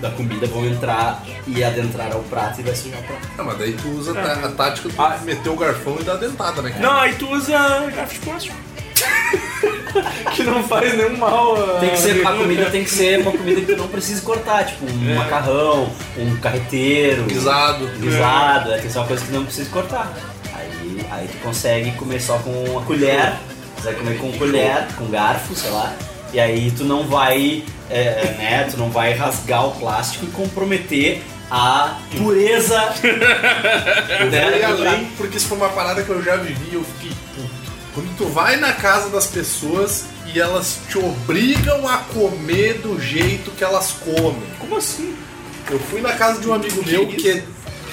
S1: da comida vão entrar e adentrar ao prato e vai sujar o prato.
S3: Ah, mas daí tu usa a, a tática de
S2: Ah.
S3: meter o garfão e dar a dentada, né? cara?
S2: Não, aí tu usa garfo de plástico. que não faz nenhum mal. a-
S1: Tem que ser, a comida tem que ser uma comida que tu não precise cortar, tipo um macarrão, um carreteiro,
S3: Guisado.
S1: guisado, é, tem que ser uma coisa que não precisa cortar. Aí, aí tu consegue comer só com a colher, consegue comer com colher, com garfo, sei lá. E aí tu não vai, é, né, tu não vai rasgar o plástico e comprometer a pureza
S3: Eu
S1: né,
S3: além porque isso foi uma parada que eu já vivi e eu fiquei puto. Quando tu vai na casa das pessoas e elas te obrigam a comer do jeito que elas comem.
S2: Como assim?
S3: Eu fui na casa de um amigo meu que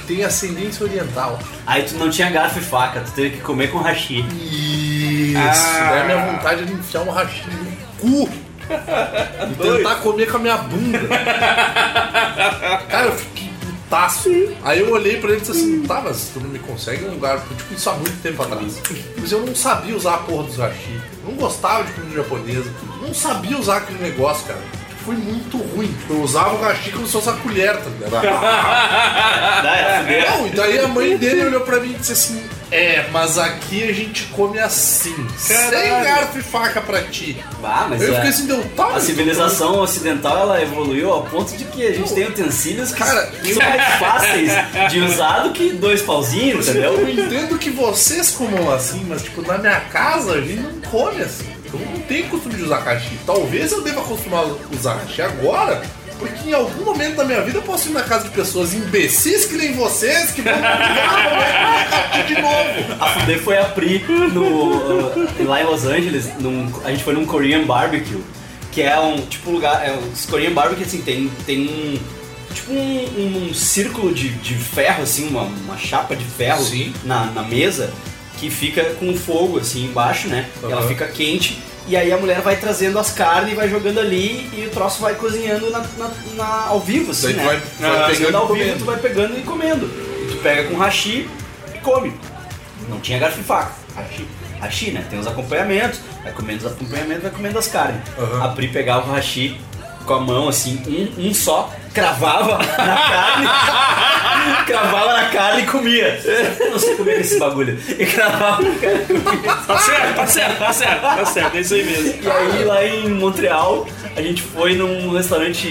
S3: tem ascendência oriental.
S1: Aí tu não tinha garfo e faca, tu teve que comer com hashi.
S3: Isso,
S2: Ah.
S3: daí a minha vontade era enfiar um rachinho no cu e tentar comer com a minha bunda. Cara, eu fiquei putaço. Aí eu olhei pra ele e disse assim: tá, mas tu não me consegue um lugar. Tipo, isso há muito tempo atrás. Mas eu não sabia usar a porra dos hashi. Não gostava de comida japonesa. Não sabia usar aquele negócio, cara. Foi muito ruim. Eu usava o hashi como se fosse a colher, tá ligado?
S1: É.
S3: Não, e daí a mãe dele olhou pra mim e disse assim: É, mas aqui a gente come assim, sem
S2: Caralho.
S3: garfo e faca pra ti.
S1: Ah, mas
S3: Eu
S1: é-
S3: fiquei assim, deu tá,
S1: A civilização ocidental ela evoluiu ao ponto de que a gente tem utensílios que
S3: Cara,
S1: são mais fáceis de usar do que dois pauzinhos, entendeu?
S3: Eu entendo que vocês comam assim, mas tipo, na minha casa a gente não come assim. Eu não tenho costume de usar hashi. Talvez eu deva acostumar a usar hashi agora, porque em algum momento da minha vida eu posso ir na casa de pessoas imbecis que nem vocês que vão comer hashi de novo.
S1: A fuder foi a Pri no, lá em Los Angeles, num- a gente foi num Korean Barbecue, que é um tipo lugar, é um Korean Barbecue assim, tem, tem um tipo um, um círculo de, de ferro assim, uma, uma chapa de ferro na, na mesa que fica com fogo assim embaixo, né? E ela fica quente. E aí a mulher vai trazendo as carnes e vai jogando ali e o troço vai cozinhando na, na- na- ao vivo, assim, né?
S3: vai- vai
S1: Ah,
S3: pegando e
S1: ao vivo,
S3: comendo.
S1: tu vai pegando e comendo. E tu pega com hashi e come. Não tinha garfo e faca. Hashi. Hashi, né? Tem os acompanhamentos. Vai comendo os acompanhamentos, vai comendo as carnes.
S3: Aham.
S1: A Pri pegava o hashi com a mão, assim, um, um só, cravava na carne. cravava na carne e comia. Eu não sei comer esse bagulho. E cravava na carne e comia.
S2: Tá certo, tá certo, tá certo, tá certo, é isso aí mesmo.
S1: E aí lá em Montreal, a gente foi num restaurante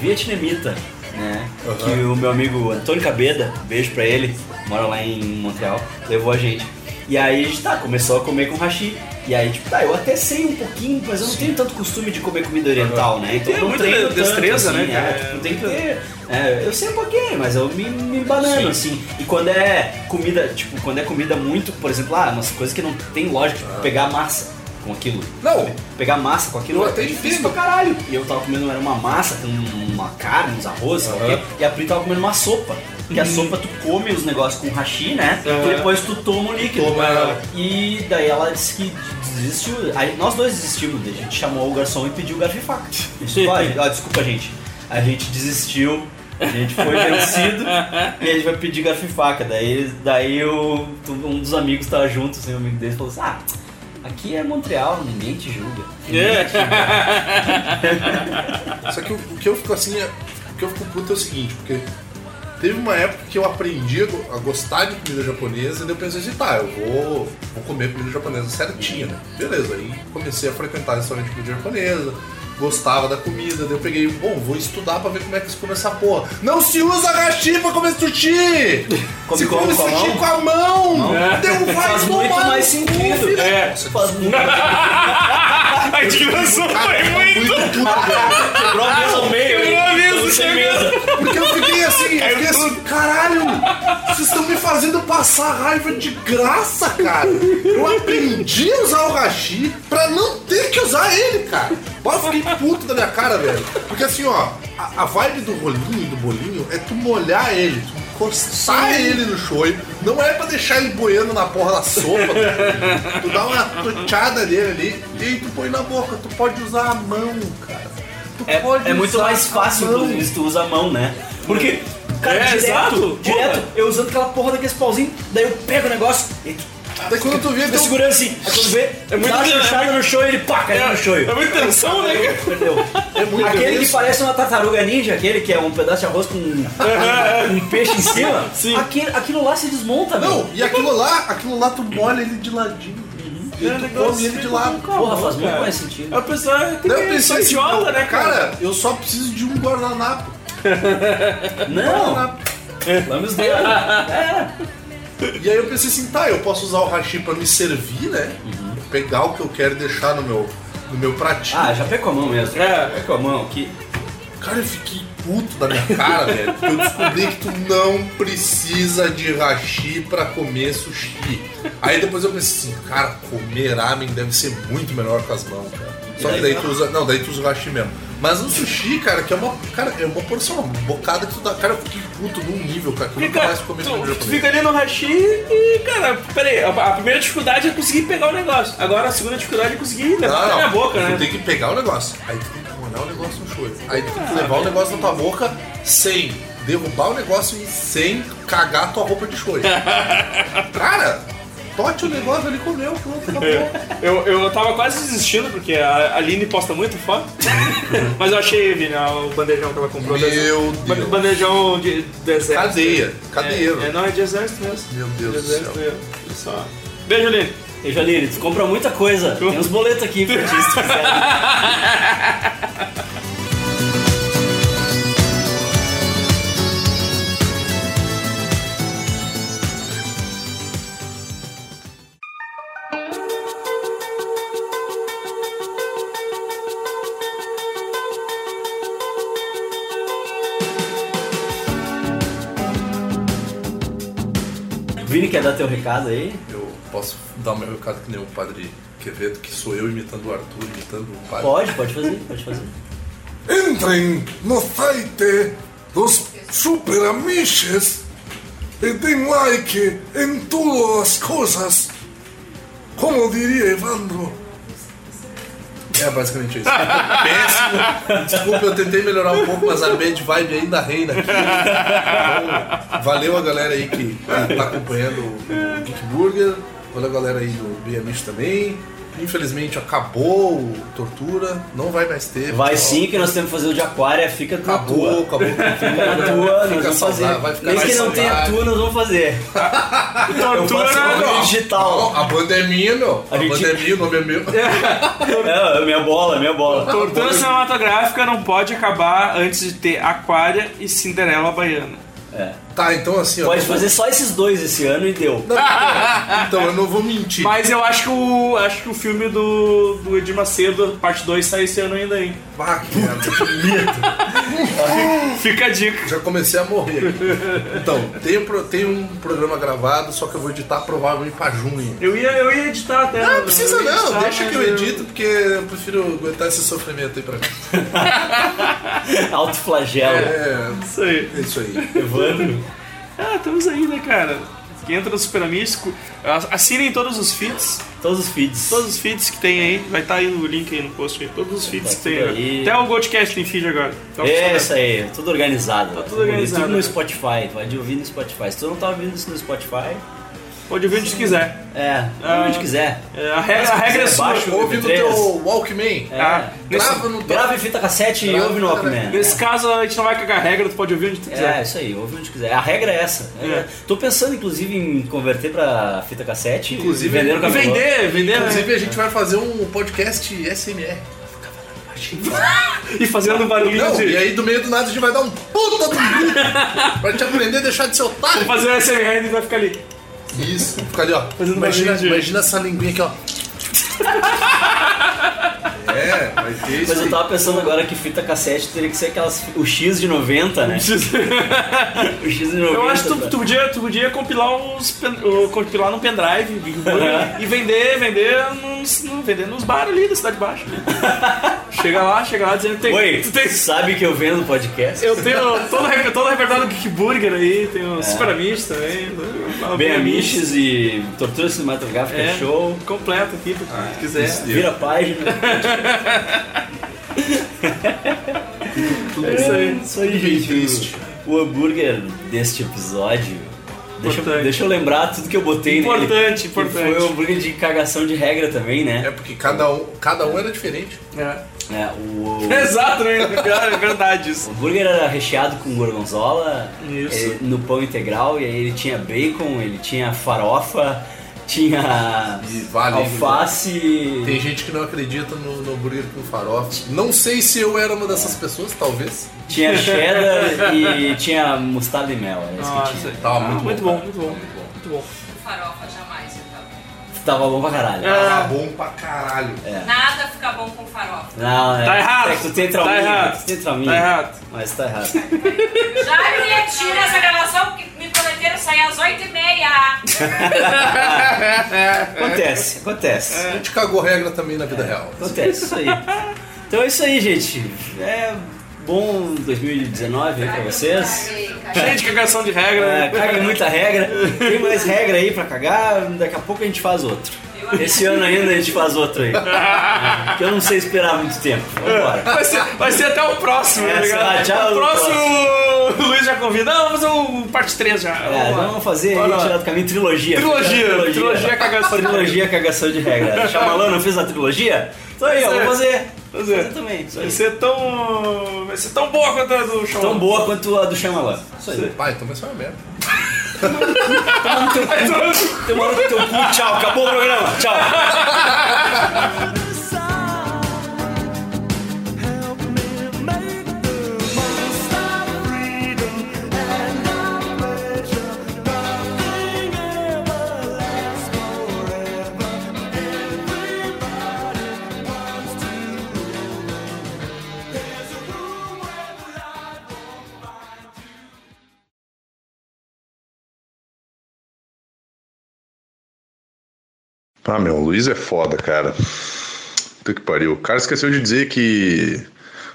S1: vietnamita, né?
S3: Aham.
S1: Que o meu amigo Antônio Cabeda, beijo pra ele, mora lá em Montreal, levou a gente. E aí a gente tá, começou a comer com hashi. E aí, tipo, tá, eu até sei um pouquinho, mas eu não tenho tanto costume de comer comida oriental, né? Então eu não treino tanto,
S2: destreza,
S1: assim,
S2: né?
S1: É, tipo, tem que ter. é, eu sei um pouquinho, mas eu me, me banano, assim. E quando é comida, tipo, quando é comida muito, por exemplo, ah, umas coisas que não tem lógica, tipo, pegar massa com aquilo.
S3: Não.
S1: Pegar massa com aquilo
S3: Eu
S1: é
S3: até
S1: difícil pra caralho. E eu tava comendo era uma massa com uma carne, uns arroz, o quê,
S3: Aham.
S1: e a Pri tava comendo uma sopa. Que a sopa tu come os negócios com hashi, né? E depois tu toma o líquido.
S3: Toma ela.
S1: E daí ela disse que desistiu. Aí nós dois desistimos, a gente chamou o garçom e pediu garfo e faca. Ó, desculpa, gente. A gente desistiu. A gente foi vencido e a gente vai pedir garfo e faca. Daí, daí o, um dos amigos tava junto, assim, um amigo dele falou assim: Ah, aqui é Montreal, ninguém te julga. Ninguém te julga.
S3: Só que o, o que eu fico assim, é, o que eu fico puto é o seguinte, porque teve uma época que eu aprendi a, go- a gostar de comida japonesa e daí eu pensei assim, tá, eu vou, vou comer comida japonesa certinha, né? Beleza, aí comecei a frequentar restaurante de comida japonesa, gostava da comida, daí eu peguei, bom, vou estudar pra ver como é que se come essa porra. Não se usa hashi pra comer sushi!
S1: Come
S3: se
S1: como?
S3: come
S1: Com a
S3: sushi com a mão! Vai
S1: Faz muito
S3: tomar
S1: mais sentido.
S2: É.
S1: Faz muito mais
S2: A indignação foi muito.
S1: Quebrou a mesa ao meio.
S2: Quebrou a mesa,
S1: sem.
S3: Porque eu fiquei assim, eu fiquei assim, caralho, vocês estão me fazendo passar raiva de graça, cara. Eu aprendi a usar o hashi pra não ter que usar ele, cara. Eu fiquei puto da minha cara, velho. Porque assim, ó, a, a vibe do rolinho e do bolinho é tu molhar ele, tu encostar ele no shoyu. Não é pra deixar ele boiando na porra da sopa. Tu dá uma tochada nele ali e tu põe na boca. Tu pode usar a mão, cara. Tu
S1: É,
S3: pode
S1: é muito
S3: usar
S1: mais fácil, se tu usa a mão, né? Porque, cara,
S2: É,
S1: direto,
S2: exato.
S1: direto, eu usando aquela porra daqueles pauzinhos, daí eu pego o negócio e tu
S3: Daí quando tu vê,
S1: fica segurando assim. Aí quando vê,
S2: É muito
S1: dá uma chuchada
S2: é
S1: no show e ele pá, caiu no show.
S2: É muita tensão, né, cara?
S1: Perdeu.
S3: É muito
S1: aquele que parece uma tartaruga ninja, aquele que é um pedaço de arroz com um peixe em cima,
S2: Sim.
S1: aquilo, aquilo lá se desmonta,
S3: Não,
S1: meu.
S3: e aquilo lá, aquilo lá tu molha ele de ladinho. E
S2: É,
S3: tu come ele de lado.
S1: Porra, faz muito mais sentido.
S2: A pessoa tem
S3: eu
S2: que
S3: pensei
S2: ser
S3: assim,
S2: idiota, né, cara?
S3: cara, eu só preciso de um guardanapo.
S1: Não,
S3: Guardanapo.
S1: vamos ver. É.
S3: E aí eu pensei assim, tá, eu posso usar o hashi pra me servir, né? Pegar o que eu quero e deixar no meu, no meu pratinho.
S1: Ah, já pega com a mão mesmo.
S2: É.
S1: Pega com a mão, que
S3: Cara, eu fiquei puto da minha cara, velho. Porque eu descobri que tu não precisa de hashi pra comer sushi. Aí depois eu pensei assim, cara, comer ramen deve ser muito melhor com as mãos, cara. Só que daí tu usa. Não, daí tu usa o hashi mesmo. Mas no sushi, cara, que é uma. Cara, é uma porção, uma bocada que tu dá. Cara, eu fiquei puto num nível, cara, que eu nunca mais comi
S2: tu,
S3: comida
S2: tu
S3: japonesa.
S2: fica ali no hashi e, cara, peraí, a, a primeira dificuldade é conseguir pegar o negócio. Agora a segunda dificuldade é conseguir levar na boca,
S3: tu
S2: né?
S3: tem que pegar o negócio. Aí tu tem que molhar o negócio no shoyu. Aí tu tem que levar o negócio na tua boca sem derrubar o negócio e sem cagar a tua roupa de shoyu. Cara, tote o negócio ali comeu, pronto, acabou.
S2: Eu, eu tava quase desistindo, porque a Aline posta muito foto. Mas eu achei, Vini, o bandejão que ela comprou.
S3: Meu
S2: deserto.
S3: Deus.
S2: Ba- Bandejão de de exército.
S3: Cadeia, cadeiro.
S2: É, é, não, é de exército mesmo.
S3: Meu
S2: De
S3: Deus do
S2: exército
S3: céu.
S2: mesmo. Olha Só. Beijo, Aline.
S1: E Jaline, tu compra muita coisa. Tem uns boletos aqui pra ti, se tu quiser. Vini, quer dar teu recado aí?
S3: Eu posso dar o meu recado que nem o padre Quevedo, que sou eu imitando o Arthur, imitando o padre.
S1: Pode, pode fazer, pode fazer.
S9: Entrem no site dos Super Amiches e deem like em todas as coisas. Como diria Evandro.
S3: É basicamente isso. Péssimo. Desculpa, eu tentei melhorar um pouco, mas a bad vibe ainda reina aqui. Então, valeu a galera aí que, que tá acompanhando o Geek Burger. Valeu a galera aí do BMX também. Infelizmente acabou o Tortura, não vai mais ter.
S1: Vai sim, que nós temos que fazer o de aquária, fica na
S3: Acabou,
S1: tua.
S3: acabou.
S1: Fica na tua, nós vamos fazer.
S3: vai ficar mais
S1: que não tenha tua, nós vamos fazer.
S2: Tortura,
S1: um digital.
S3: Não, a banda é minha, meu. A,
S1: A gente-
S3: banda é minha, o nome é meu.
S1: É, é minha bola, minha bola.
S2: Tortura cinematográfica não pode acabar antes de ter Aquária e Cinderela Baiana.
S1: É.
S3: Tá, então assim, ó.
S1: Pode fazer só esses dois esse ano e deu.
S3: Então, eu não vou mentir.
S2: Mas eu acho que o, acho que o filme do, do Edir Macedo, parte 2, sai esse ano ainda, hein?
S3: Ah, que merda, que medo.
S2: Fica a dica.
S3: Já comecei a morrer. Então, tem, um tem um programa gravado, só que eu vou editar provavelmente pra junho.
S2: Eu ia, eu ia editar até.
S3: Não, precisa
S2: eu ia
S3: não,
S2: editar,
S3: deixa que eu edito, porque eu prefiro aguentar esse sofrimento aí pra mim.
S1: Alto flagelo.
S3: É,
S2: Isso aí.
S3: é isso aí.
S1: Evandro.
S2: Ah, estamos aí, né, cara? Que entra no Super Amístico. Assinem todos os feeds.
S1: Todos os feeds.
S2: Todos os feeds que tem aí. Vai estar aí no link aí no post aí. Todos os feeds
S1: Tá
S2: que tem aí.
S1: aí.
S2: Até o Goldcast tem feed agora. Tá
S1: É isso aí, tudo organizado.
S2: Tá tudo organizado,
S1: Tudo no
S2: né?
S1: Spotify, pode ouvir no Spotify. Se tu não tá ouvindo isso no Spotify,
S2: Pode ouvir onde quiser.
S1: é,
S2: Ah.
S1: onde quiser.
S2: É, a regra, a regra é sua.
S1: baixa o
S3: Ouve no
S1: MP3.
S3: teu Walkman.
S1: É.
S2: Ah, nesse,
S3: Grava no teu...
S1: Grava em fita cassete e
S3: Grava,
S1: ouve no. Walkman.
S2: nesse caso, a gente não vai cagar a regra, tu pode ouvir onde tu
S1: É,
S2: quiser.
S1: isso aí, ouve onde quiser. A regra é essa. É.
S2: É.
S1: Tô pensando, inclusive, em converter pra fita cassete
S3: Inclusive,
S1: e vender
S2: E
S1: camelô.
S2: vender, vender.
S3: Inclusive, a gente vai fazer um podcast SMR.
S2: E fazendo barulhinho
S3: Não,
S2: de.
S3: e aí do meio do nada a gente vai dar um puta do pra te aprender a deixar de ser otário.
S2: Fazer o SMR e vai ficar ali.
S3: Isso, fica ali, ó.
S2: Fazendo
S3: Imagina,
S2: de-
S3: imagina essa linguinha aqui, ó. É, vai ter isso.
S1: Mas eu tava pensando agora que fita cassete teria que ser aquelas. O X de 90, né? O X de 90.
S2: Eu acho que tu,
S1: tá?
S2: tu podia, tu podia compilar uns compilar num pendrive e vender, vender nos, no- vender nos bares ali da Cidade Baixa. chega lá, chega lá dizendo tem,
S1: Oi,
S2: tu tem,
S1: sabe que eu vendo podcast?
S2: eu tenho todo, todo o repertório do Geek Burger aí, tenho o Super Amish também.
S1: Bem Amiches e Tortura Cinematográfica
S2: é,
S1: Show.
S2: completo aqui, pra
S3: Ah,
S2: quiser.
S1: Vira a página.
S2: É isso aí.
S1: Isso aí, gente. O, o hambúrguer deste episódio. Deixa, eu-
S2: Importante.
S1: deixa eu lembrar tudo que eu botei nele.
S2: Importante,
S1: que
S2: importante.
S1: Foi o hambúrguer de cagação de regra também,
S3: É
S1: né?
S3: porque cada um, cada um era diferente.
S2: É.
S1: É, o,
S2: Exato, né? É verdade isso.
S1: o hambúrguer era recheado com gorgonzola
S2: Isso.
S1: eh, no pão integral e aí ele tinha bacon, ele tinha farofa, tinha
S3: E vale.
S1: alface.
S3: Tem gente que não acredita no, no hambúrguer com farofa. Não sei se eu era uma dessas pessoas, talvez.
S1: Tinha cheddar e tinha mostarda e mel. É isso que
S2: Nossa,
S1: tinha.
S3: Tava muito,
S2: muito
S3: bom.
S2: bom, muito bom. Muito bom.
S6: Farofa então.
S1: Tava bom pra caralho.
S10: Tá bom pra caralho.
S5: Nada fica bom com farofa.
S1: Não, é.
S2: Tá errado.
S1: É que tu tem
S2: Tá
S1: trauminha.
S2: errado.
S1: Tu tem trauminha.
S2: Tá errado.
S1: Mas tá errado.
S5: Já me retira essa gravação porque me prometeram sair às 8h30.
S1: Acontece, acontece.
S10: A gente cagou regra também na vida real.
S1: Acontece, isso aí. Então é isso aí, gente. É bom 2019 aí pra vocês.
S2: Cheio de cagação de regra.
S1: É,
S2: né?
S1: caga muita regra. Tem mais regra aí pra cagar, daqui a pouco a gente faz outro. Esse ano ainda a gente faz outro aí. É, Que eu não sei esperar muito tempo. Vambora.
S2: Vai ser, vai ser até o próximo, tá
S1: É,
S2: ligado?
S1: sei lá, tchau,
S2: o próximo, o Luiz já convida. Não, vamos fazer o parte 3 já.
S1: É, vamos fazer
S2: Bora
S1: aí, tirar do caminho trilogia.
S2: Trilogia,
S1: Trilogia,
S2: trilogia cagação de
S1: Trilogia cagação de regra. Chamalã não fez a trilogia? Então aí, ó,
S2: Fazer.
S1: vamos fazer.
S2: Fazer.
S1: Fazer também. Isso
S2: Vai ser tão. Vai ser tão boa quanto a do show.
S1: Tão boa quanto a do Shyamalan. Isso aí.
S10: Pai, então vai ser uma merda.
S1: Toma no teu cu. Toma no teu cu. Tchau. Acabou o programa. Tchau.
S3: Ah, meu, o Luiz é foda, cara. Puta que pariu. O cara esqueceu de dizer que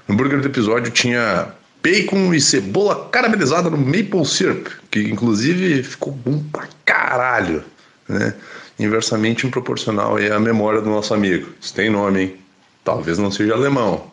S3: no hambúrguer do episódio tinha bacon e cebola caramelizada no maple syrup, que inclusive ficou bom pra caralho, né? Inversamente proporcional à memória do nosso amigo. Isso tem nome, hein? Talvez não seja alemão,